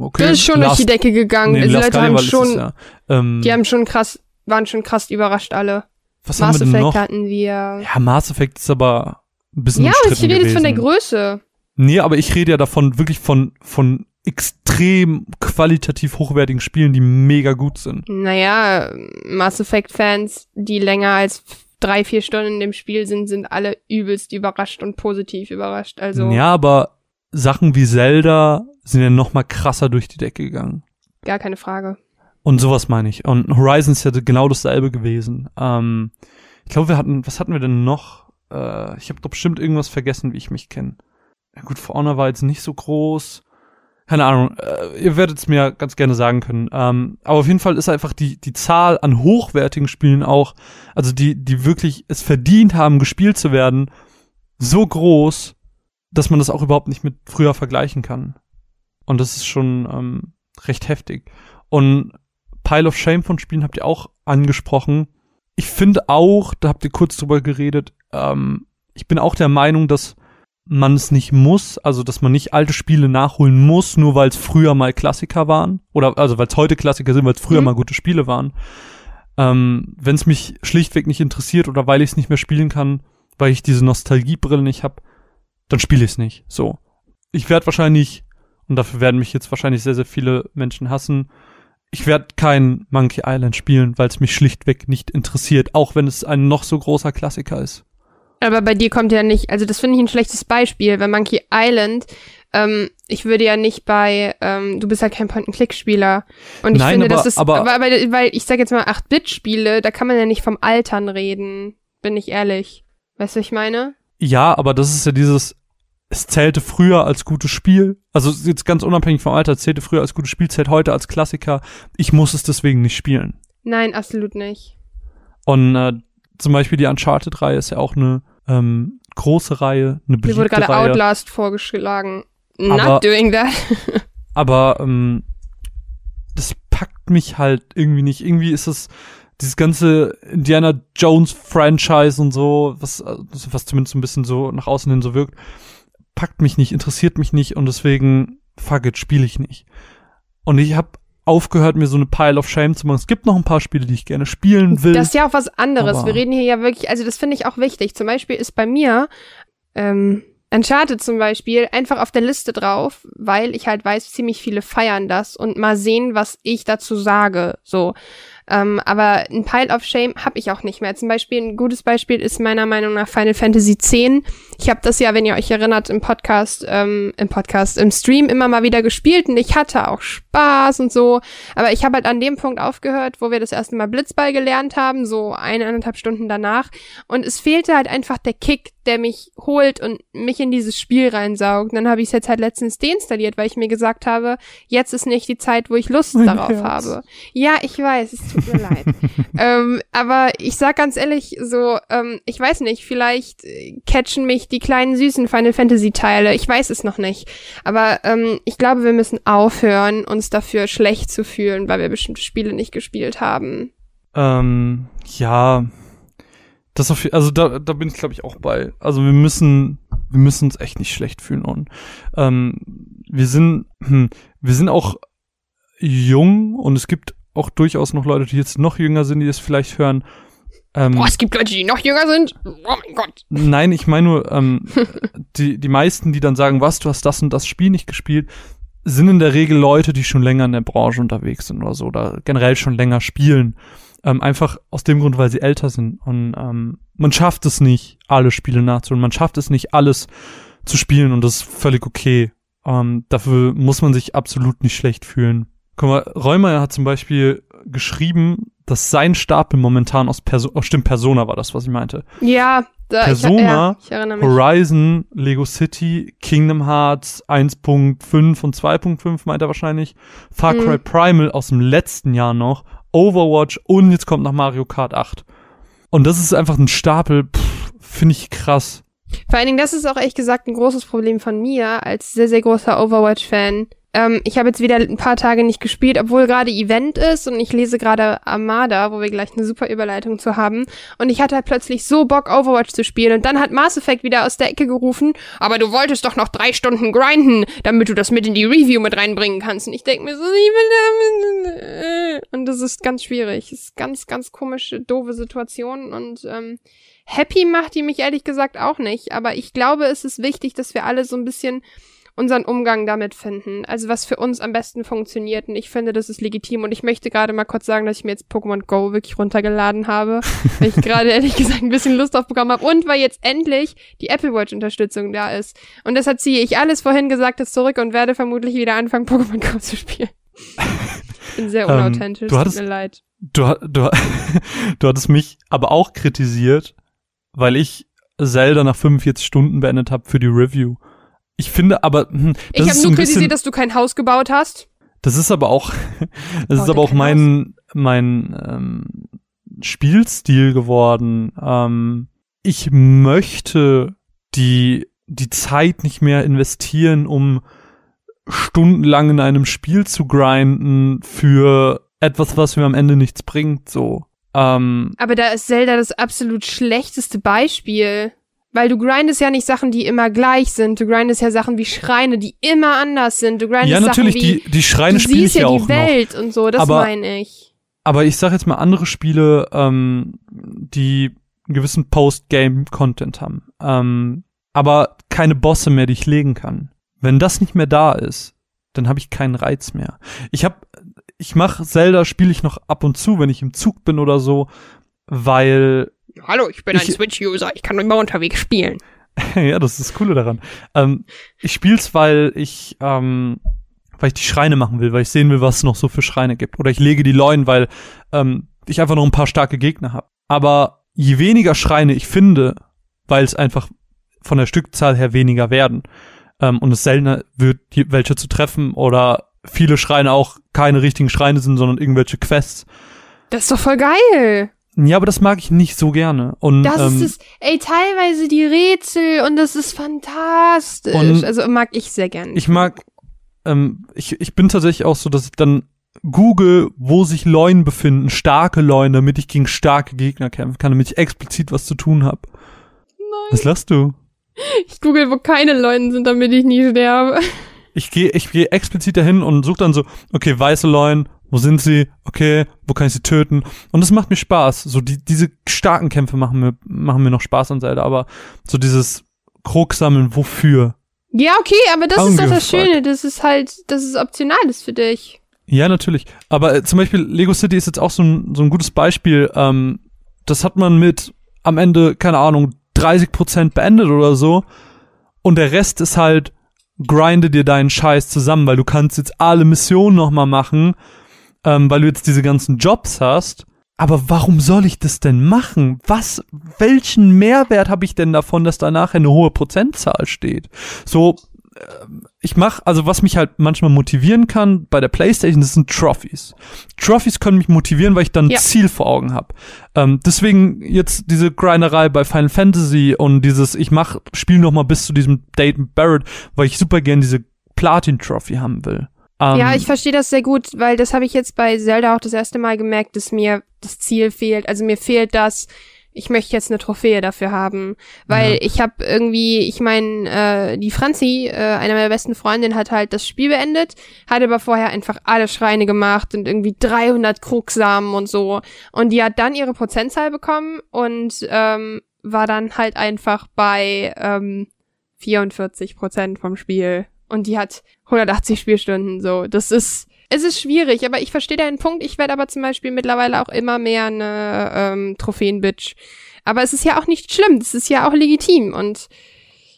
okay. Das ist schon durch die Decke gegangen. nee, die Last Leute haben schon, es, ja. ähm, die haben schon krass, waren schon krass überrascht alle. was Mass haben wir denn Effect noch? hatten wir. Ja, Mass Effect ist aber ein bisschen Ja, ich rede jetzt von der. Größe. Nee, aber ich rede ja davon wirklich von von extrem qualitativ hochwertigen Spielen, die mega gut sind. Naja, Mass Effect-Fans, die länger als drei, vier Stunden in dem Spiel sind, sind alle übelst überrascht und positiv überrascht. Also Ja, aber Sachen wie Zelda sind ja noch mal krasser durch die Decke gegangen. gar keine Frage. Und sowas meine ich. Und Horizon ist ja genau dasselbe gewesen. Ähm, ich glaube, wir hatten, was hatten wir denn noch? Äh, ich habe doch bestimmt irgendwas vergessen, wie ich mich kenne. Ja gut, For Honor war jetzt nicht so groß. Keine Ahnung, äh, ihr werdet es mir ganz gerne sagen können. Ähm, aber auf jeden Fall ist einfach die, die Zahl an hochwertigen Spielen auch, also die, die wirklich es verdient haben, gespielt zu werden, so groß, dass man das auch überhaupt nicht mit früher vergleichen kann. Und das ist schon ähm, recht heftig. Und Pile of Shame von Spielen habt ihr auch angesprochen. Ich finde auch, da habt ihr kurz drüber geredet, ähm, ich bin auch der Meinung, dass man es nicht muss, also dass man nicht alte Spiele nachholen muss, nur weil es früher mal Klassiker waren. Oder also weil es heute Klassiker sind, weil es früher Mhm. mal gute Spiele waren. Ähm, Wenn es mich schlichtweg nicht interessiert oder weil ich es nicht mehr spielen kann, weil ich diese Nostalgiebrille nicht habe, dann spiele ich es nicht. So. Ich werde wahrscheinlich, und dafür werden mich jetzt wahrscheinlich sehr, sehr viele Menschen hassen, ich werde kein Monkey Island spielen, weil es mich schlichtweg nicht interessiert, auch wenn es ein noch so großer Klassiker ist. Aber bei dir kommt ja nicht, also das finde ich ein schlechtes Beispiel, weil Monkey Island, ähm, ich würde ja nicht bei, ähm, du bist halt kein Point-and-Click-Spieler. Und ich Nein, finde, aber- das ist, aber- aber, aber, weil ich sag jetzt mal 8-Bit-Spiele, da kann man ja nicht vom Altern reden, bin ich ehrlich. Weißt du, was ich meine? Ja, aber das ist ja dieses, es zählte früher als gutes Spiel. Also jetzt ganz unabhängig vom Alter, es zählte früher als gutes Spiel, zählt heute als Klassiker. Ich muss es deswegen nicht spielen. Nein, absolut nicht. Und äh, zum Beispiel die Uncharted-Reihe ist ja auch eine ähm, große Reihe, eine Mir beliebte wurde gerade Reihe. Outlast vorgeschlagen. Aber- Not doing that. aber ähm, das packt mich halt irgendwie nicht. Irgendwie ist es dieses ganze Indiana Jones Franchise und so, was, äh, was zumindest ein bisschen so nach außen hin so wirkt, packt mich nicht, interessiert mich nicht und deswegen, fuck it, spiele ich nicht. Und ich habe aufgehört, mir so eine Pile of Shame zu machen. Es gibt noch ein paar Spiele, die ich gerne spielen will. Das ist ja auch was anderes. Wir reden hier ja wirklich, also das finde ich auch wichtig. Zum Beispiel ist bei mir ähm, Uncharted zum Beispiel einfach auf der Liste drauf, weil ich halt weiß, ziemlich viele feiern das und mal sehen, was ich dazu sage. So. Ähm, aber ein Pile of Shame habe ich auch nicht mehr. Zum Beispiel ein gutes Beispiel ist meiner Meinung nach Final Fantasy X. Ich habe das ja, wenn ihr euch erinnert, im Podcast, ähm, im Podcast, im Stream immer mal wieder gespielt und ich hatte auch Spaß und so. Aber ich habe halt an dem Punkt aufgehört, wo wir das erste Mal Blitzball gelernt haben, so eineinhalb Stunden danach. Und es fehlte halt einfach der Kick, der mich holt und mich in dieses Spiel reinsaugt. Und dann habe ich es jetzt halt letztens deinstalliert, weil ich mir gesagt habe, jetzt ist nicht die Zeit, wo ich Lust Mein darauf Herz. habe. Ja, ich weiß, es tut mir leid. ähm, aber ich sag ganz ehrlich, so, ähm, ich weiß nicht, vielleicht äh, catchen mich die kleinen süßen Final Fantasy Teile. Ich weiß es noch nicht. Aber ähm, ich glaube, wir müssen aufhören, uns dafür schlecht zu fühlen, weil wir bestimmte Spiele nicht gespielt haben. Ähm, ja, das auf, also da, da bin ich glaube ich auch bei. Also wir müssen, wir müssen uns echt nicht schlecht fühlen und ähm, wir sind, hm, wir sind auch jung und es gibt auch durchaus noch Leute, die jetzt noch jünger sind, die das vielleicht hören. Ähm, Boah, es gibt Leute, die noch jünger sind. Oh mein Gott. Nein, ich meine nur, ähm, die, die meisten, die dann sagen, was, du hast das und das Spiel nicht gespielt, sind in der Regel Leute, die schon länger in der Branche unterwegs sind oder so, oder generell schon länger spielen. Ähm, einfach aus dem Grund, weil sie älter sind. Und ähm, man schafft es nicht, alle Spiele nachzuholen. Man schafft es nicht, alles zu spielen und das ist völlig okay. Ähm, dafür muss man sich absolut nicht schlecht fühlen. Guck mal, Räumer hat zum Beispiel geschrieben, dass sein Stapel momentan aus Perso oh, stimmt, Persona war das, was ich meinte. Ja, da, Persona, ich, ja, ich erinnere mich. Horizon, Lego City, Kingdom Hearts 1.5 und 2.5 meint er wahrscheinlich, Far Cry Mhm. Primal aus dem letzten Jahr noch, Overwatch und jetzt kommt noch Mario Kart 8. Und das ist einfach ein Stapel, pff, finde ich krass. Vor allen Dingen, das ist auch ehrlich gesagt ein großes Problem von mir als sehr, sehr großer Overwatch-Fan. Ähm, ich habe jetzt wieder ein paar Tage nicht gespielt, obwohl gerade Event ist und ich lese gerade Armada, wo wir gleich eine super Überleitung zu haben. Und ich hatte halt plötzlich so Bock, Overwatch zu spielen. Und dann hat Mass Effect wieder aus der Ecke gerufen, aber du wolltest doch noch drei Stunden grinden, damit du das mit in die Review mit reinbringen kannst. Und ich denke mir so, ich will damit. Und das ist ganz schwierig. Das ist ganz, ganz komische, doofe Situation. Und ähm, happy macht die mich ehrlich gesagt auch nicht. Aber ich glaube, es ist wichtig, dass wir alle so ein bisschen unseren Umgang damit finden. Also was für uns am besten funktioniert. Und ich finde, das ist legitim. Und ich möchte gerade mal kurz sagen, dass ich mir jetzt Pokémon Go wirklich runtergeladen habe. weil ich gerade ehrlich gesagt ein bisschen Lust auf bekommen habe. Und weil jetzt endlich die Apple Watch Unterstützung da ist. Und deshalb ziehe ich alles vorhin Gesagtes zurück und werde vermutlich wieder anfangen, Pokémon Go zu spielen. Ich bin sehr Ähm, unauthentisch. du hattest- Tut mir leid. Du, du, du hattest mich aber auch kritisiert, weil ich Zelda nach 45 Stunden beendet habe für die Review. Ich finde aber, hm, das Ich habe so nur bisschen, kritisiert, dass du kein Haus gebaut hast. Das ist aber auch, das ist aber er auch mein, mein ähm, Spielstil geworden. Ähm, ich möchte die, die Zeit nicht mehr investieren, um stundenlang in einem Spiel zu grinden für etwas, was mir am Ende nichts bringt, so. Ähm, Aber da ist Zelda das absolut schlechteste Beispiel. Weil du grindest ja nicht Sachen, die immer gleich sind. Du grindest ja Sachen wie Schreine, die immer anders sind. Du grindest ja, natürlich, Sachen wie, die, die Schreine du siehst ja ja die auch noch. Welt und so, das Aber- meine ich. Aber ich sag jetzt mal andere Spiele, ähm, die einen gewissen Post-Game-Content haben. Ähm, aber keine Bosse mehr, die ich legen kann. Wenn das nicht mehr da ist, dann habe ich keinen Reiz mehr. Ich hab, ich mach Zelda, spiele ich noch ab und zu, wenn ich im Zug bin oder so, weil Hallo, ich bin ein Switch-User, ich kann immer unterwegs spielen. ja, das ist das Coole daran. Ähm, ich spiel's, weil ich, ähm, weil ich die Schreine machen will, weil ich sehen will, was es noch so für Schreine gibt. Oder ich lege die Leuen, weil ähm, ich einfach noch ein paar starke Gegner habe. Aber je weniger Schreine ich finde, weil es einfach von der Stückzahl her weniger werden ähm, und es seltener wird, die, welche zu treffen oder viele Schreine auch keine richtigen Schreine sind, sondern irgendwelche Quests. Das ist doch voll geil. Ja, aber das mag ich nicht so gerne. Und Das ähm, ist. Ey, teilweise die Rätsel und das ist fantastisch. Und also mag ich sehr gern. ich mag, ähm, ich, ich bin tatsächlich auch so, dass ich dann google, wo sich Leunen befinden, starke Leunen, damit ich gegen starke Gegner kämpfen kann, damit ich explizit was zu tun habe. Was lachst du? Ich google, wo keine Leute sind, damit ich nie sterbe. Ich gehe ich geh explizit dahin und suche dann so, okay, weiße Leunen, wo sind sie? Okay, wo kann ich sie töten? Und das macht mir Spaß. So die, diese starken Kämpfe machen mir, machen mir noch Spaß an Zelda, aber so dieses Krog sammeln, wofür? Ja, okay, aber das ist doch das. Schöne. Das ist halt, dass es optional ist für dich. Ja, natürlich. Aber äh, zum Beispiel Lego City ist jetzt auch so ein, so ein gutes Beispiel. Ähm, das hat man mit am Ende, keine Ahnung, 30% beendet oder so. Und der Rest ist halt, grinde dir deinen Scheiß zusammen, weil du kannst jetzt alle Missionen nochmal machen, ähm, weil du jetzt diese ganzen Jobs hast. Aber warum soll ich das denn machen? Was, welchen Mehrwert habe ich denn davon, dass da nachher eine hohe Prozentzahl steht? So, ähm, ich mache, also was mich halt manchmal motivieren kann bei der Playstation, das sind Trophies. Trophies können mich motivieren, weil ich dann ein Ja. Ziel vor Augen habe. Ähm, deswegen jetzt diese Grinderei bei Final Fantasy und dieses, ich mach, spiel noch mal bis zu diesem Date mit Barrett, weil ich super gern diese Platin-Trophy haben will. Ähm, Ja, ich verstehe das sehr gut, weil das habe ich jetzt bei Zelda auch das erste Mal gemerkt, dass mir das Ziel fehlt. Also mir fehlt das, ich möchte jetzt eine Trophäe dafür haben. Weil Ja. ich habe irgendwie, ich meine, äh, die Franzi, äh, eine meiner besten Freundinnen, hat halt das Spiel beendet, hat aber vorher einfach alle Schreine gemacht und irgendwie 300 Krugsamen und so. Und die hat dann ihre Prozentzahl bekommen und ähm, war dann halt einfach bei ähm, 44 Prozent vom Spiel. Und die hat 180 Spielstunden, so. Das ist, es ist schwierig, aber ich verstehe deinen Punkt. Ich werde aber zum Beispiel mittlerweile auch immer mehr eine ähm, Trophäen-Bitch. Aber es ist ja auch nicht schlimm, das ist ja auch legitim und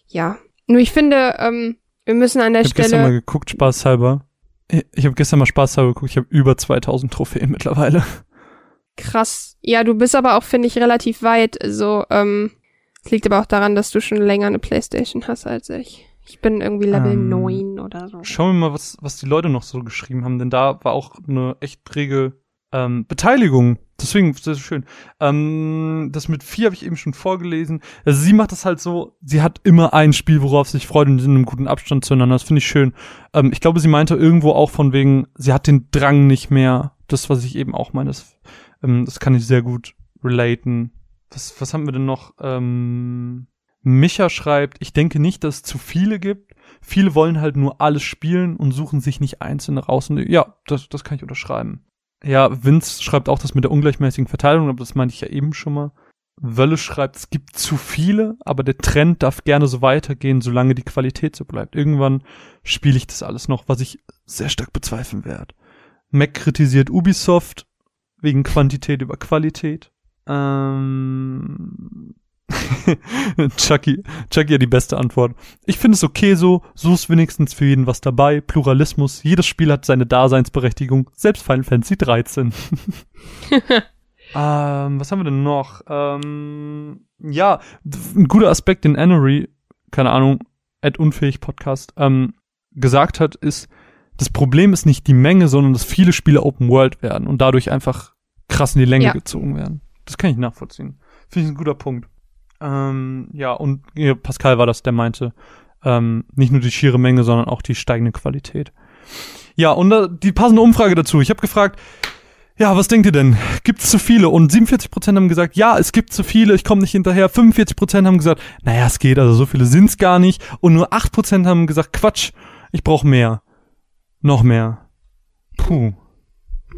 ja. Nur ich finde, ähm, wir müssen an der ich habe gestern mal Stelle. geguckt, spaßhalber. Ich, ich habe gestern mal spaßhalber geguckt, ich habe über 2000 Trophäen mittlerweile. Krass. Ja, du bist aber auch, finde ich, relativ weit. Also, ähm, es liegt aber auch daran, dass du schon länger eine Playstation hast als ich. Ich bin irgendwie Level Ähm, 9 oder so. Schauen wir mal, was, was die Leute noch so geschrieben haben, denn da war auch eine echt rege ähm, Beteiligung. Deswegen ist das schön. Ähm, das mit vier habe ich eben schon vorgelesen. Also sie macht das halt so, sie hat immer ein Spiel, worauf sie sich freut und in einem guten Abstand zueinander. Das finde ich schön. Ähm, ich glaube, sie meinte irgendwo auch von wegen, sie hat den Drang nicht mehr. Das, was ich eben auch meine, das, ähm, das kann ich sehr gut relaten. Was, was haben wir denn noch? Ähm, Micha schreibt, ich denke nicht, dass es zu viele gibt. Viele wollen halt nur alles spielen und suchen sich nicht einzelne raus. Und ja, das, das kann ich unterschreiben. Ja, Vince schreibt auch das mit der ungleichmäßigen Verteilung, aber das meinte ich ja eben schon mal. Wölle schreibt, es gibt zu viele, aber der Trend darf gerne so weitergehen, solange die Qualität so bleibt. Irgendwann spiele ich das alles noch, was ich sehr stark bezweifeln werde. Mac kritisiert Ubisoft wegen Quantität über Qualität. Ähm Chucky, Chucky hat die beste Antwort. Ich finde es okay so, so ist wenigstens für jeden was dabei. Pluralismus, jedes Spiel hat seine Daseinsberechtigung, selbst Final Fantasy 13. ähm, was haben wir denn noch? Ähm, ja, ein guter Aspekt, den Annery, keine Ahnung, Ed Unfähig Podcast, ähm, gesagt hat, ist, das Problem ist nicht die Menge, sondern dass viele Spiele Open World werden und dadurch einfach krass in die Länge Ja. gezogen werden. Das kann ich nachvollziehen. Finde ich ein guter Punkt. Ähm, ja, und ja, Pascal war das, der meinte, ähm, nicht nur die schiere Menge, sondern auch die steigende Qualität. Ja, und äh, die passende Umfrage dazu. Ich habe gefragt, ja, was denkt ihr denn? Gibt es zu viele? Und 47% haben gesagt, ja, es gibt zu viele, ich komme nicht hinterher. 45% haben gesagt, naja, es geht, also so viele sind's gar nicht. Und nur 8% haben gesagt, Quatsch, ich brauche mehr. Noch mehr. Puh.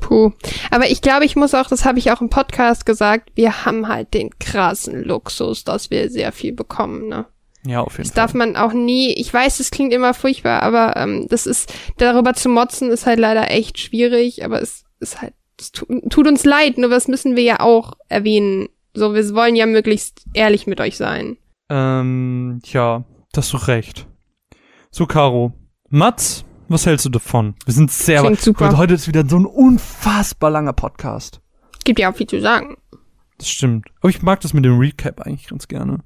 Puh. Aber ich glaube, ich muss auch, das habe ich auch im Podcast gesagt, wir haben halt den krassen Luxus, dass wir sehr viel bekommen, ne? Ja, auf jeden Das Fall. darf man auch nie, ich weiß, das klingt immer furchtbar, aber ähm, das ist, darüber zu motzen, ist halt leider echt schwierig, aber es ist halt, es tu, tut uns leid, nur das müssen wir ja auch erwähnen. So, wir wollen ja möglichst ehrlich mit euch sein. Ähm, ja, da hast du recht. So, Caro. Mats, was hältst du davon? Wir sind sehr Klingt super. Heute- Heute ist wieder so ein unfassbar langer Podcast. Gibt ja auch viel zu sagen. Das stimmt. Aber ich mag das mit dem Recap eigentlich ganz gerne.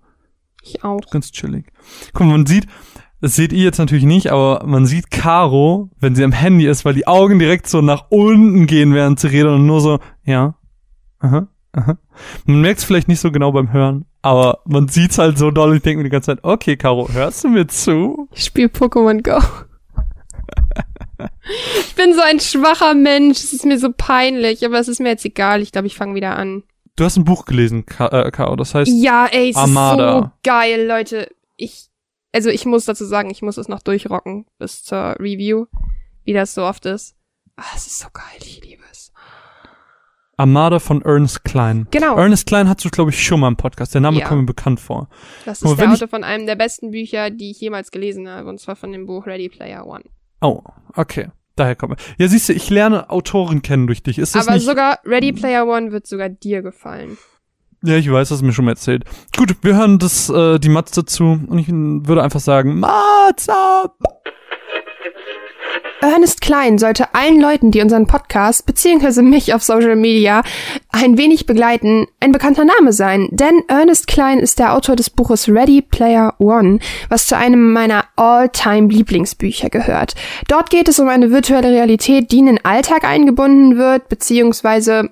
Ich auch. Ganz chillig. Guck mal, man sieht, das seht ihr jetzt natürlich nicht, aber man sieht Caro, wenn sie am Handy ist, weil die Augen direkt so nach unten gehen, während sie redet und nur so, ja, aha, aha. Man merkt es vielleicht nicht so genau beim Hören, aber man sieht's halt so doll und ich denke mir die ganze Zeit, okay, Caro, hörst du mir zu? Ich spiele Pokémon Go. Ich bin so ein schwacher Mensch. Es ist mir so peinlich, aber es ist mir jetzt egal. Ich glaube, ich fange wieder an. Du hast ein Buch gelesen, Ka äh, das heißt, Ja, ey, es Armada. ist so geil, Leute. Ich, also ich muss dazu sagen, ich muss es noch durchrocken bis zur Review, wie das so oft ist. Ah, es ist so geil, ich liebe es. Armada von Ernest Klein. Genau. Ernest Klein hat du, glaube ich, schon mal im Podcast. Der Name Ja. kommt mir bekannt vor. Das Aber ist der wenn ich- Autor von einem der besten Bücher, die ich jemals gelesen habe, und zwar von dem Buch Ready Player One. Oh, okay. Daher kommt. Ja, siehst du, ich lerne Autoren kennen durch dich. Ist das Aber nicht? sogar Ready Player One wird sogar dir gefallen. ja, ich weiß, hast du mir schon mal erzählt. Gut, wir hören das, äh, die Mats dazu und ich würde einfach sagen, Mats ab! Ernest Klein sollte allen Leuten, die unseren Podcast beziehungsweise mich auf Social Media ein wenig begleiten, ein bekannter Name sein. Denn Ernest Klein ist der Autor des Buches Ready Player One, was zu einem meiner All-Time-Lieblingsbücher gehört. Dort geht es um eine virtuelle Realität, die in den Alltag eingebunden wird, beziehungsweise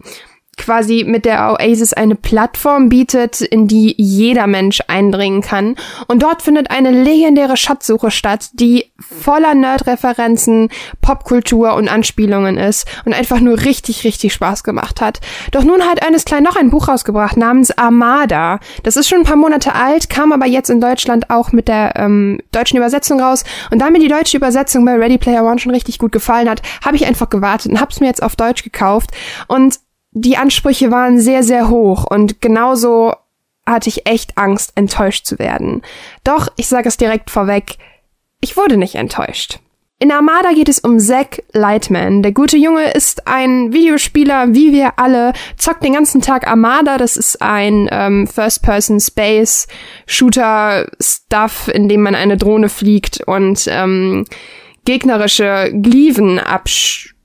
quasi mit der Oasis eine Plattform bietet, in die jeder Mensch eindringen kann. Und dort findet eine legendäre Schatzsuche statt, die voller Nerd-Referenzen, Popkultur und Anspielungen ist und einfach nur richtig, richtig Spaß gemacht hat. Doch nun hat Ernest Klein noch ein Buch rausgebracht namens Armada. Das ist schon ein paar Monate alt, kam aber jetzt in Deutschland auch mit der ähm, deutschen Übersetzung raus. Und da mir die deutsche Übersetzung bei Ready Player One schon richtig gut gefallen hat, habe ich einfach gewartet und habe es mir jetzt auf Deutsch gekauft. Und die Ansprüche waren sehr, sehr hoch und genauso hatte ich echt Angst, enttäuscht zu werden. Doch, ich sage es direkt vorweg, ich wurde nicht enttäuscht. In Armada geht es um Zack Lightman. Der gute Junge ist ein Videospieler, wie wir alle, zockt den ganzen Tag Armada. Das ist ein ähm, First-Person-Space-Shooter-Stuff, in dem man eine Drohne fliegt und ähm, gegnerische Gliven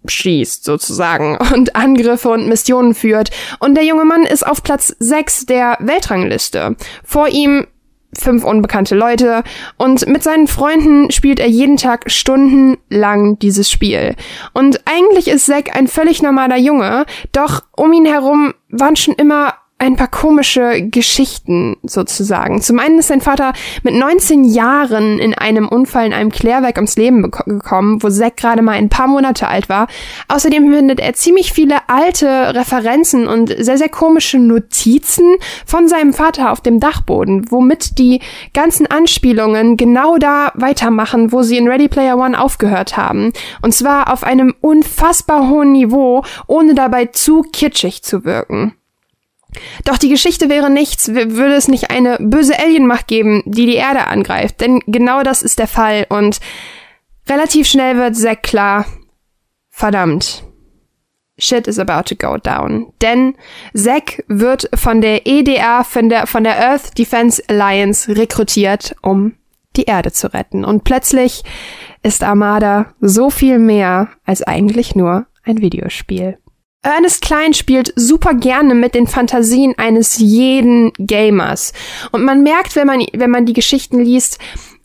abschießt sozusagen und Angriffe und Missionen führt. Und der junge Mann ist auf Platz 6 der Weltrangliste. Vor ihm fünf unbekannte Leute und mit seinen Freunden spielt er jeden Tag stundenlang dieses Spiel. Und eigentlich ist Zack ein völlig normaler Junge, doch um ihn herum waren schon immer ein paar komische Geschichten sozusagen. Zum einen ist sein Vater mit 19 Jahren in einem Unfall in einem Klärwerk ums Leben gekommen, wo Zack gerade mal ein paar Monate alt war. Außerdem findet er ziemlich viele alte Referenzen und sehr, sehr komische Notizen von seinem Vater auf dem Dachboden, womit die ganzen Anspielungen genau da weitermachen, wo sie in Ready Player One aufgehört haben. Und zwar auf einem unfassbar hohen Niveau, ohne dabei zu kitschig zu wirken. Doch die Geschichte wäre nichts, würde es nicht eine böse Alienmacht geben, die die Erde angreift. Denn genau das ist der Fall und relativ schnell wird Zack klar, verdammt, shit is about to go down. Denn Zack wird von der EDA, von der, von der Earth Defense Alliance rekrutiert, um die Erde zu retten. Und plötzlich ist Armada so viel mehr als eigentlich nur ein Videospiel. Ernest Klein spielt super gerne mit den Fantasien eines jeden Gamers. Und man merkt, wenn man, wenn man die Geschichten liest,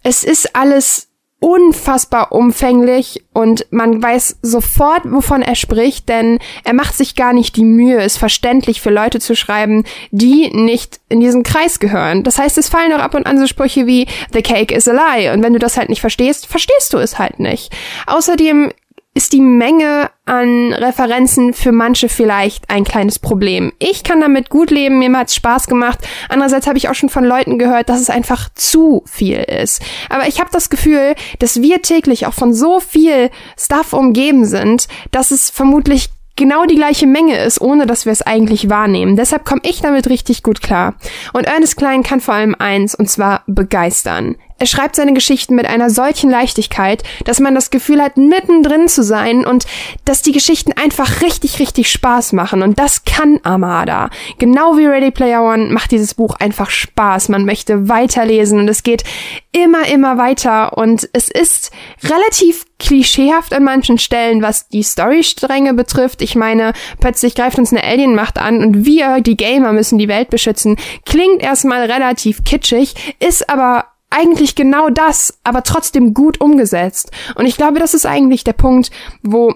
es ist alles unfassbar umfänglich und man weiß sofort, wovon er spricht, denn er macht sich gar nicht die Mühe, es verständlich für Leute zu schreiben, die nicht in diesen Kreis gehören. Das heißt, es fallen auch ab und an so Sprüche wie The cake is a lie und wenn du das halt nicht verstehst, verstehst du es halt nicht. Außerdem ist die Menge an Referenzen für manche vielleicht ein kleines Problem. Ich kann damit gut leben, mir hat's Spaß gemacht. Andererseits habe ich auch schon von Leuten gehört, dass es einfach zu viel ist. Aber ich habe das Gefühl, dass wir täglich auch von so viel Stuff umgeben sind, dass es vermutlich genau die gleiche Menge ist, ohne dass wir es eigentlich wahrnehmen. Deshalb komme ich damit richtig gut klar. Und Ernest Klein kann vor allem eins, und zwar begeistern. Er schreibt seine Geschichten mit einer solchen Leichtigkeit, dass man das Gefühl hat, mittendrin zu sein und dass die Geschichten einfach richtig, richtig Spaß machen. Und das kann Armada. Genau wie Ready Player One macht dieses Buch einfach Spaß. Man möchte weiterlesen und es geht immer, immer weiter. Und es ist relativ klischeehaft an manchen Stellen, was die Storystränge betrifft. Ich meine, plötzlich greift uns eine Alienmacht an und wir, die Gamer, müssen die Welt beschützen. Klingt erstmal relativ kitschig, ist aber eigentlich genau das, aber trotzdem gut umgesetzt. Und ich glaube, das ist eigentlich der Punkt, wo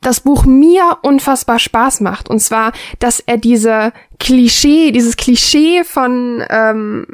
das Buch mir unfassbar Spaß macht. Und zwar, dass er diese Klischee, dieses Klischee von ähm,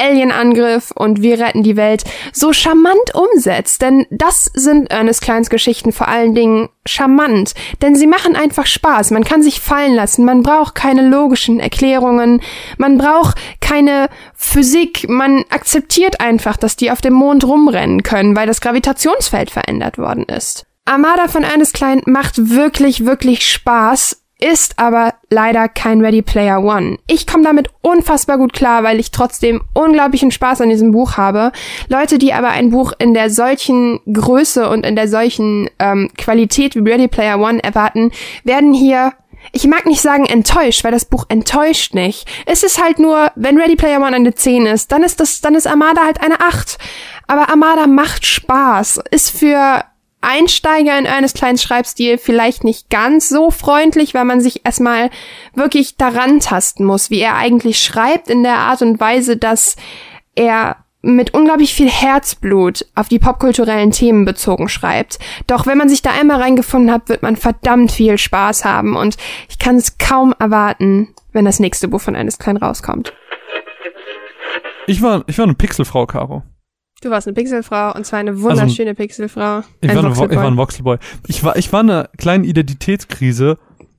Alienangriff und wir retten die Welt so charmant umsetzt. Denn das sind Ernest Kleins Geschichten vor allen Dingen charmant. Denn sie machen einfach Spaß. Man kann sich fallen lassen. Man braucht keine logischen Erklärungen. Man braucht keine Physik. Man akzeptiert einfach, dass die auf dem Mond rumrennen können, weil das Gravitationsfeld verändert worden ist. Armada von Ernest Klein macht wirklich, wirklich Spaß ist aber leider kein Ready Player One. Ich komme damit unfassbar gut klar, weil ich trotzdem unglaublichen Spaß an diesem Buch habe. Leute, die aber ein Buch in der solchen Größe und in der solchen ähm, Qualität wie Ready Player One erwarten, werden hier ich mag nicht sagen enttäuscht, weil das Buch enttäuscht nicht. Es ist halt nur, wenn Ready Player One eine 10 ist, dann ist das, dann ist Armada halt eine 8. Aber Armada macht Spaß, ist für Einsteiger in eines kleinen Schreibstil vielleicht nicht ganz so freundlich, weil man sich erstmal wirklich daran tasten muss, wie er eigentlich schreibt in der Art und Weise, dass er mit unglaublich viel Herzblut auf die popkulturellen Themen bezogen schreibt. Doch wenn man sich da einmal reingefunden hat, wird man verdammt viel Spaß haben und ich kann es kaum erwarten, wenn das nächste Buch von eines Klein rauskommt. Ich war, ich war eine Pixelfrau, Caro. Du warst eine Pixelfrau und zwar eine wunderschöne Pixelfrau. Ich war, eine, ich war ein Voxelboy. Ich war, ich war eine kleine Identitätskrise.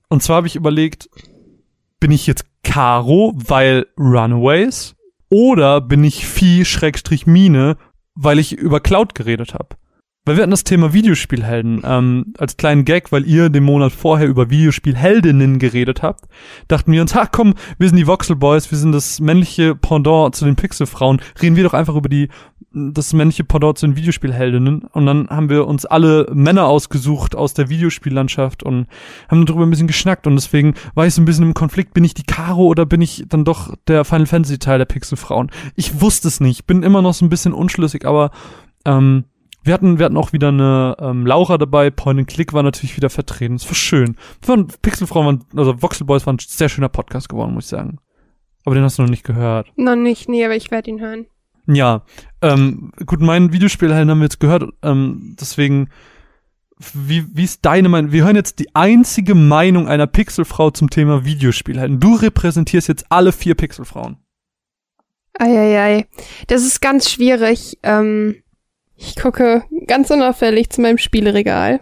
Und zwar habe ich überlegt, bin ich jetzt Caro, weil Runaways? Oder bin ich Vieh, Schrägstrich Mine, weil ich über Cloud geredet habe? Weil wir hatten das Thema Videospielhelden ähm, als kleinen Gag, weil ihr den Monat vorher über Videospielheldinnen geredet habt, dachten wir uns, ach komm, wir sind die Voxel Boys, wir sind das männliche Pendant zu den Pixelfrauen, reden wir doch einfach über die das männliche Pendant zu den Videospielheldinnen und dann haben wir uns alle Männer ausgesucht aus der Videospiellandschaft und haben darüber ein bisschen geschnackt und deswegen war ich so ein bisschen im Konflikt, bin ich die Caro oder bin ich dann doch der Final Fantasy Teil der Pixelfrauen? Ich wusste es nicht, bin immer noch so ein bisschen unschlüssig, aber ähm, wir hatten, wir hatten auch wieder eine ähm, Laura dabei, Point and Click war natürlich wieder vertreten. Es war schön. Waren, Pixelfrauen waren, also Voxel Boys war ein sehr schöner Podcast geworden, muss ich sagen. Aber den hast du noch nicht gehört. Noch nicht, nee, aber ich werde ihn hören. Ja, ähm, gut, mein Videospielhelden haben wir jetzt gehört, ähm, deswegen, wie, wie ist deine Meinung? Wir hören jetzt die einzige Meinung einer Pixelfrau zum Thema Videospielhelden. Du repräsentierst jetzt alle vier Pixelfrauen. Eieiei. Das ist ganz schwierig. Ähm, ich gucke ganz unauffällig zu meinem Spieleregal.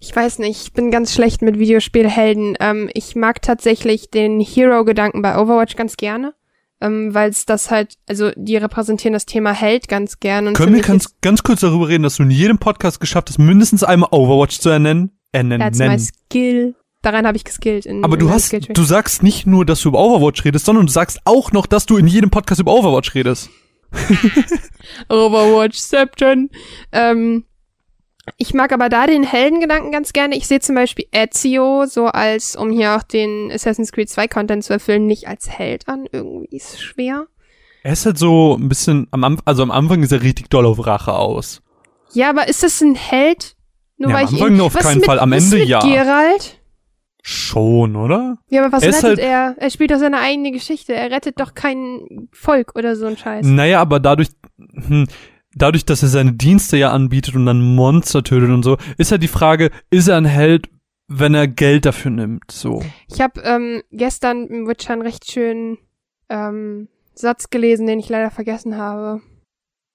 Ich weiß nicht, ich bin ganz schlecht mit Videospielhelden. Ähm, ich mag tatsächlich den Hero-Gedanken bei Overwatch ganz gerne. Ähm, weil es das halt, also die repräsentieren das Thema Held ganz gern. Und Können wir ganz, ganz kurz darüber reden, dass du in jedem Podcast geschafft hast, mindestens einmal Overwatch zu ernennen? Ernennen. That's my skill. Daran habe ich geskillt. In, Aber in du meinem hast, du sagst nicht nur, dass du über Overwatch redest, sondern du sagst auch noch, dass du in jedem Podcast über Overwatch redest. Overwatchception. Ähm, ich mag aber da den Heldengedanken ganz gerne. Ich sehe zum Beispiel Ezio so als, um hier auch den Assassin's Creed 2 Content zu erfüllen, nicht als Held an. Irgendwie ist es schwer. Er ist halt so ein bisschen, am Anfang, also am Anfang ist er richtig doll auf Rache aus. Ja, aber ist das ein Held? Nur Ja, weil am ich Anfang ihn, auf keinen mit, Fall, am Ende ja. Geralt? Schon, oder? Ja, aber was Er rettet halt- er? Er spielt doch seine eigene Geschichte. Er rettet doch kein Volk oder so ein Scheiß. Naja, aber dadurch, hm, dadurch, dass er seine Dienste ja anbietet und dann Monster tötet und so, ist halt die Frage, ist er ein Held, wenn er Geld dafür nimmt, so. Ich habe ähm, gestern im Witcher einen recht schönen ähm, Satz gelesen, den ich leider vergessen habe.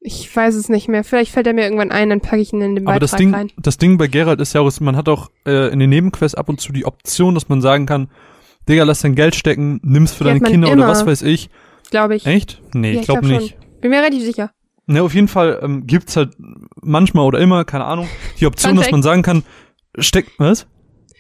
Ich weiß es nicht mehr. Vielleicht fällt er mir irgendwann ein, dann packe ich ihn in den Aber Beitrag das Ding, rein. das Ding bei Geralt ist ja auch, man hat auch äh, in den Nebenquests ab und zu die Option, dass man sagen kann, Digga, lass dein Geld stecken, nimm's für Die deine Kinder immer. oder was weiß ich. Glaube ich. Echt? Nee, Ja, ich glaube glaub nicht. Bin mir relativ sicher. Ne, auf jeden Fall ähm, gibt's halt manchmal oder immer, keine Ahnung, die Option, dass man sagen kann, steck, was?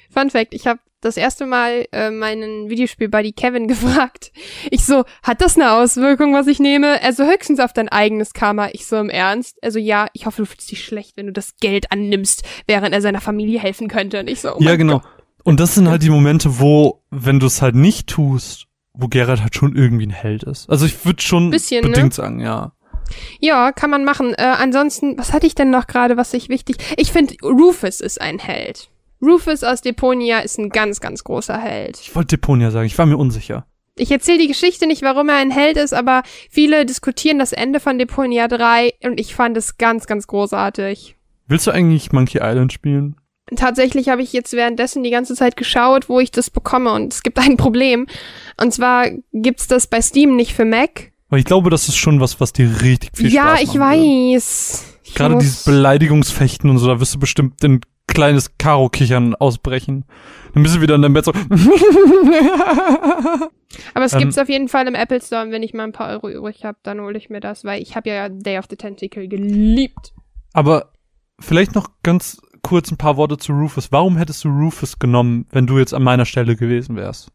Fun Fact, ich habe das erste Mal äh, meinen Videospiel-Buddy Kevin gefragt. Ich so, hat das eine Auswirkung, was ich nehme? Er so, höchstens auf dein eigenes Karma. Ich so, im Ernst? Also ja, ich hoffe, du fühlst dich schlecht, wenn du das Geld annimmst, während er seiner Familie helfen könnte. Und ich so, oh ja, genau. Gott. Und das sind halt die Momente, wo, wenn du es halt nicht tust, wo Geralt halt schon irgendwie ein Held ist. Also ich würde schon Bisschen, ne? bedingt sagen, ja. Ja, kann man machen. Äh, ansonsten, was hatte ich denn noch gerade, was ich wichtig... Ich finde, Rufus ist ein Held. Rufus aus Deponia ist ein ganz, ganz großer Held. Ich wollte Deponia sagen, ich war mir unsicher. Ich erzähle die Geschichte nicht, warum er ein Held ist, aber viele diskutieren das Ende von Deponia 3 und ich fand es ganz, ganz großartig. Willst du eigentlich Monkey Island spielen? Tatsächlich habe ich jetzt währenddessen die ganze Zeit geschaut, wo ich das bekomme und es gibt ein Problem. Und zwar gibt's das bei Steam nicht für Mac. Weil ich glaube, das ist schon was, was dir richtig viel ja, Spaß ich machen würde. weiß. Ich Gerade muss- dieses Beleidigungsfechten und so, da wirst du bestimmt in kleines Karo-Kichern ausbrechen. Dann bist du wieder in deinem Bett so. Aber es Ähm, gibt's auf jeden Fall im Apple Store und wenn ich mal ein paar Euro übrig habe, dann hole ich mir das, weil ich habe ja Day of the Tentacle geliebt. Aber vielleicht noch ganz kurz ein paar Worte zu Rufus. Warum hättest du Rufus genommen, wenn du jetzt an meiner Stelle gewesen wärst?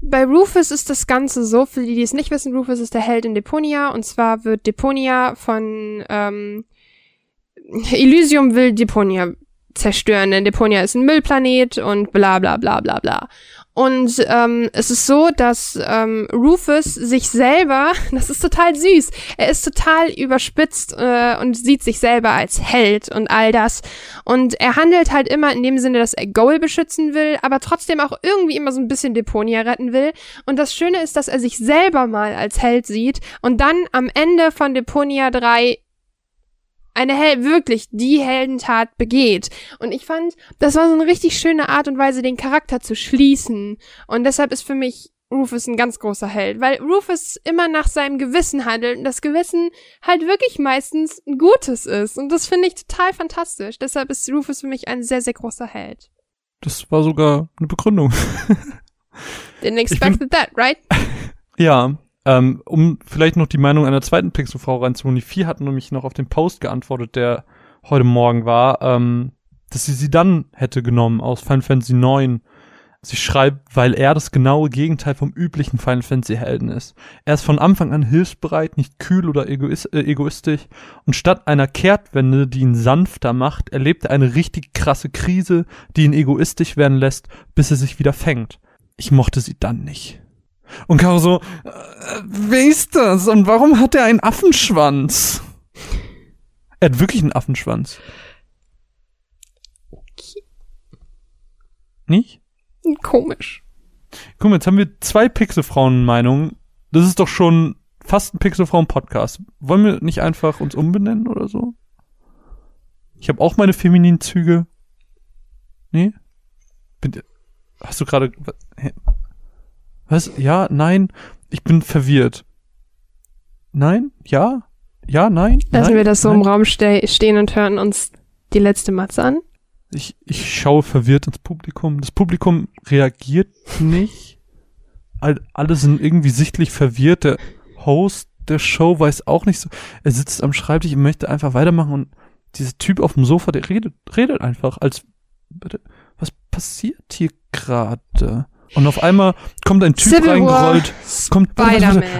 Bei Rufus ist das Ganze so, für die, die es nicht wissen, Rufus ist der Held in Deponia und zwar wird Deponia von ähm, Elysium will Deponia zerstören, denn Deponia ist ein Müllplanet und bla bla bla bla bla. Und ähm, es ist so, dass ähm, Rufus sich selber, das ist total süß, er ist total überspitzt äh, und sieht sich selber als Held und all das. Und er handelt halt immer in dem Sinne, dass er Goal beschützen will, aber trotzdem auch irgendwie immer so ein bisschen Deponia retten will. Und das Schöne ist, dass er sich selber mal als Held sieht und dann am Ende von Deponia 3 eine Hel wirklich die Heldentat begeht. Und ich fand, das war so eine richtig schöne Art und Weise, den Charakter zu schließen. Und deshalb ist für mich Rufus ein ganz großer Held, weil Rufus immer nach seinem Gewissen handelt und das Gewissen halt wirklich meistens ein gutes ist. Und das finde ich total fantastisch. Deshalb ist Rufus für mich ein sehr, sehr großer Held. Das war sogar eine Begründung. Didn't expect that, right? Ja, ähm, um vielleicht noch die Meinung einer zweiten Pixelfrau reinzuholen. Die vier hat nämlich noch auf den Post geantwortet, der heute Morgen war, ähm, dass sie sie dann hätte genommen aus Final Fantasy IX. Sie schreibt, weil er das genaue Gegenteil vom üblichen Final Fantasy Helden ist. Er ist von Anfang an hilfsbereit, nicht kühl oder egois äh, egoistisch und statt einer Kehrtwende, die ihn sanfter macht, erlebt er eine richtig krasse Krise, die ihn egoistisch werden lässt, bis er sich wieder fängt. Ich mochte sie dann nicht. Und Caro so, äh, wer ist das? Und warum hat er einen Affenschwanz? Er hat wirklich einen Affenschwanz. Nicht? Komisch. Guck mal, jetzt haben wir zwei Pixelfrauen-Meinungen. Das ist doch schon fast ein Pixelfrauen-Podcast. Wollen wir nicht einfach uns umbenennen oder so? Ich habe auch meine femininen Züge. Nee? Bin, hast du gerade... Was? Ja, nein. Ich bin verwirrt. Nein? Ja? Ja, nein? Lassen nein? wir das so nein? im Raum ste stehen und hören uns die letzte Matze an? Ich, ich schaue verwirrt ins Publikum. Das Publikum reagiert nicht. All, alle sind irgendwie sichtlich verwirrt. Der Host der Show weiß auch nicht so. Er sitzt am Schreibtisch und möchte einfach weitermachen und dieser Typ auf dem Sofa, der redet, redet einfach, als was passiert hier gerade? Und auf einmal kommt ein Typ Civil reingerollt. War, Kommt,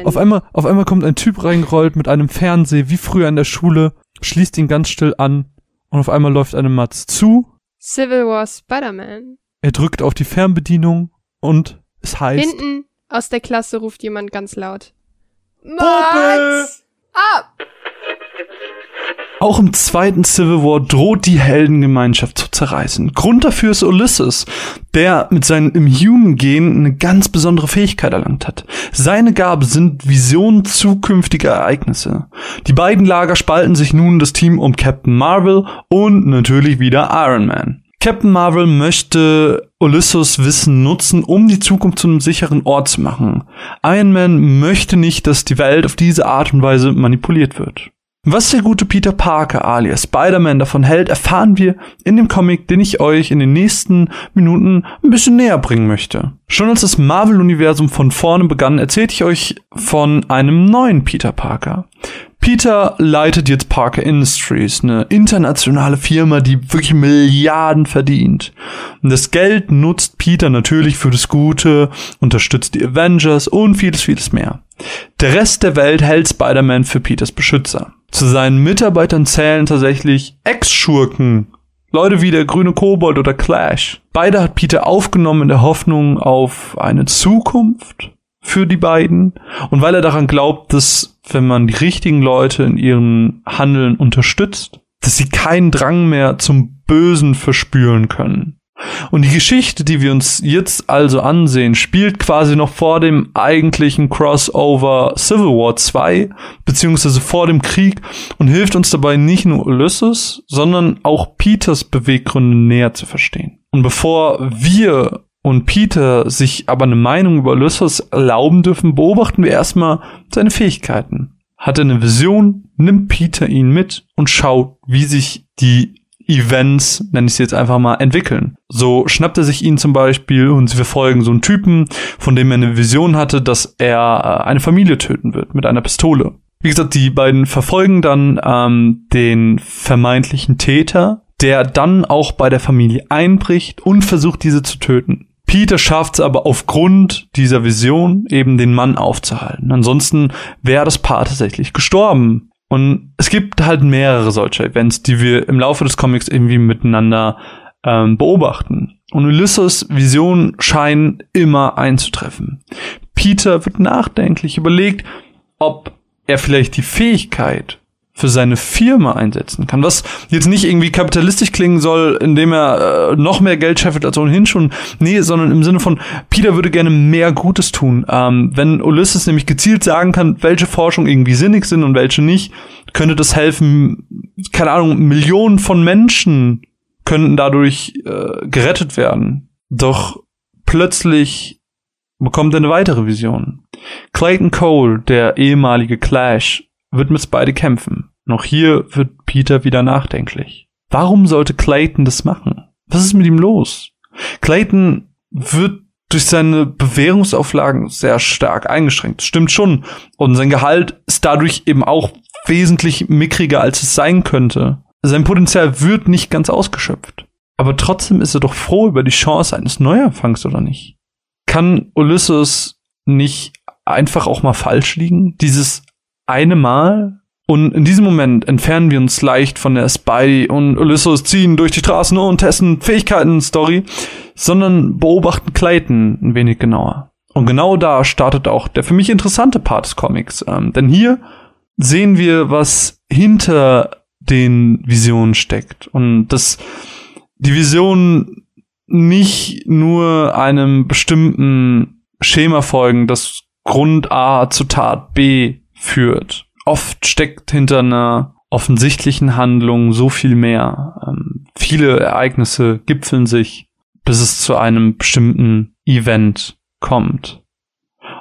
auf einmal, auf einmal kommt ein Typ reingerollt mit einem Fernseher, wie früher in der Schule, schließt ihn ganz still an und auf einmal läuft eine Matz zu. Civil War Spider-Man. Er drückt auf die Fernbedienung und es heißt, Hinten aus der Klasse ruft jemand ganz laut. Mats! Ab! Auch im zweiten Civil War droht die Heldengemeinschaft zu zerreißen. Grund dafür ist Ulysses, der mit seinem Imhuman-Gen eine ganz besondere Fähigkeit erlangt hat. Seine Gabe sind Visionen zukünftiger Ereignisse. Die beiden Lager spalten sich nun das Team um Captain Marvel und natürlich wieder Iron Man. Captain Marvel möchte Ulysses Wissen nutzen, um die Zukunft zu einem sicheren Ort zu machen. Iron Man möchte nicht, dass die Welt auf diese Art und Weise manipuliert wird. Was der gute Peter Parker alias Spider-Man davon hält, erfahren wir in dem Comic, den ich euch in den nächsten Minuten ein bisschen näher bringen möchte. Schon als das Marvel-Universum von vorne begann, erzählte ich euch von einem neuen Peter Parker. Peter leitet jetzt Parker Industries, eine internationale Firma, die wirklich Milliarden verdient. Und das Geld nutzt Peter natürlich für das Gute, unterstützt die Avengers und vieles, vieles mehr. Der Rest der Welt hält Spider-Man für Peters Beschützer. Zu seinen Mitarbeitern zählen tatsächlich Ex-Schurken. Leute wie der grüne Kobold oder Clash. Beide hat Peter aufgenommen in der Hoffnung auf eine Zukunft für die beiden und weil er daran glaubt, dass wenn man die richtigen Leute in ihrem Handeln unterstützt, dass sie keinen Drang mehr zum Bösen verspüren können. Und die Geschichte, die wir uns jetzt also ansehen, spielt quasi noch vor dem eigentlichen Crossover Civil War 2, beziehungsweise vor dem Krieg und hilft uns dabei nicht nur Ulysses, sondern auch Peters Beweggründe näher zu verstehen. Und bevor wir und Peter sich aber eine Meinung über Ulysses erlauben dürfen, beobachten wir erstmal seine Fähigkeiten. Hat er eine Vision, nimmt Peter ihn mit und schaut, wie sich die Events, nenne ich sie jetzt einfach mal, entwickeln. So schnappt er sich ihn zum Beispiel und sie verfolgen so einen Typen, von dem er eine Vision hatte, dass er äh, eine Familie töten wird mit einer Pistole. Wie gesagt, die beiden verfolgen dann ähm, den vermeintlichen Täter, der dann auch bei der Familie einbricht und versucht, diese zu töten. Peter schafft es aber aufgrund dieser Vision eben den Mann aufzuhalten. Ansonsten wäre das Paar tatsächlich gestorben. Und es gibt halt mehrere solcher Events, die wir im Laufe des Comics irgendwie miteinander ähm, beobachten. Und Ulysses Visionen scheinen immer einzutreffen. Peter wird nachdenklich, überlegt, ob er vielleicht die Fähigkeit für seine Firma einsetzen kann. Was jetzt nicht irgendwie kapitalistisch klingen soll, indem er äh, noch mehr Geld scheffelt als ohnehin schon. Nee, sondern im Sinne von, Peter würde gerne mehr Gutes tun. Ähm, wenn Ulysses nämlich gezielt sagen kann, welche Forschung irgendwie sinnig sind und welche nicht, könnte das helfen, keine Ahnung, Millionen von Menschen könnten dadurch äh, gerettet werden. Doch plötzlich bekommt er eine weitere Vision. Clayton Cole, der ehemalige Clash, wird mit Spidey kämpfen. Noch hier wird Peter wieder nachdenklich. Warum sollte Clayton das machen? Was ist mit ihm los? Clayton wird durch seine Bewährungsauflagen sehr stark eingeschränkt. Stimmt schon. Und sein Gehalt ist dadurch eben auch wesentlich mickriger, als es sein könnte. Sein Potenzial wird nicht ganz ausgeschöpft. Aber trotzdem ist er doch froh über die Chance eines Neuanfangs, oder nicht? Kann Ulysses nicht einfach auch mal falsch liegen? Dieses eine Mal. Und in diesem Moment entfernen wir uns leicht von der Spidey und Ulysses ziehen durch die Straßen und testen Fähigkeiten Story, sondern beobachten Clayton ein wenig genauer. Und genau da startet auch der für mich interessante Part des Comics. Ähm, denn hier sehen wir, was hinter den Visionen steckt. Und dass die Visionen nicht nur einem bestimmten Schema folgen, das Grund A zu Tat B führt. Oft steckt hinter einer offensichtlichen Handlung so viel mehr. Ähm, viele Ereignisse gipfeln sich, bis es zu einem bestimmten Event kommt.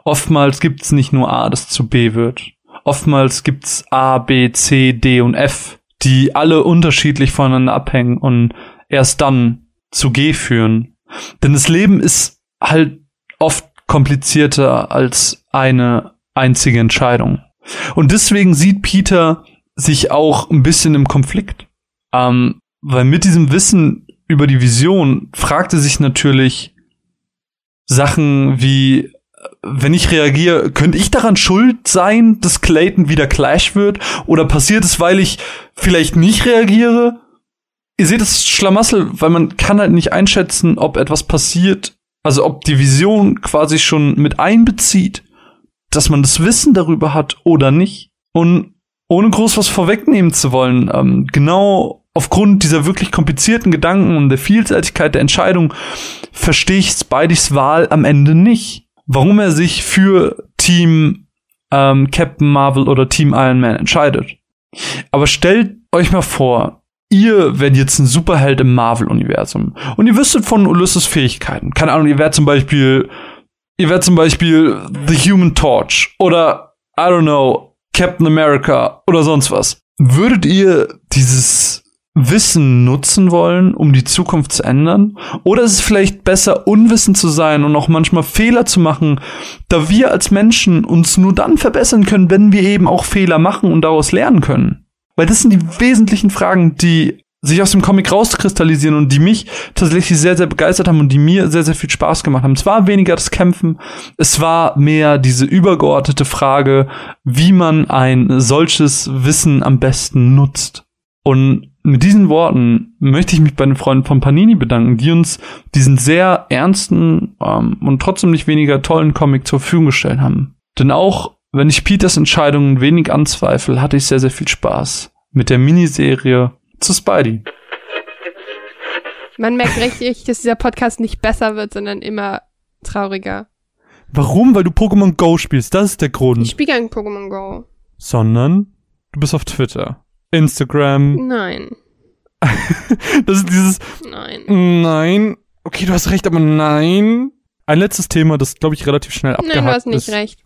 Oftmals gibt's nicht nur A, das zu B wird. Oftmals gibt's A, B, C, D und F, die alle unterschiedlich voneinander abhängen und erst dann zu G führen. Denn das Leben ist halt oft komplizierter als eine einzige Entscheidung. Und deswegen sieht Peter sich auch ein bisschen im Konflikt. Ähm, weil mit diesem Wissen über die Vision fragte sich natürlich Sachen wie, wenn ich reagiere, könnte ich daran schuld sein, dass Clayton wieder Clash wird? Oder passiert es, weil ich vielleicht nicht reagiere? Ihr seht das Schlamassel, weil man kann halt nicht einschätzen, ob etwas passiert, also ob die Vision quasi schon mit einbezieht dass man das Wissen darüber hat oder nicht. Und ohne groß was vorwegnehmen zu wollen, ähm, genau aufgrund dieser wirklich komplizierten Gedanken und der Vielseitigkeit der Entscheidung verstehe ich Spideys Wahl am Ende nicht. Warum er sich für Team ähm, Captain Marvel oder Team Iron Man entscheidet. Aber stellt euch mal vor, ihr werdet jetzt ein Superheld im Marvel-Universum und ihr wüsstet von Ulysses Fähigkeiten. Keine Ahnung, ihr werdet zum Beispiel ihr wärt zum Beispiel The Human Torch oder, I don't know, Captain America oder sonst was. Würdet ihr dieses Wissen nutzen wollen, um die Zukunft zu ändern? Oder ist es vielleicht besser, unwissend zu sein und auch manchmal Fehler zu machen, da wir als Menschen uns nur dann verbessern können, wenn wir eben auch Fehler machen und daraus lernen können? Weil das sind die wesentlichen Fragen, die sich aus dem Comic rauskristallisieren und die mich tatsächlich sehr, sehr begeistert haben und die mir sehr, sehr viel Spaß gemacht haben. Es war weniger das Kämpfen, es war mehr diese übergeordnete Frage, wie man ein solches Wissen am besten nutzt. Und mit diesen Worten möchte ich mich bei den Freunden von Panini bedanken, die uns diesen sehr ernsten ähm, und trotzdem nicht weniger tollen Comic zur Verfügung gestellt haben. Denn auch wenn ich Peters Entscheidungen wenig anzweifle, hatte ich sehr, sehr viel Spaß mit der Miniserie zu Spidey. Man merkt richtig, dass dieser Podcast nicht besser wird, sondern immer trauriger. Warum? Weil du Pokémon Go spielst. Das ist der Grund. Ich spiele kein Pokémon Go. Sondern du bist auf Twitter, Instagram. Nein. das ist dieses. Nein. Nein. Okay, du hast recht, aber nein. Ein letztes Thema, das glaube ich relativ schnell abgehakt Nein, du hast nicht ist. recht.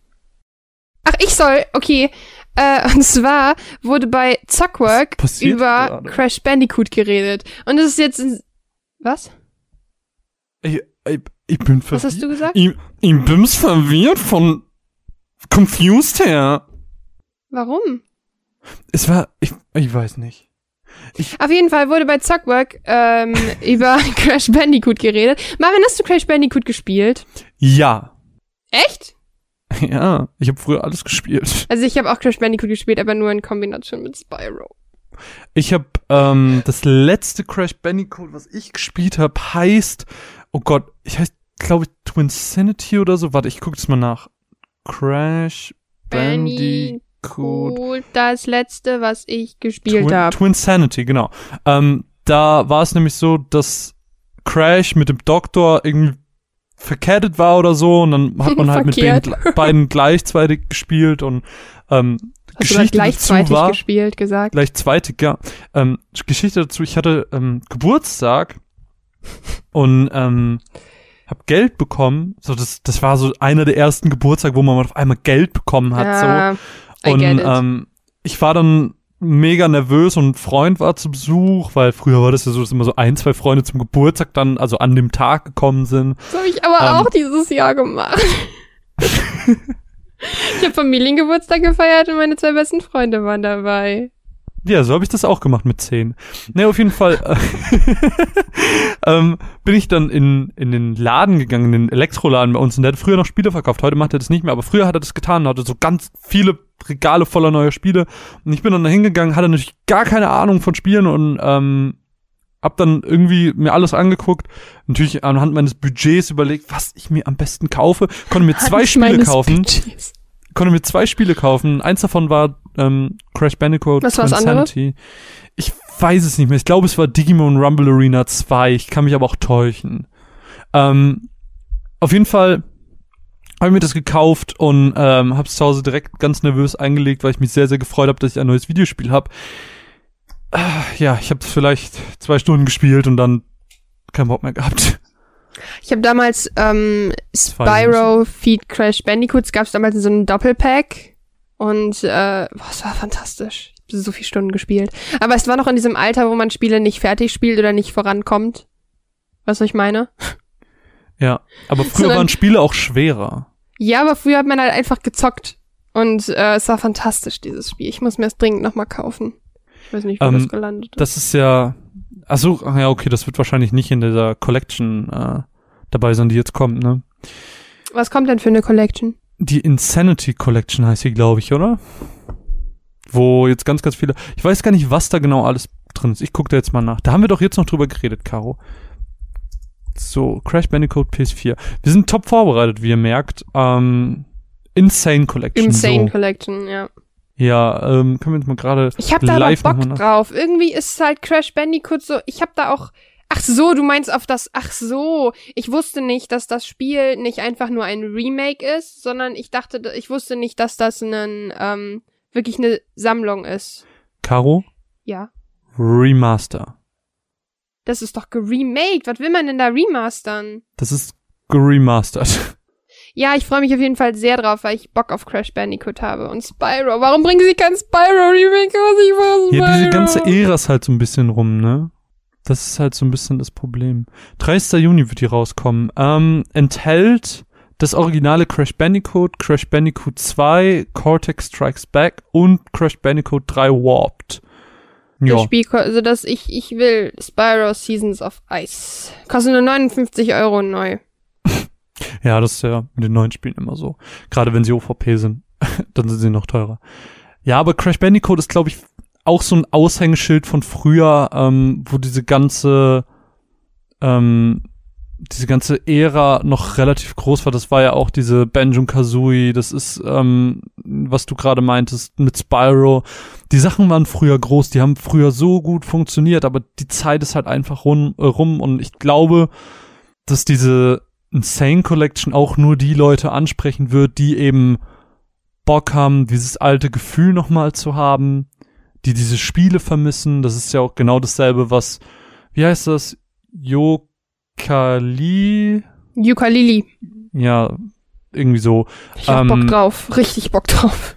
Ach, ich soll, okay. Äh, und zwar wurde bei Zockwork über gerade? Crash Bandicoot geredet. Und es ist jetzt. ein- Was? Ich, ich, ich bin verwirrt. Was hast du gesagt? Ich, ich bin verwirrt von confused her. Warum? Es war, ich, ich weiß nicht. Auf jeden Fall wurde bei Zockwork ähm, über Crash Bandicoot geredet. Marvin, hast du Crash Bandicoot gespielt? Ja. Echt? Ja, ich habe früher alles gespielt. Also ich habe auch Crash Bandicoot gespielt, aber nur in Kombination mit Spyro. Ich habe ähm, das letzte Crash Bandicoot, was ich gespielt habe, heißt, oh Gott, ich heißt, glaube ich, Twinsanity oder so. Warte, ich gucke das mal nach. Crash Bandicoot. Bandicoot, das letzte, was ich gespielt Twin, habe. Twinsanity, genau. Ähm, da war es nämlich so, dass Crash mit dem Doktor irgendwie verkettet war oder so und dann hat man halt mit den beiden gleichzeitig gespielt und ähm, Hast du Geschichte dazu gleichzeitig war gespielt, gesagt? gleichzeitig, ja. Ähm, Geschichte dazu, ich hatte ähm, Geburtstag und ähm, hab Geld bekommen. So, das, das war so einer der ersten Geburtstage, wo man auf einmal Geld bekommen hat. so. ja, I Und ähm, ich war dann mega nervös und ein Freund war zu Besuch, weil früher war das ja so, dass immer so ein, zwei Freunde zum Geburtstag dann, also an dem Tag gekommen sind. Das habe ich aber ähm, auch dieses Jahr gemacht. ich habe Familiengeburtstag gefeiert und meine zwei besten Freunde waren dabei. Ja, so habe ich das auch gemacht mit zehn. Ne, auf jeden Fall äh, ähm, bin ich dann in, in den Laden gegangen, in den Elektroladen bei uns. Und der hat früher noch Spiele verkauft. Heute macht er das nicht mehr, aber früher hat er das getan. Er hatte so ganz viele Regale voller neuer Spiele. Und ich bin dann da hingegangen, hatte natürlich gar keine Ahnung von Spielen und ähm, hab dann irgendwie mir alles angeguckt. Natürlich anhand meines Budgets überlegt, was ich mir am besten kaufe. Konnte mir zwei Hand Spiele kaufen Budgets. konnte mir zwei Spiele kaufen. Eins davon war ähm, Crash Bandicoot Was? Insanity. Ich weiß es nicht mehr. Ich glaube, es war Digimon Rumble Arena 2. Ich kann mich aber auch täuschen. Ähm, auf jeden Fall habe ich mir das gekauft und ähm, habe es zu Hause direkt ganz nervös eingelegt, weil ich mich sehr, sehr gefreut habe, dass ich ein neues Videospiel habe. Ah, ja, ich habe vielleicht zwei Stunden gespielt und dann keinen Bock mehr gehabt. Ich habe damals ähm, Spyro Feed Crash Bandicoots gab es damals in so einem Doppelpack und äh, boah, es war fantastisch. Ich habe so viele Stunden gespielt. Aber es war noch in diesem Alter, wo man Spiele nicht fertig spielt oder nicht vorankommt. Was ich meine? Ja, aber früher Sondern- waren Spiele auch schwerer. Ja, aber früher hat man halt einfach gezockt. Und äh, es war fantastisch, dieses Spiel. Ich muss mir das dringend nochmal kaufen. Ich weiß nicht, wo Ähm, das gelandet ist. Das ist ja. Achso, ach ja, okay, das wird wahrscheinlich nicht in dieser Collection äh, dabei sein, die jetzt kommt, ne? Was kommt denn für eine Collection? Die Insanity Collection heißt sie, glaube ich, oder? Wo jetzt ganz, ganz viele. Ich weiß gar nicht, was da genau alles drin ist. Ich gucke da jetzt mal nach. Da haben wir doch jetzt noch drüber geredet, Caro. So, Crash Bandicoot PS4. Wir sind top vorbereitet, wie ihr merkt. Ähm, Insane Collection. Insane so. Collection, ja. Ja, ähm, können wir jetzt mal gerade Ich hab da live Bock drauf. Irgendwie ist halt Crash Bandicoot so, ich hab da auch Ach so, du meinst auf das Ach so, ich wusste nicht, dass das Spiel nicht einfach nur ein Remake ist, sondern ich dachte, ich wusste nicht, dass das ein ähm, wirklich eine Sammlung ist. Caro, Ja. Remaster. Das ist doch geremaked. Was will man denn da remastern? Das ist geremastert. Ja, ich freue mich auf jeden Fall sehr drauf, weil ich Bock auf Crash Bandicoot habe. Und Spyro. Warum bringen sie kein Spyro-Remake raus? Ich war Spyro. Ja, diese ganze Ära ist halt so ein bisschen rum, ne? Das ist halt so ein bisschen das Problem. 30. Juni wird die rauskommen. Ähm, enthält das originale Crash Bandicoot, Crash Bandicoot 2, Cortex Strikes Back und Crash Bandicoot 3 Warped. Das Ja, Spiel, ko- also das ich, ich will Spyro Seasons of Ice. Kostet nur 59 Euro neu. ja, das ist ja mit den neuen Spielen immer so. Gerade wenn sie OVP sind, dann sind sie noch teurer. Ja, aber Crash Bandicoot ist, glaube ich, auch so ein Aushängeschild von früher, ähm, wo diese ganze, ähm, diese ganze Ära noch relativ groß war. Das war ja auch diese Banjo Kazooie, das ist, ähm, was du gerade meintest, mit Spyro. Die Sachen waren früher groß, die haben früher so gut funktioniert, aber die Zeit ist halt einfach rum, äh, rum und ich glaube, dass diese Insane Collection auch nur die Leute ansprechen wird, die eben Bock haben, dieses alte Gefühl nochmal zu haben, die diese Spiele vermissen. Das ist ja auch genau dasselbe, was, wie heißt das? Yokali? Ukulele. Ja, irgendwie so. Ich hab Ähm, Bock drauf. Richtig Bock drauf.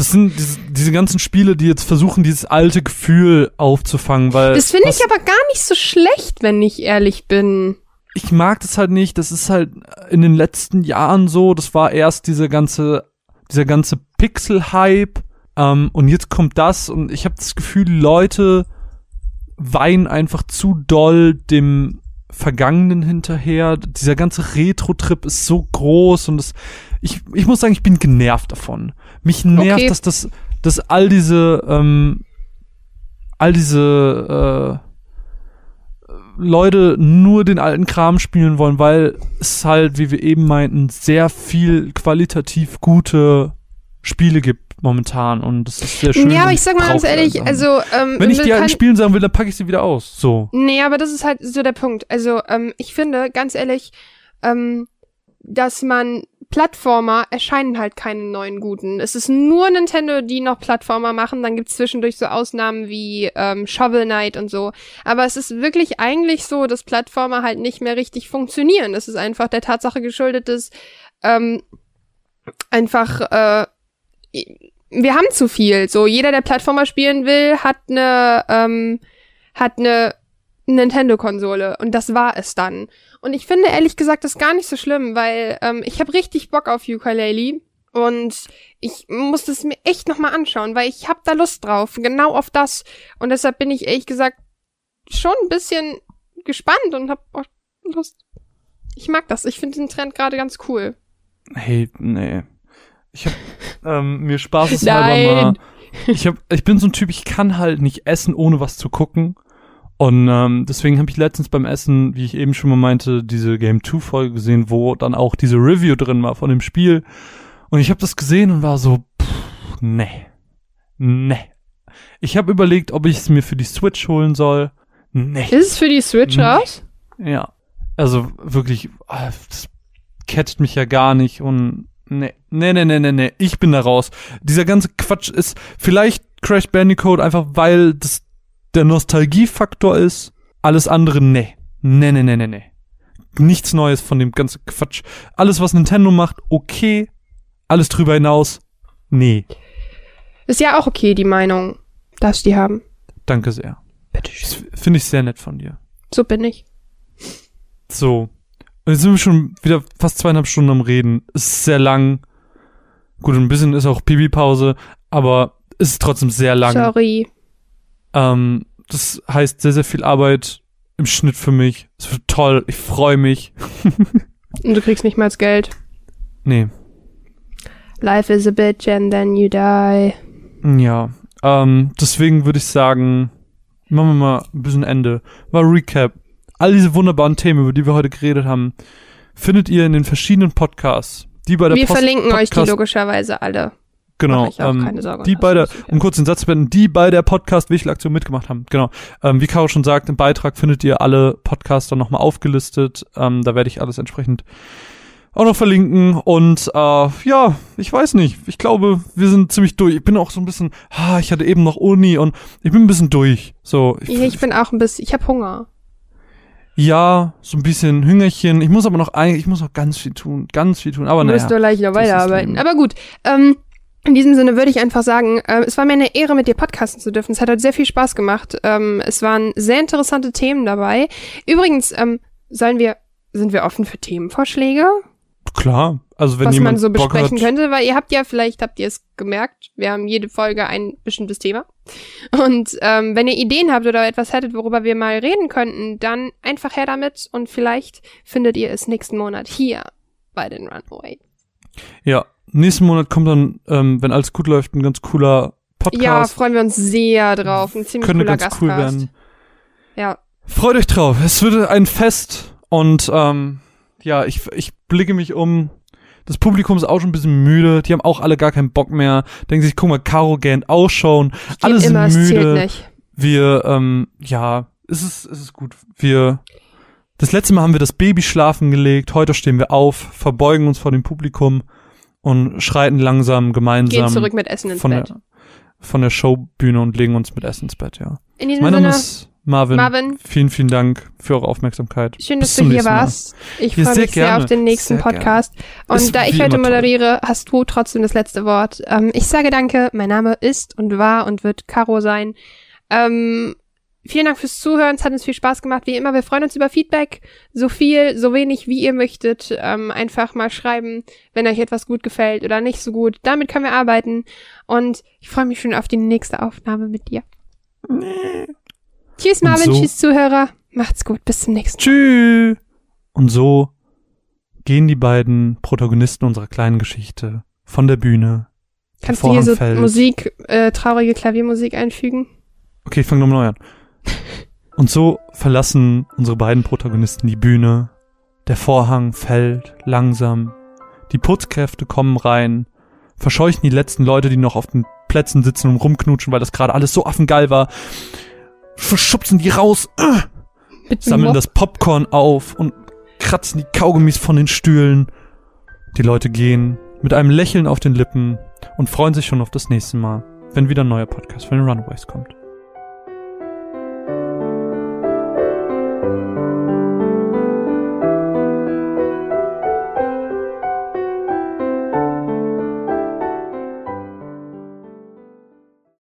Das sind diese, diese ganzen Spiele, die jetzt versuchen, dieses alte Gefühl aufzufangen, weil. Das finde ich aber gar nicht so schlecht, wenn ich ehrlich bin. ich mag das halt nicht. Das ist halt in den letzten Jahren so. Das war erst diese ganze, dieser ganze Pixel-Hype. Ähm, und jetzt kommt das und ich habe das Gefühl, Leute weinen einfach zu doll dem Vergangenen hinterher. Dieser ganze Retro-Trip ist so groß und das, ich, ich muss sagen, ich bin genervt davon. Mich nervt, Okay. dass das, dass all diese, ähm, all diese, äh, Leute nur den alten Kram spielen wollen, weil es halt, wie wir eben meinten, sehr viel qualitativ gute Spiele gibt momentan und das ist sehr schön. ja, aber ich sag mal ganz ehrlich, also ähm, wenn ich die alten Spielen sagen will, dann packe ich sie wieder aus. So. Nee, aber das ist halt so der Punkt. Also, ähm, ich finde, ganz ehrlich, ähm, dass man Plattformer erscheinen halt keine neuen guten. Es ist nur Nintendo, die noch Plattformer machen. Dann gibt's zwischendurch so Ausnahmen wie ähm, Shovel Knight und so. Aber es ist wirklich eigentlich so, dass Plattformer halt nicht mehr richtig funktionieren. Das ist einfach der Tatsache geschuldet, dass ähm, einfach äh, wir haben zu viel. So jeder, der Plattformer spielen will, hat eine ähm, hat eine Nintendo-Konsole und das war es dann. Und ich finde ehrlich gesagt das gar nicht so schlimm, weil ähm, ich habe richtig Bock auf Ukulele und ich muss das mir echt noch mal anschauen, weil ich habe da Lust drauf, genau auf das. Und deshalb bin ich ehrlich gesagt schon ein bisschen gespannt und habe auch Lust. Ich mag das. Ich finde den Trend gerade ganz cool. Hey, nee. Ich hab ähm, mir spaßeshalber mal. Nein. Ich hab, ich bin so ein Typ, ich kann halt nicht essen, ohne was zu gucken. Und ähm, deswegen habe ich letztens beim Essen, wie ich eben schon mal meinte, diese Game 2 Folge gesehen, wo dann auch diese Review drin war von dem Spiel. Und ich habe das gesehen und war so, pff, nee, nee. Ich habe überlegt, ob ich es mir für die Switch holen soll. Nee. Ist es für die Switch Nee. raus? Ja. Also wirklich, ah, das catcht mich ja gar nicht und nee, nee, nee, nee, nee, nee, ich bin da raus. Dieser ganze Quatsch ist vielleicht Crash Bandicoot einfach, weil das der Nostalgiefaktor ist. Alles andere, nee. Nee, nee, nee, nee, nee. Nichts Neues von dem ganzen Quatsch. Alles, was Nintendo macht, okay. Alles drüber hinaus, nee. Ist ja auch okay, die Meinung. Darfst die haben. Danke sehr. Bitte Das finde ich sehr nett von dir. So bin ich. So. Und jetzt sind wir schon wieder fast zweieinhalb Stunden am Reden. Es ist sehr lang. Gut, ein bisschen ist auch Pipi-Pause, aber es ist trotzdem sehr lang. Sorry. Ähm, das heißt sehr, sehr viel Arbeit im Schnitt für mich. Es wird toll. Ich freue mich. Und du kriegst nicht mal das Geld. Nee. Life is a bitch and then you die. Ja. Ähm, deswegen würde ich sagen, machen wir mal ein bisschen Ende. Mal Recap. All diese wunderbaren Themen, über die wir heute geredet haben, findet ihr in den verschiedenen Podcasts. Die bei der Wir Post verlinken euch die Podcast- logischerweise alle. Genau. Ähm, die Das bei der, ist okay. um kurz den Satz zu beenden, die bei der Podcast-Wichtel-Aktion mitgemacht haben. Genau. Ähm, wie Caro schon sagt, im Beitrag findet ihr alle Podcaster nochmal aufgelistet. Ähm, da werde ich alles entsprechend auch noch verlinken. Und äh, ja, ich weiß nicht. Ich glaube, wir sind ziemlich durch. Ich bin auch so ein bisschen, ah, ich hatte eben noch Uni und ich bin ein bisschen durch. So, ich, ich bin auch ein bisschen, ich habe Hunger. ja, so ein bisschen Hüngerchen. Ich muss aber noch ein, ich muss noch ganz viel tun, ganz viel tun. Aber Du naja. musst du gleich noch das ist weiterarbeiten. Aber gut, ähm, in diesem Sinne würde ich einfach sagen, äh, es war mir eine Ehre, mit dir podcasten zu dürfen. Es hat heute sehr viel Spaß gemacht. Ähm, es waren sehr interessante Themen dabei. Übrigens, ähm, sollen wir, sind wir offen für Themenvorschläge? Klar. Also wenn was jemand man so Bock besprechen hat, könnte, weil ihr habt ja, vielleicht habt ihr es gemerkt, wir haben jede Folge ein bestimmtes Thema. Und ähm, wenn ihr Ideen habt oder etwas hättet, worüber wir mal reden könnten, dann einfach her damit und vielleicht findet ihr es nächsten Monat hier bei den Runaway. Ja, nächsten Monat kommt dann, ähm, wenn alles gut läuft, ein ganz cooler Podcast. Ja, freuen wir uns sehr drauf. Ein ziemlich Könnte cooler ganz Gastcast. cool werden. Ja. Freut euch drauf. Es wird ein Fest und ähm, ja, ich, ich blicke mich um. Das Publikum ist auch schon ein bisschen müde. Die haben auch alle gar keinen Bock mehr. Denken sich, guck mal, Caro gähnt ausschauen. Geht Alle sind immer, müde. Wir, ähm, ja, es ist, es ist gut. Wir, das letzte Mal haben wir das Baby schlafen gelegt. Heute stehen wir auf, verbeugen uns vor dem Publikum und schreiten langsam gemeinsam Gehen zurück mit Essen ins von Bett. der, von der Showbühne und legen uns mit Essen ins Bett, ja. In diesem Mein Name Sinne, ist Marvin. Marvin, Vielen, vielen Dank für eure Aufmerksamkeit. schön, Bis dass du hier nächsten Mal. warst. Ich Ja, freue mich sehr gerne. auf den nächsten Sehr gerne. Podcast. Und Ist da ich heute immer toll. moderiere, hast du trotzdem das letzte Wort. Ähm, ich sage danke. Mein Name ist und war und wird Caro sein. Ähm, vielen Dank fürs Zuhören. Es hat uns viel Spaß gemacht. Wie immer, wir freuen uns über Feedback. So viel, so wenig, wie ihr möchtet. Ähm, einfach mal schreiben, wenn euch etwas gut gefällt oder nicht so gut. Damit können wir arbeiten. Und ich freue mich schon auf die nächste Aufnahme mit dir. Tschüss, Und Marvin. so- Tschüss, Zuhörer. Macht's gut. Bis zum nächsten Mal. Tschüss. Und so gehen die beiden Protagonisten unserer kleinen Geschichte von der Bühne. Kannst du hier so. Musik, äh, traurige Klaviermusik einfügen? Okay, ich fange nochmal neu an. Und so verlassen unsere beiden Protagonisten die Bühne. Der Vorhang fällt langsam. Die Putzkräfte kommen rein, verscheuchen die letzten Leute, die noch auf den Plätzen sitzen und rumknutschen, weil das gerade alles so affengeil war. Verschubsen die raus, äh, sammeln das Popcorn auf und kratzen die Kaugummis von den Stühlen. Die Leute gehen mit einem Lächeln auf den Lippen und freuen sich schon auf das nächste Mal, wenn wieder ein neuer Podcast von den Runaways kommt.